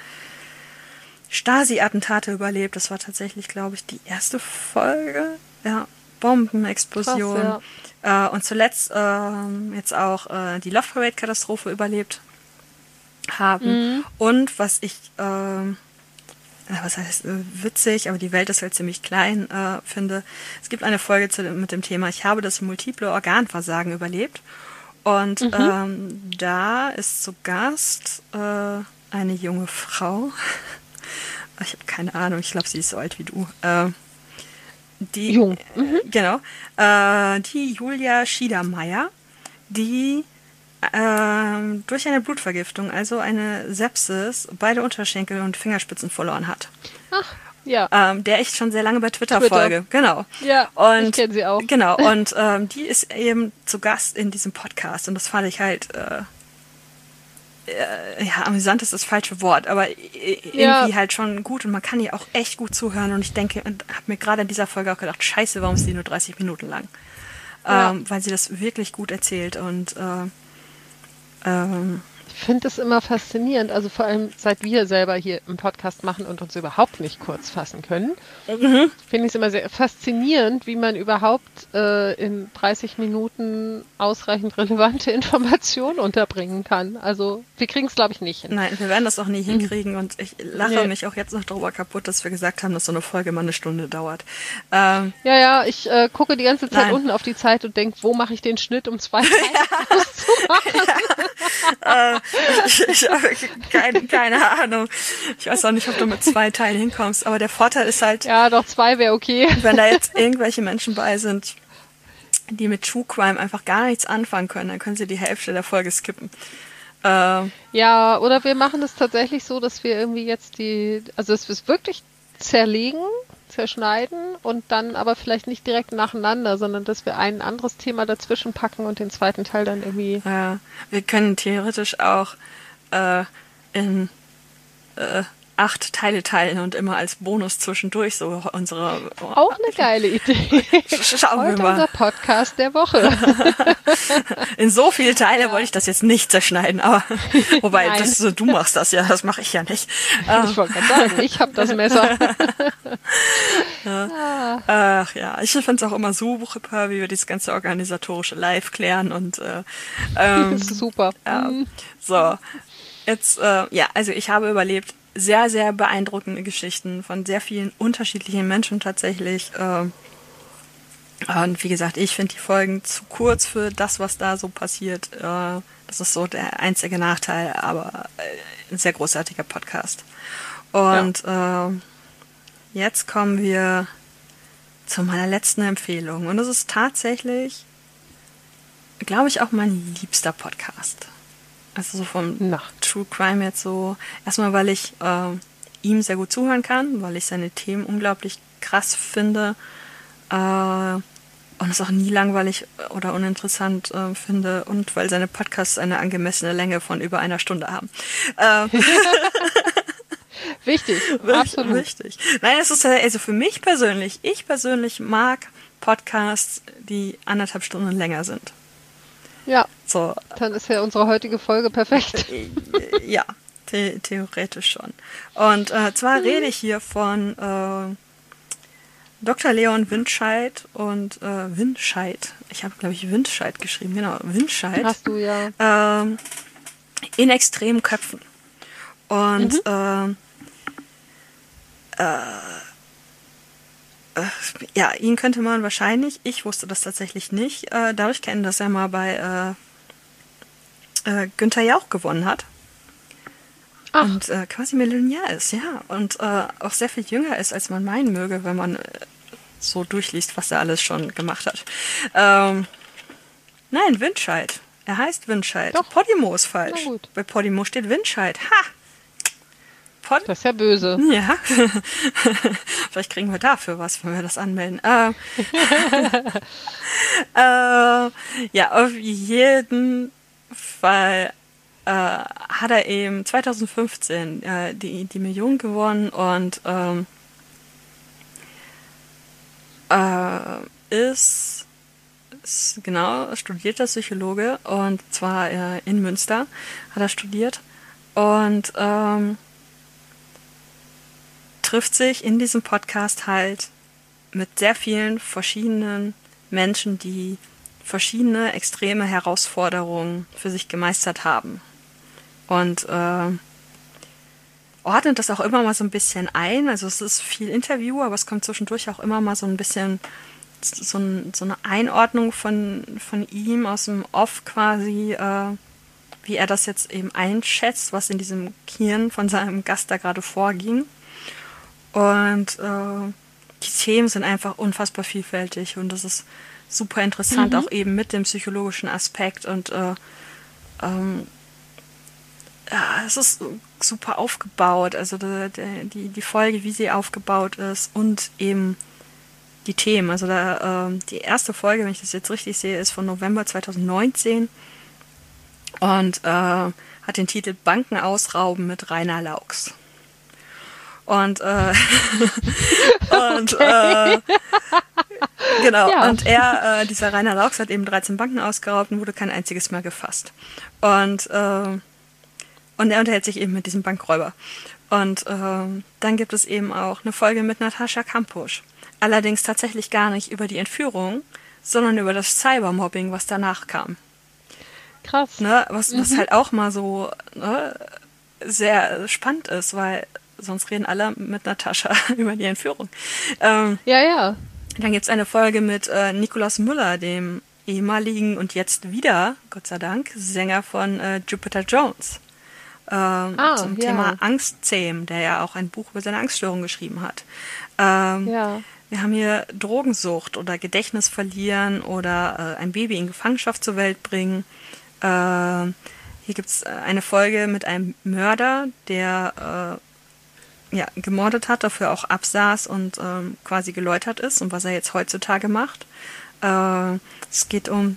Stasi-Attentate überlebt. Das war tatsächlich, glaube ich, die erste Folge. Ja, Bombenexplosion. Krass, ja. äh, und zuletzt äh, jetzt auch äh, die Love Parade-Katastrophe überlebt haben. Mhm. Und was ich, ähm, äh, was heißt äh, witzig, aber die Welt ist halt ziemlich klein, äh, finde. Es gibt eine Folge zu, mit dem Thema, ich habe das multiple Organversagen überlebt. Und mhm. ähm, da ist zu Gast eine junge Frau, *laughs* ich habe keine Ahnung, ich glaube, sie ist so alt wie du. Äh, die, Jung. Mhm. Genau. Äh, die Julia Schiedermeier, die äh, durch eine Blutvergiftung, also eine Sepsis, beide Unterschenkel und Fingerspitzen verloren hat. Ach. Ja. Ähm, der ich schon sehr lange bei Twitter, Twitter. folge. Genau. Ja, und, ich kenne sie auch. Genau, *laughs* und ähm, die ist eben zu Gast in diesem Podcast und das fand ich halt äh, äh, ja, amüsant ist das falsche Wort, aber irgendwie ja. halt schon gut und man kann ihr auch echt gut zuhören und ich denke und habe mir gerade in dieser Folge auch gedacht, scheiße, warum ist die nur 30 Minuten lang? Ja. Ähm, weil sie das wirklich gut erzählt und äh, ähm, finde es immer faszinierend, also vor allem seit wir selber hier im Podcast machen und uns überhaupt nicht kurz fassen können, mhm. finde ich es immer sehr faszinierend, wie man überhaupt äh, in 30 Minuten ausreichend relevante *laughs* Informationen unterbringen kann. Also wir kriegen es, glaube ich, nicht hin. Nein, wir werden das auch nie mhm. hinkriegen und ich lache nee. mich auch jetzt noch darüber kaputt, dass wir gesagt haben, dass so eine Folge mal eine Stunde dauert. Ähm, ja, ja, ich äh, gucke die ganze Zeit nein. unten auf die Zeit und denke, wo mache ich den Schnitt, um zwei Teile *laughs* ja. auszumachen? *laughs* Ja. äh, *laughs* ich, habe keine, keine Ahnung. Ich weiß auch nicht, ob du mit zwei Teilen hinkommst, aber der Vorteil ist halt. Ja, doch zwei wäre okay. Wenn da jetzt irgendwelche Menschen bei sind, die mit True Crime einfach gar nichts anfangen können, dann können sie die Hälfte der Folge skippen. Äh, ja, oder wir machen es tatsächlich so, dass wir irgendwie jetzt die, also dass wir es wirklich zerlegen zerschneiden und dann aber vielleicht nicht direkt nacheinander, sondern dass wir ein anderes Thema dazwischen packen und den zweiten Teil dann irgendwie. Ja, wir können theoretisch auch äh, in äh, acht Teile teilen und immer als Bonus zwischendurch so unsere. Auch eine geile Idee. Schauen Heute wir mal. unser Podcast der Woche. *laughs* In so viele Teile ja. wollte ich das jetzt nicht zerschneiden, aber *laughs* wobei das, du machst das ja, das mache ich ja nicht. *laughs* Ich wollte gerade sagen, ich habe das Messer. ja. Ah. Ach ja, ich finde es auch immer super, wie wir das ganze organisatorische live klären und äh, ähm, super. Ja, mhm. so. Jetzt, äh, ja, also ich habe überlebt sehr, sehr beeindruckende Geschichten von sehr vielen unterschiedlichen Menschen tatsächlich. Äh, und wie gesagt, ich finde die Folgen zu kurz für das, was da so passiert. Äh, das ist so der einzige Nachteil, aber äh, ein sehr großartiger Podcast. Und ja. jetzt kommen wir zu meiner letzten Empfehlung. Und das ist tatsächlich, glaube ich, auch mein liebster Podcast. Also so vom Na. True Crime jetzt so. Erstmal, weil ich äh, ihm sehr gut zuhören kann, weil ich seine Themen unglaublich krass finde. Äh, und es auch nie langweilig oder uninteressant äh, finde und weil seine Podcasts eine angemessene Länge von über einer Stunde haben. Äh, *laughs* wichtig, *laughs* absolut. Wichtig. Nein, es ist also für mich persönlich, ich persönlich mag Podcasts, die anderthalb Stunden länger sind. Ja. So. Dann ist ja unsere heutige Folge perfekt. ja, the theoretisch schon. Und äh, zwar mhm. rede ich hier von äh, Dr. Leon Windscheid und äh, Windscheid. Ich habe, glaube ich, Windscheid geschrieben, genau, Windscheid. Hast du ja. Ähm, in extremen Köpfen. Und mhm. äh, äh, äh, ja, ihn könnte man wahrscheinlich, ich wusste das tatsächlich nicht, äh, dadurch kennen, dass er mal bei äh, äh, Günther Jauch gewonnen hat. Ach. Und äh, quasi Millionär ist, ja. Und äh, auch sehr viel jünger ist, als man meinen möge, wenn man äh, so durchliest, was er alles schon gemacht hat. Ähm, nein, Windscheid. Er heißt Windscheid. Doch. Podimo ist falsch. Bei Podimo steht Windscheid. Ha! Pod das ist ja böse. Ja. *laughs* Vielleicht kriegen wir dafür was, wenn wir das anmelden. Äh, *laughs* äh, ja, auf jeden Fall äh, hat er eben 2015 äh, die, die Million gewonnen und ähm, äh, ist, ist, genau studierter Psychologe und zwar äh, in Münster hat er studiert und ähm, trifft sich in diesem Podcast halt mit sehr vielen verschiedenen Menschen, die verschiedene extreme Herausforderungen für sich gemeistert haben. Und äh, ordnet das auch immer mal so ein bisschen ein. Also es ist viel Interview, aber es kommt zwischendurch auch immer mal so ein bisschen so, ein, so eine Einordnung von, von ihm aus dem Off quasi, äh, wie er das jetzt eben einschätzt, was in diesem Kirn von seinem Gast da gerade vorging. Und äh, die Themen sind einfach unfassbar vielfältig und das ist super interessant, mhm. auch eben mit dem psychologischen Aspekt und äh, ähm, ja, es ist super aufgebaut, also die, die, die Folge, wie sie aufgebaut ist und eben die Themen. Also da, äh, die erste Folge, wenn ich das jetzt richtig sehe, ist von November 2019 und äh, hat den Titel Banken ausrauben mit Rainer Laux. Und, äh, *laughs* und äh, genau, ja. und er, äh, dieser Rainer Laux hat eben 13 Banken ausgeraubt und wurde kein einziges mehr gefasst. Und, äh, und er unterhält sich eben mit diesem Bankräuber. Und äh, dann gibt es eben auch eine Folge mit Natascha Kampusch. Allerdings tatsächlich gar nicht über die Entführung, sondern über das Cybermobbing, was danach kam. Krass. Ne, was, was mhm. halt auch mal so ne, sehr spannend ist, weil sonst reden alle mit Natascha *laughs* über die Entführung. Ähm, ja, ja. Dann gibt es eine Folge mit äh, Nikolaus Müller, dem ehemaligen und jetzt wieder, Gott sei Dank, Sänger von äh, Jupiter Jones. Ähm, ah, zum ja. Thema Angstzähm, der ja auch ein Buch über seine Angststörung geschrieben hat. Ähm, ja. Wir haben hier Drogensucht oder Gedächtnis verlieren oder äh, ein Baby in Gefangenschaft zur Welt bringen. Äh, hier gibt es eine Folge mit einem Mörder, der äh, ja, gemordet hat, dafür auch absaß und ähm, quasi geläutert ist und was er jetzt heutzutage macht. Äh, es geht um,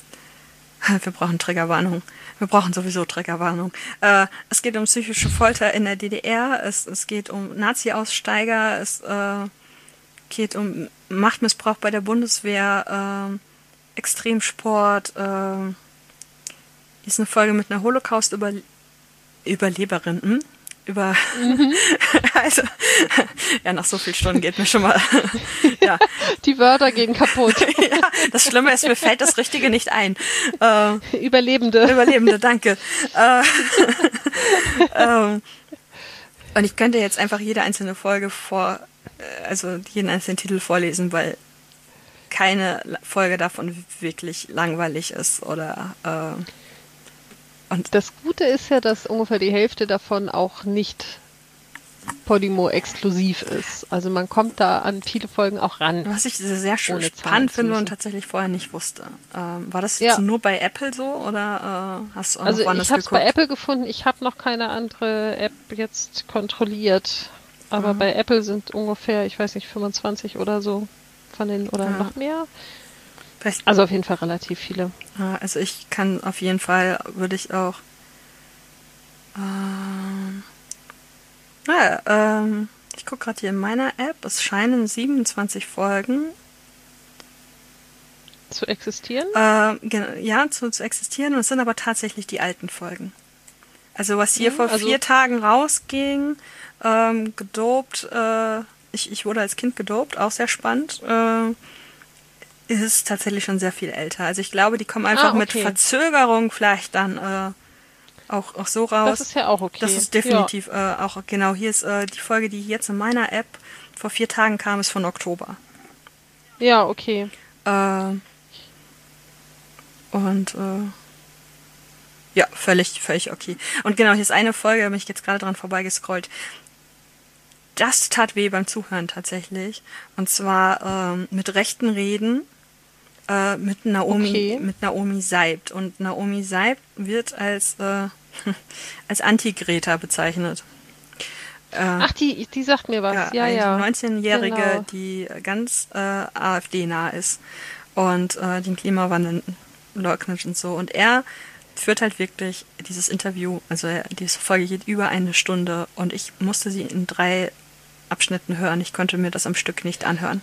*laughs* wir brauchen Triggerwarnung. Wir brauchen sowieso Triggerwarnung. Äh, es geht um psychische Folter in der DDR. Es, es geht um Nazi-Aussteiger. Es äh, geht um Machtmissbrauch bei der Bundeswehr, äh, Extremsport. Äh, ist eine Folge mit einer Holocaust-Überleberin. Hm? Über mhm. *laughs* also ja nach so vielen Stunden geht mir schon mal *laughs* ja. Die Wörter gehen kaputt. *laughs* Ja, das Schlimme ist mir fällt das Richtige nicht ein. Äh, Überlebende. Überlebende danke. Äh, ähm, und ich könnte jetzt einfach jede einzelne Folge vor äh, also jeden einzelnen Titel vorlesen weil keine Folge davon wirklich langweilig ist oder äh, und das Gute ist ja, dass ungefähr die Hälfte davon auch nicht Podimo exklusiv ist. Also man kommt da an viele Folgen auch ran. Was ich sehr schön spannend finde und tatsächlich vorher nicht wusste. Ähm, war das jetzt ja. nur bei Apple so oder äh, hast du auch also noch woanders ich habe es bei Apple gefunden. Ich habe noch keine andere App jetzt kontrolliert. Aber mhm. bei Apple sind ungefähr, ich weiß nicht, 25 oder so von den oder ja. noch mehr. Vielleicht also auf jeden Fall relativ viele. Also ich kann auf jeden Fall, würde ich auch. Ähm, naja, ähm, ich gucke gerade hier in meiner App. Es scheinen 27 Folgen. zu existieren? Äh, ja, zu, zu existieren. Und es sind aber tatsächlich die alten Folgen. Also was hier ja, vor also vier Tagen rausging, ähm, gedopt, äh, ich, ich wurde als Kind gedopt, auch sehr spannend, äh, ist tatsächlich schon sehr viel älter. Also ich glaube, die kommen einfach ah, okay. mit Verzögerung vielleicht dann äh, auch, auch so raus. Das ist ja auch okay. Das ist definitiv ja. äh, auch, genau, hier ist äh, die Folge, die jetzt in meiner App vor vier Tagen kam, ist von Oktober. Ja, okay. Äh, und äh, ja, völlig, völlig okay. Und genau, hier ist eine Folge, da bin ich jetzt gerade dran vorbeigescrollt. Das tat weh beim Zuhören tatsächlich. Und zwar ähm, mit rechten Reden äh, mit Naomi, okay. mit Naomi Seibt. Und Naomi Seibt wird als, äh, *laughs* als Anti-Greta bezeichnet. Äh, Ach, die, die sagt mir was. Ja, ja. Eine 19-Jährige, genau. die ganz äh, AfD-nah ist und äh, den Klimawandel leugnet und so. Und er führt halt wirklich dieses Interview, also diese Folge geht über eine Stunde und ich musste sie in drei Abschnitten hören. Ich konnte mir das am Stück nicht anhören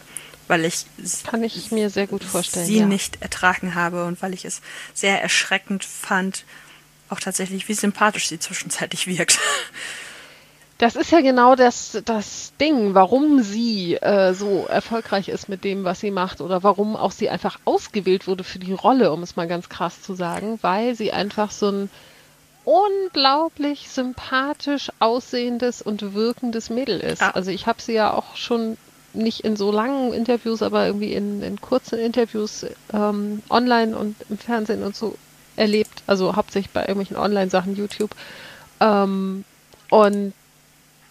weil ich kann ich mir sehr gut vorstellen, sie ja. nicht ertragen habe und weil ich es sehr erschreckend fand, auch tatsächlich, wie sympathisch sie zwischenzeitlich *laughs* wirkt. Das ist ja genau das, das Ding, warum sie äh, so erfolgreich ist mit dem, was sie macht oder warum auch sie einfach ausgewählt wurde für die Rolle, um es mal ganz krass zu sagen, weil sie einfach so ein unglaublich sympathisch aussehendes und wirkendes Mädel ist. Ja. Also ich habe sie ja auch schon nicht in so langen Interviews, aber irgendwie in, in kurzen Interviews ähm, online und im Fernsehen und so erlebt. Also hauptsächlich bei irgendwelchen Online-Sachen, YouTube. Ähm, und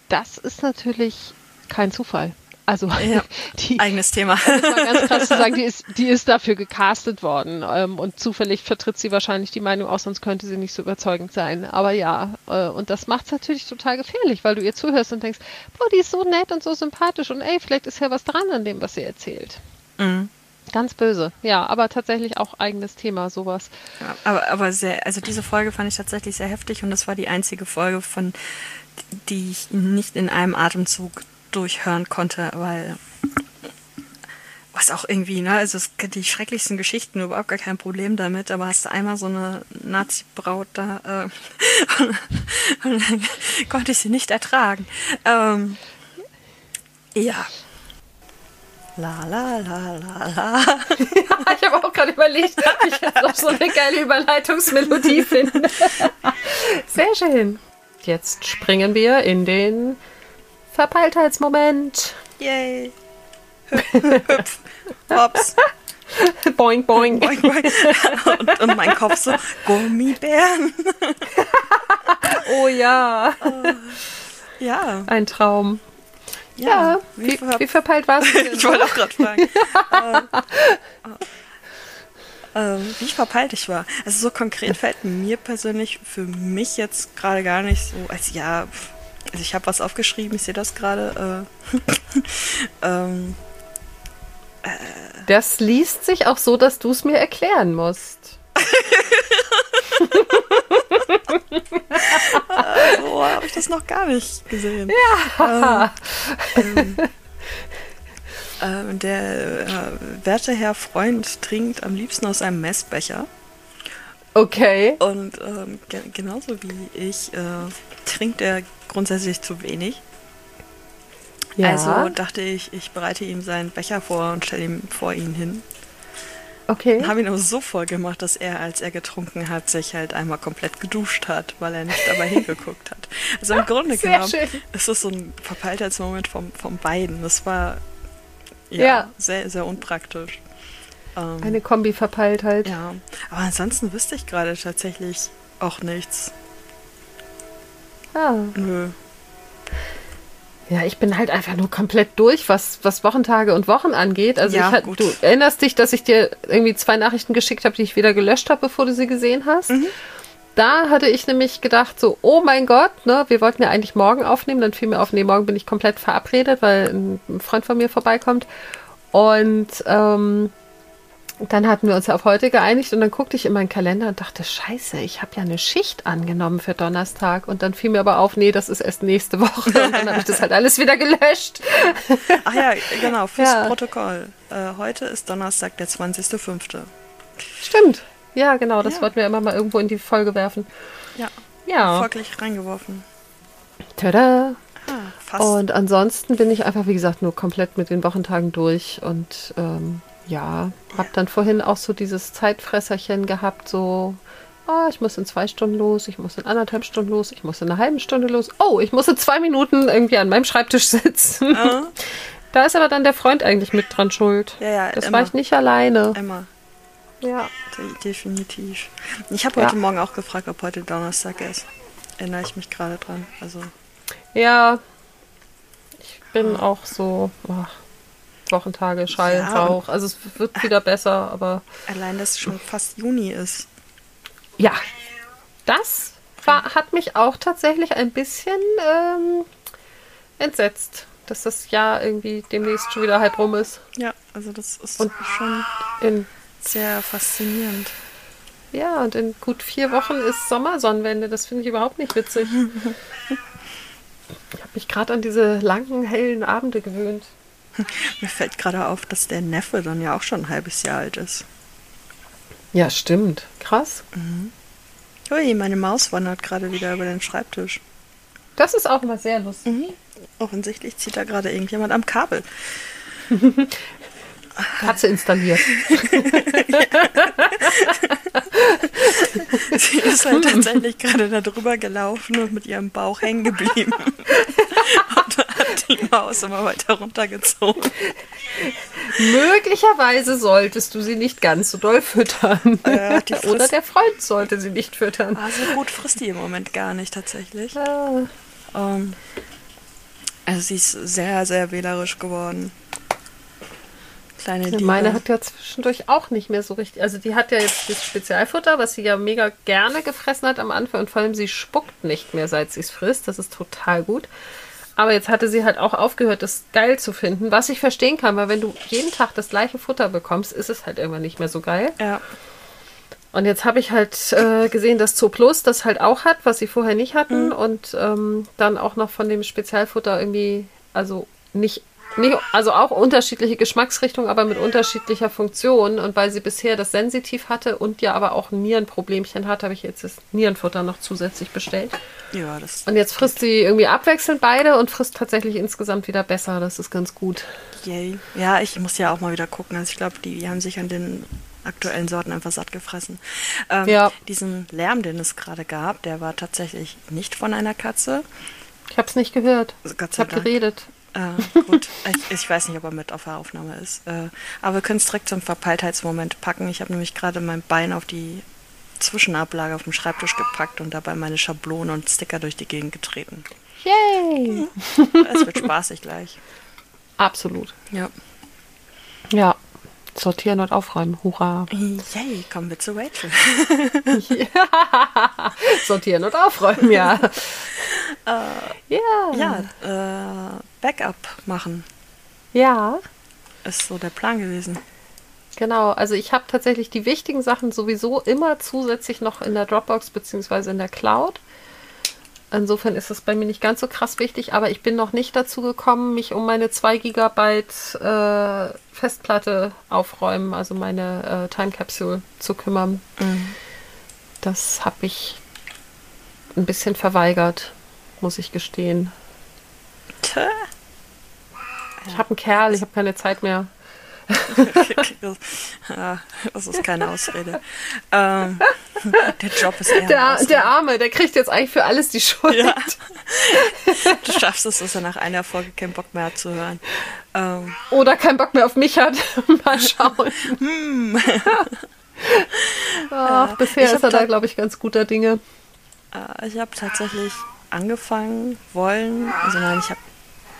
das ist natürlich kein Zufall. Also ja, *laughs* die, eigenes Thema. Das war ganz *laughs* krass zu sagen, die ist, die ist dafür gecastet worden ähm, und zufällig vertritt sie wahrscheinlich die Meinung aus, sonst könnte sie nicht so überzeugend sein. Aber ja, äh, und das macht es natürlich total gefährlich, weil du ihr zuhörst und denkst, boah, die ist so nett und so sympathisch und ey, vielleicht ist ja was dran an dem, was sie erzählt. Mhm. Ganz böse, ja, aber tatsächlich auch eigenes Thema, sowas. Ja, aber, aber sehr, also diese Folge fand ich tatsächlich sehr heftig und das war die einzige Folge von, die ich nicht in einem Atemzug durchhören konnte, weil was auch irgendwie, ne, also es, die schrecklichsten Geschichten, überhaupt gar kein Problem damit, aber hast du einmal so eine Nazi-Braut da äh, und, *laughs* und dann konnte ich sie nicht ertragen. Ähm, ja. La la la la la. *laughs* ich habe auch gerade überlegt, ob ich jetzt noch so eine geile Überleitungsmelodie finde. Sehr schön. Jetzt springen wir in den Verpeiltheitsmoment. Yay. Hüpf, hops. *laughs* Boing, boing. boing, boing. Und, und, mein Kopf so, Gummibären. *laughs* oh ja. Uh, ja. Ein Traum. Ja, ja. Wie, wie, wie, verpeilt warst du? *laughs* ich wollte auch gerade fragen. uh, uh, wie verpeilt ich war. Also so konkret fällt mir persönlich für mich jetzt gerade gar nicht so, als ja, pff, also ich habe was aufgeschrieben, ich sehe das gerade. Äh, *laughs* ähm, äh, das liest sich auch so, dass du es mir erklären musst. so habe ich das noch gar nicht gesehen. Ja. Ähm, ähm, der äh, werte Herr Freund trinkt am liebsten aus einem Messbecher. Okay. Und ähm, ge genauso wie ich äh, trinkt er grundsätzlich zu wenig. Ja. Also dachte ich, ich bereite ihm seinen Becher vor und stelle ihm vor ihn hin. Okay. Und habe ihn aber so voll gemacht, dass er, als er getrunken hat, sich halt einmal komplett geduscht hat, weil er nicht dabei *laughs* hingeguckt hat. Also im Grunde genommen schön. ist das so ein Verpeiltheitsmoment vom, vom beiden. Das war ja, ja. sehr, sehr unpraktisch. Ähm, Eine Kombi-Verpeiltheit. Ja, aber ansonsten wüsste ich gerade tatsächlich auch nichts. Ah. Nö. Ja, ich bin halt einfach nur komplett durch, was, was Wochentage und Wochen angeht. Also ja, ich, du erinnerst dich, dass ich dir irgendwie zwei Nachrichten geschickt habe, die ich wieder gelöscht habe, bevor du sie gesehen hast. Mhm. Da hatte ich nämlich gedacht, so, oh mein Gott, ne, wir wollten ja eigentlich morgen aufnehmen. Dann fiel mir auf, nee, morgen bin ich komplett verabredet, weil ein Freund von mir vorbeikommt. Und ähm, dann hatten wir uns auf heute geeinigt und dann guckte ich in meinen Kalender und dachte, scheiße, ich habe ja eine Schicht angenommen für Donnerstag. Und dann fiel mir aber auf, nee, das ist erst nächste Woche. Und dann habe ich das halt alles wieder gelöscht. Ach *laughs* ja, genau, fürs ja. Protokoll. Äh, heute ist Donnerstag, der 20.05. Stimmt. Ja, genau, das ja. wollten wir immer mal irgendwo in die Folge werfen. Ja. Ja. Folglich reingeworfen. Tada! Ah, und ansonsten bin ich einfach, wie gesagt, nur komplett mit den Wochentagen durch und ähm, ja, habe dann vorhin auch so dieses Zeitfresserchen gehabt, so, oh, ich muss in zwei Stunden los, ich muss in anderthalb Stunden los, ich muss in einer halben Stunde los. Oh, ich muss in zwei Minuten irgendwie an meinem Schreibtisch sitzen. Uh. *laughs* Da ist aber dann der Freund eigentlich mit dran schuld. Ja, ja, das immer. war ich nicht alleine. Immer. Ja. Definitiv. Ich habe heute ja. Morgen auch gefragt, ob heute Donnerstag ist. Erinnere ich mich gerade dran. Also. Ja. Ich bin auch so. Oh, Wochentage, Schall, ja, Rauch. Also es wird wieder besser, aber. Allein, dass es schon fast Juni ist. Ja. Das war, hat mich auch tatsächlich ein bisschen ähm, entsetzt, dass das Jahr irgendwie demnächst schon wieder halb rum ist. Ja, also das ist und schon in, sehr faszinierend. Ja, und in gut vier Wochen ist Sommersonnenwende. Das finde ich überhaupt nicht witzig. *laughs* ich habe mich gerade an diese langen, hellen Abende gewöhnt. *laughs* Mir fällt gerade auf, dass der Neffe dann ja auch schon ein halbes Jahr alt ist. Ja, stimmt. Krass. Mhm. Ui, meine Maus wandert gerade wieder über den Schreibtisch. Das ist auch mal sehr lustig. Mhm. Offensichtlich zieht da gerade irgendjemand am Kabel. *laughs* Katze installiert. *laughs* Sie ist halt tatsächlich gerade da drüber gelaufen und mit ihrem Bauch hängen geblieben. *laughs* und hat die Maus immer weiter runtergezogen. Möglicherweise solltest du sie nicht ganz so doll füttern. Äh, *laughs* Oder der Freund sollte sie nicht füttern. Also gut frisst die im Moment gar nicht tatsächlich. Ja. Um, also sie ist sehr, sehr wählerisch geworden. Kleine ja, meine hat ja zwischendurch auch nicht mehr so richtig. Also die hat ja jetzt das Spezialfutter, was sie ja mega gerne gefressen hat am Anfang und vor allem sie spuckt nicht mehr, seit sie es frisst. Das ist total gut. Aber jetzt hatte sie halt auch aufgehört, das geil zu finden, was ich verstehen kann, weil wenn du jeden Tag das gleiche Futter bekommst, ist es halt irgendwann nicht mehr so geil. Ja. Und jetzt habe ich halt äh, gesehen, dass Zooplus das halt auch hat, was sie vorher nicht hatten. Mhm. Und ähm, dann auch noch von dem Spezialfutter irgendwie, also nicht Nee, also auch unterschiedliche Geschmacksrichtungen, aber mit unterschiedlicher Funktion. Und weil sie bisher das sensitiv hatte und ja aber auch ein Nierenproblemchen hat, habe ich jetzt das Nierenfutter noch zusätzlich bestellt. Ja, das. Und jetzt frisst sie irgendwie abwechselnd beide und frisst tatsächlich insgesamt wieder besser. Das ist ganz gut. Yay. Ja, ich muss ja auch mal wieder gucken. Also ich glaube, die, haben sich an den aktuellen Sorten einfach satt gefressen. Ähm, ja. Diesen Lärm, den es gerade gab, der war tatsächlich nicht von einer Katze. Ich habe es nicht gehört. Also ich habe geredet. Äh, gut, *laughs* ich, ich, weiß nicht, ob er mit auf der Aufnahme ist. Äh, aber wir können es direkt zum Verpeiltheitsmoment packen. Ich habe nämlich gerade mein Bein auf die Zwischenablage auf dem Schreibtisch gepackt und dabei meine Schablone und Sticker durch die Gegend getreten. Yay! *laughs* Es wird spaßig gleich. Absolut. Ja. Ja. Sortieren und aufräumen. Hurra. Yay, kommen wir zu Rachel. ja. *laughs* Sortieren und aufräumen, ja. äh, ja. Ja, äh, Backup machen. Ja. Ist so der Plan gewesen. Genau, also ich habe tatsächlich die wichtigen Sachen sowieso immer zusätzlich noch in der Dropbox bzw. in der Cloud. Insofern ist es bei mir nicht ganz so krass wichtig, aber ich bin noch nicht dazu gekommen, mich um meine 2 GB äh, Festplatte aufräumen, also meine äh, Time Capsule zu kümmern. Mhm. Das habe ich ein bisschen verweigert, muss ich gestehen. Ich habe einen Kerl, ich habe keine Zeit mehr. *laughs* das ist keine Ausrede. Ähm, der Job ist eher. Der, der Arme, der kriegt jetzt eigentlich für alles die Schuld. Ja. *laughs* Du schaffst es, dass er nach einer Folge keinen Bock mehr hat zu hören. Ähm. Oder keinen Bock mehr auf mich hat. *laughs* Mal schauen. Hm. Ach, bisher ist er da, glaube ich, ganz guter Dinge. Äh, ich habe tatsächlich angefangen wollen, also nein, ich habe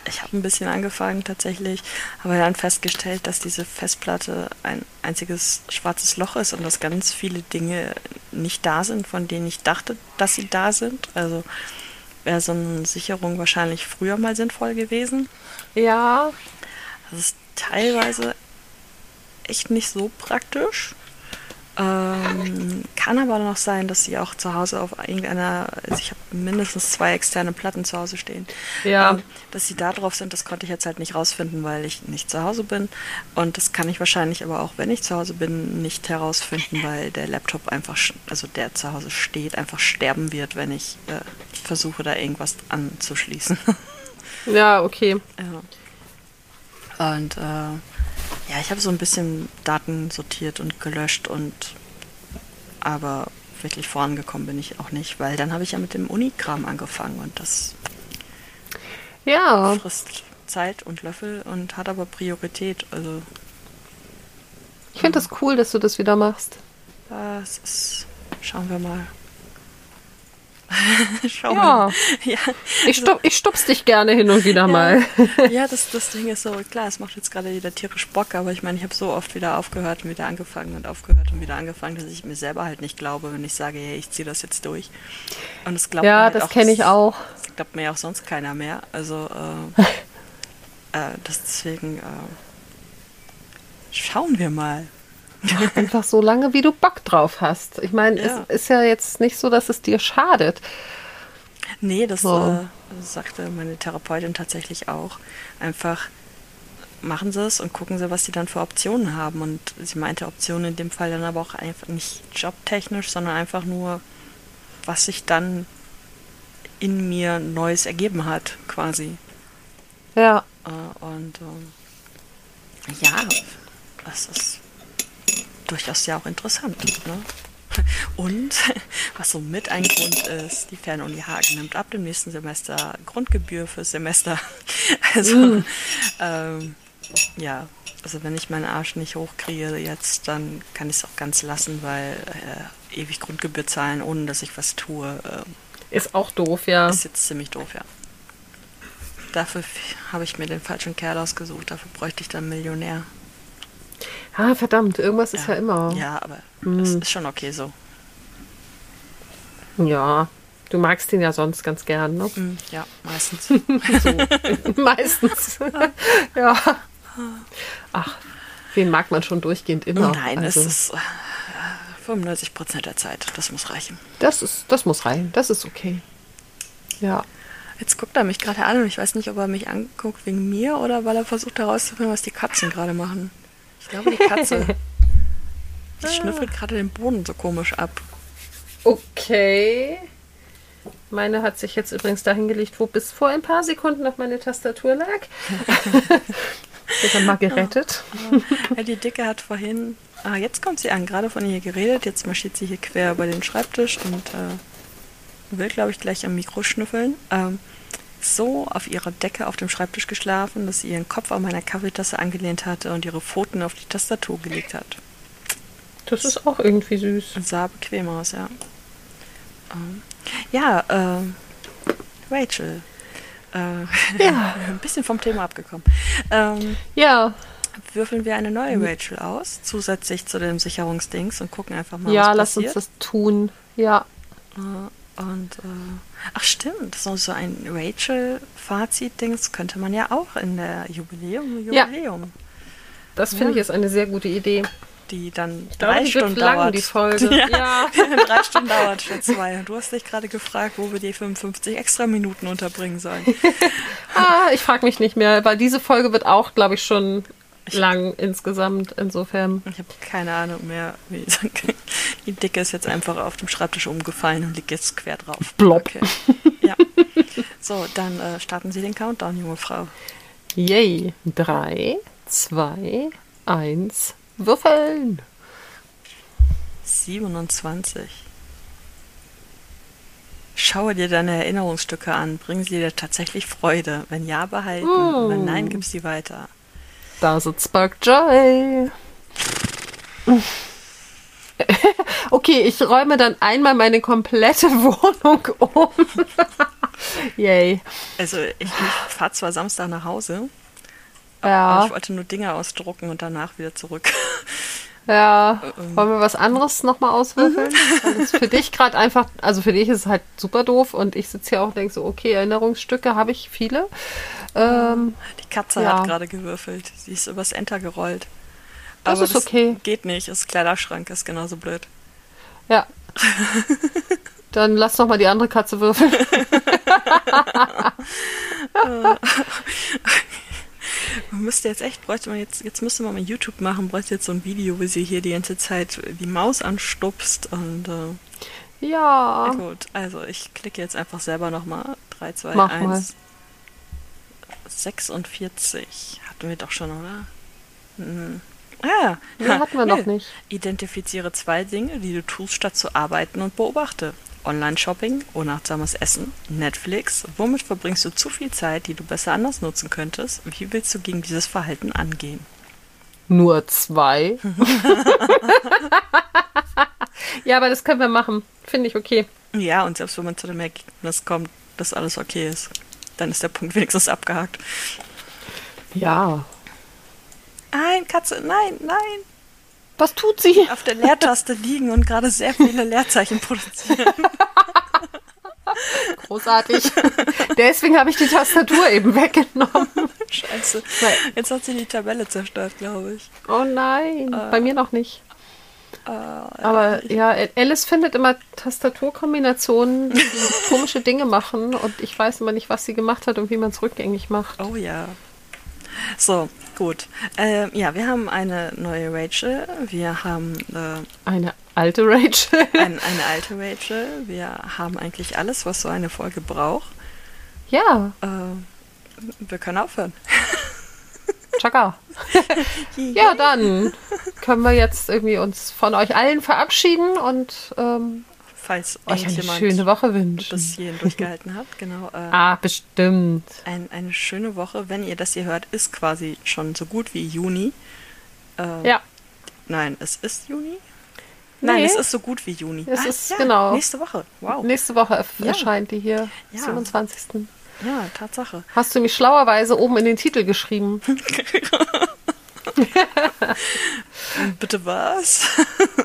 ich habe ein bisschen angefangen tatsächlich, aber dann festgestellt, dass diese Festplatte ein einziges schwarzes Loch ist und dass ganz viele Dinge nicht da sind, von denen ich dachte, dass sie da sind. Also wäre so eine Sicherung wahrscheinlich früher mal sinnvoll gewesen. Ja. Das ist teilweise echt nicht so praktisch. Ähm, kann aber noch sein, dass sie auch zu Hause auf irgendeiner, also ich habe mindestens zwei externe Platten zu Hause stehen. Ja. Ähm, dass sie da drauf sind, das konnte ich jetzt halt nicht rausfinden, weil ich nicht zu Hause bin. Und das kann ich wahrscheinlich aber auch, wenn ich zu Hause bin, nicht herausfinden, weil der Laptop einfach, also der zu Hause steht, einfach sterben wird, wenn ich äh, versuche, da irgendwas anzuschließen. *laughs* Ja, okay. Ja. Und äh, ja, ich habe so ein bisschen Daten sortiert und gelöscht und aber wirklich vorangekommen bin ich auch nicht, weil dann habe ich ja mit dem Unikram angefangen und das Ja. frisst Zeit und Löffel und hat aber Priorität. Also Ich finde das cool, dass du das wieder machst. das ist, schauen wir mal. *laughs* Schauen Ja. *laughs* Ja, Ich, stup, ich stups dich gerne hin und wieder mal. *laughs* ja das, das Ding ist so, klar, es macht jetzt gerade wieder tierisch Bock, aber ich meine, ich habe so oft wieder aufgehört und wieder angefangen und aufgehört und wieder angefangen, dass ich mir selber halt nicht glaube, wenn ich sage, hey, ich ziehe das jetzt durch. Und es glaubt Ja, halt das kenne ich auch. Das glaubt mir ja auch sonst keiner mehr. Also, äh, äh, das deswegen, äh, schauen wir mal. *laughs* Einfach so lange, wie du Bock drauf hast. Ich meine, Ja. es ist ja jetzt nicht so, dass es dir schadet. Nee, das So. äh, sagte meine Therapeutin tatsächlich auch. Einfach machen Sie es und gucken Sie, was Sie dann für Optionen haben. Und sie meinte Optionen in dem Fall dann aber auch einfach nicht jobtechnisch, sondern einfach nur, was sich dann in mir Neues ergeben hat, quasi. Ja. Äh, und ähm, ja, das ist durchaus ja auch interessant. Ne? *laughs* Und *laughs* was so mit ein Grund ist, die Fernuni Hagen nimmt ab dem nächsten Semester Grundgebühr fürs Semester. *laughs* Also ähm, ja, also wenn ich meinen Arsch nicht hochkriege jetzt, dann kann ich es auch ganz lassen, weil äh, ewig Grundgebühr zahlen, ohne dass ich was tue, äh, Ist auch doof, ja. ist jetzt ziemlich doof, ja. Dafür habe ich mir den falschen Kerl ausgesucht. Dafür bräuchte ich dann Millionär. Ah, verdammt, irgendwas ist ja immer. Ja, aber Mhm. das ist schon okay so. Ja. Du magst ihn ja sonst ganz gern, ne? Ja, meistens. *laughs* *laughs* Meistens. *laughs* ja. Ach, wen mag man schon durchgehend immer? Nein, also, es ist äh, 95 Prozent der Zeit. Das muss reichen. das ist, das muss rein. Das ist okay. Ja. Jetzt guckt er mich gerade an und ich weiß nicht, ob er mich anguckt wegen mir oder weil er versucht herauszufinden, was die Katzen gerade machen. Ich glaube, die Katze. *laughs* Die schnüffelt gerade den Boden so komisch ab. Okay. Meine hat sich jetzt übrigens dahin gelegt, wo bis vor ein paar Sekunden noch meine Tastatur lag. *laughs* Wird dann mal gerettet. Ja, die Dicke hat vorhin, ah, jetzt kommt sie an, gerade von ihr geredet, jetzt marschiert sie hier quer über den Schreibtisch und äh, will, glaube ich, gleich am Mikro schnüffeln. Ähm, so auf ihrer Decke auf dem Schreibtisch geschlafen, dass sie ihren Kopf an meiner Kaffeetasse angelehnt hatte und ihre Pfoten auf die Tastatur gelegt hat. Das ist auch irgendwie süß. Und sah bequem aus, ja. Ähm, ja, ähm, Rachel. Äh, Ja. *laughs* ein bisschen vom Thema abgekommen. Ähm, Ja, würfeln wir eine neue Rachel aus, zusätzlich zu dem Sicherungsdings und gucken einfach mal, ja, was lass uns passiert. das tun. Ja. Äh, Und äh, ach stimmt, so, so ein Rachel-Fazit-Dings könnte man ja auch in der Jubiläum, Ja. Jubiläum, Das finde Ja. ich ist eine sehr gute Idee. die dann Ich glaube, drei wird Stunden lang, dauert. die Folge. *laughs* Ja, Ja. *laughs* drei Stunden dauert statt zwei. Und du hast dich gerade gefragt, wo wir die 55 extra Minuten unterbringen sollen. *laughs* Ah, ich frage mich nicht mehr, weil diese Folge wird auch, glaube ich, schon *laughs* lang insgesamt. Insofern. Ich habe keine Ahnung mehr. Wie *laughs* die Dicke ist jetzt einfach auf dem Schreibtisch umgefallen und liegt jetzt quer drauf. Blob. Okay. Ja. So, dann äh, starten Sie den Countdown, junge Frau. Yay. Drei, zwei, eins, würfeln. 27. Schaue dir deine Erinnerungsstücke an. Bringen sie dir tatsächlich Freude? Wenn ja, behalten. Mm. Wenn nein, gib sie weiter. Does it spark joy? *laughs* Okay, ich räume dann einmal meine komplette *laughs* Wohnung um. *laughs* Yay. Also, ich, ich fahre zwar Samstag nach Hause, aber Ja, ich wollte nur Dinge ausdrucken und danach wieder zurück. Ja. Wollen wir was anderes nochmal auswürfeln? Das für dich gerade einfach, also für dich ist es halt super doof und ich sitze hier auch und denke so, okay, Erinnerungsstücke habe ich viele. Ähm, Die Katze Ja. hat gerade gewürfelt. Sie ist übers Enter gerollt. Das aber ist okay. Geht nicht. Das Kleiderschrank ist genauso blöd. Ja. *laughs* Dann lass doch mal die andere Katze würfeln. *laughs* *laughs* Man müsste jetzt echt, bräuchte man jetzt, jetzt müsste man mal YouTube machen, bräuchte jetzt so ein Video, wie sie hier die ganze Zeit die Maus anstupst und äh, Ja. ja, gut. Also ich klicke jetzt einfach selber nochmal 3, 2, Mach 1. mal. 46 hatten wir doch schon, oder? Hm. Ah, Nee, hatten wir noch nicht. Identifiziere zwei Dinge, die du tust, statt zu arbeiten und beobachte. Online-Shopping, unachtsames Essen, Netflix. Womit verbringst du zu viel Zeit, die du besser anders nutzen könntest? Wie willst du gegen dieses Verhalten angehen? Nur zwei. *laughs* ja, aber das können wir machen. Finde ich okay. Ja, und selbst wenn man zu dem Ergebnis kommt, dass alles okay ist, dann ist der Punkt wenigstens abgehakt. Ja. Nein, Katze, nein, nein. Was tut sie? Auf der Leertaste liegen und gerade sehr viele Leerzeichen produzieren. *laughs* Großartig. Deswegen habe ich die Tastatur eben weggenommen. Scheiße. Nein. Jetzt hat sie die Tabelle zerstört, glaube ich. Oh nein, bei mir noch nicht. Äh, Aber ja, Alice findet immer Tastaturkombinationen, die *laughs* komische Dinge machen und ich weiß immer nicht, was sie gemacht hat und wie man es rückgängig macht. Oh ja. So, gut. Ähm, ja, wir haben eine neue Rachel. Wir haben äh, Eine alte Rachel. *laughs* ein, eine alte Rachel. Wir haben eigentlich alles, was so eine Folge braucht. Ja, Äh, wir können aufhören. *laughs* tschakka. Ja, dann können wir jetzt irgendwie uns von euch allen verabschieden und ähm, Falls euch eine irgendjemand schöne Woche wünschen. bis hierhin durchgehalten hat. Genau. *laughs* Äh, Ah, bestimmt. ein, eine schöne Woche. Wenn ihr das hier hört, ist quasi schon so gut wie Juni. Äh, Ja, Nein, es ist Juni? Nein, Nee. es ist so gut wie Juni. Es ist- genau. Nächste Woche. Wow. nächste Woche Ja. erscheint die hier, Ja. 27. Ja, Tatsache. Hast du mich schlauerweise oben in den Titel geschrieben? *laughs* *laughs* Bitte was?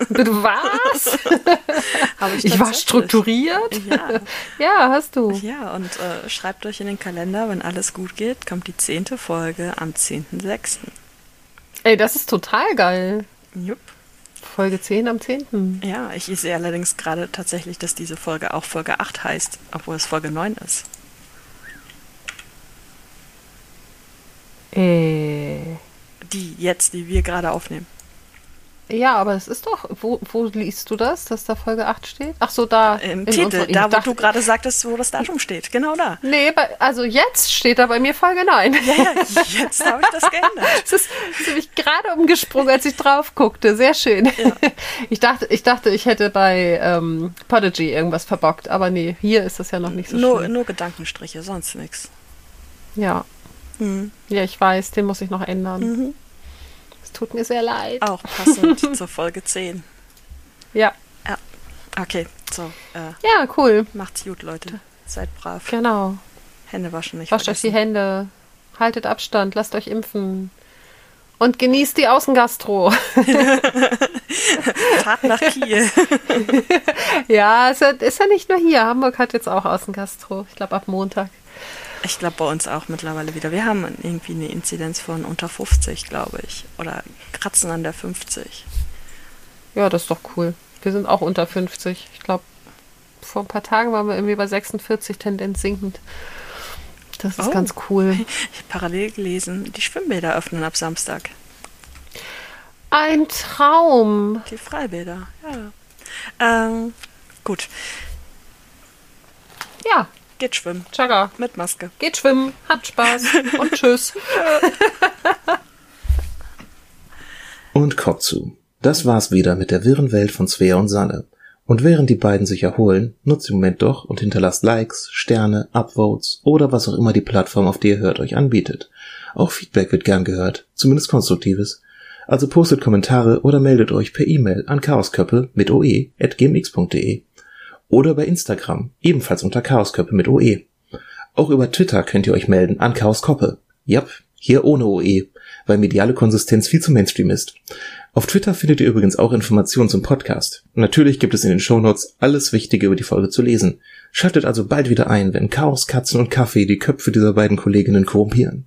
Bitte was? *laughs* Habe ich, Ich war strukturiert? Ja, *laughs* Ja, hast du. ja und äh, schreibt euch in den Kalender, wenn alles gut geht, kommt die zehnte Folge am 10.06. Ey, das ist total geil. Jupp. Folge 10 am 10. Ja, ich sehe allerdings gerade tatsächlich, dass diese Folge auch Folge 8 heißt, obwohl es Folge 9 ist. Äh. Die jetzt, die wir gerade aufnehmen. Ja, aber es ist doch. Wo, wo liest du das, dass da Folge 8 steht? Ach so, da. Im Titel, unserer- da wo dachte- du gerade sagtest, wo das Datum steht. Genau da. Nee, also jetzt steht da bei mir Folge 9. Ja, ja, jetzt habe ich das *laughs* geändert. Es ist, ist nämlich gerade umgesprungen, als ich drauf guckte. Sehr schön. *laughs* Ich, dachte, ich dachte, ich hätte bei ähm, Podigy irgendwas verbockt, aber nee, hier ist das ja noch nicht so Nur, schlimm. nur Gedankenstriche, sonst nichts. Ja. Mhm. ja, ich weiß, den muss ich noch ändern. Mhm. Es tut mir sehr leid. Auch passend *laughs* zur Folge 10. Ja. Ja. Okay, so. Äh, Ja, cool. macht's gut, Leute. Seid brav. Genau. Hände waschen nicht Wascht euch die. Hände. Haltet Abstand. Lasst euch impfen. Und genießt die Außengastro. *laughs* Fahrt nach Kiel. *laughs* ja, ist ja, ist ja nicht nur hier. Hamburg hat jetzt auch Außengastro. Ich glaube ab Montag. Ich glaube bei uns auch mittlerweile wieder. Wir haben irgendwie eine Inzidenz von unter 50, glaube ich. Oder kratzen an der 50. Ja, das ist doch cool. Wir sind auch unter 50. Ich glaube, vor ein paar Tagen waren wir irgendwie bei 46, Tendenz sinkend. Das ist Oh. ganz cool. *laughs* Ich habe parallel gelesen, die Schwimmbäder öffnen ab Samstag. Ein Traum. Die Freibäder, ja. Ähm, gut, Ja, geht schwimmen. Chagga. Mit Maske. Geht schwimmen, habt Spaß und tschüss. *laughs* Und Kopf zu. Das war's wieder mit der wirren Welt von Svea und Sanne. Und während die beiden sich erholen, nutzt den Moment doch und hinterlasst Likes, Sterne, Upvotes oder was auch immer die Plattform, auf die ihr hört, euch anbietet. Auch Feedback wird gern gehört, zumindest konstruktives. Also postet Kommentare oder meldet euch per E-Mail an chaosköppe mit oe at gmx.de oder bei Instagram, ebenfalls unter chaosköppe mit oe. Auch über Twitter könnt ihr euch melden an chaoskoppe. Jap, hier ohne OE, weil mediale Konsistenz viel zu Mainstream ist. Auf Twitter findet ihr übrigens auch Informationen zum Podcast. Natürlich gibt es in den Shownotes alles Wichtige über die Folge zu lesen. Schaltet also bald wieder ein, wenn Chaos, Katzen und Kaffee die Köpfe dieser beiden Kolleginnen korrumpieren.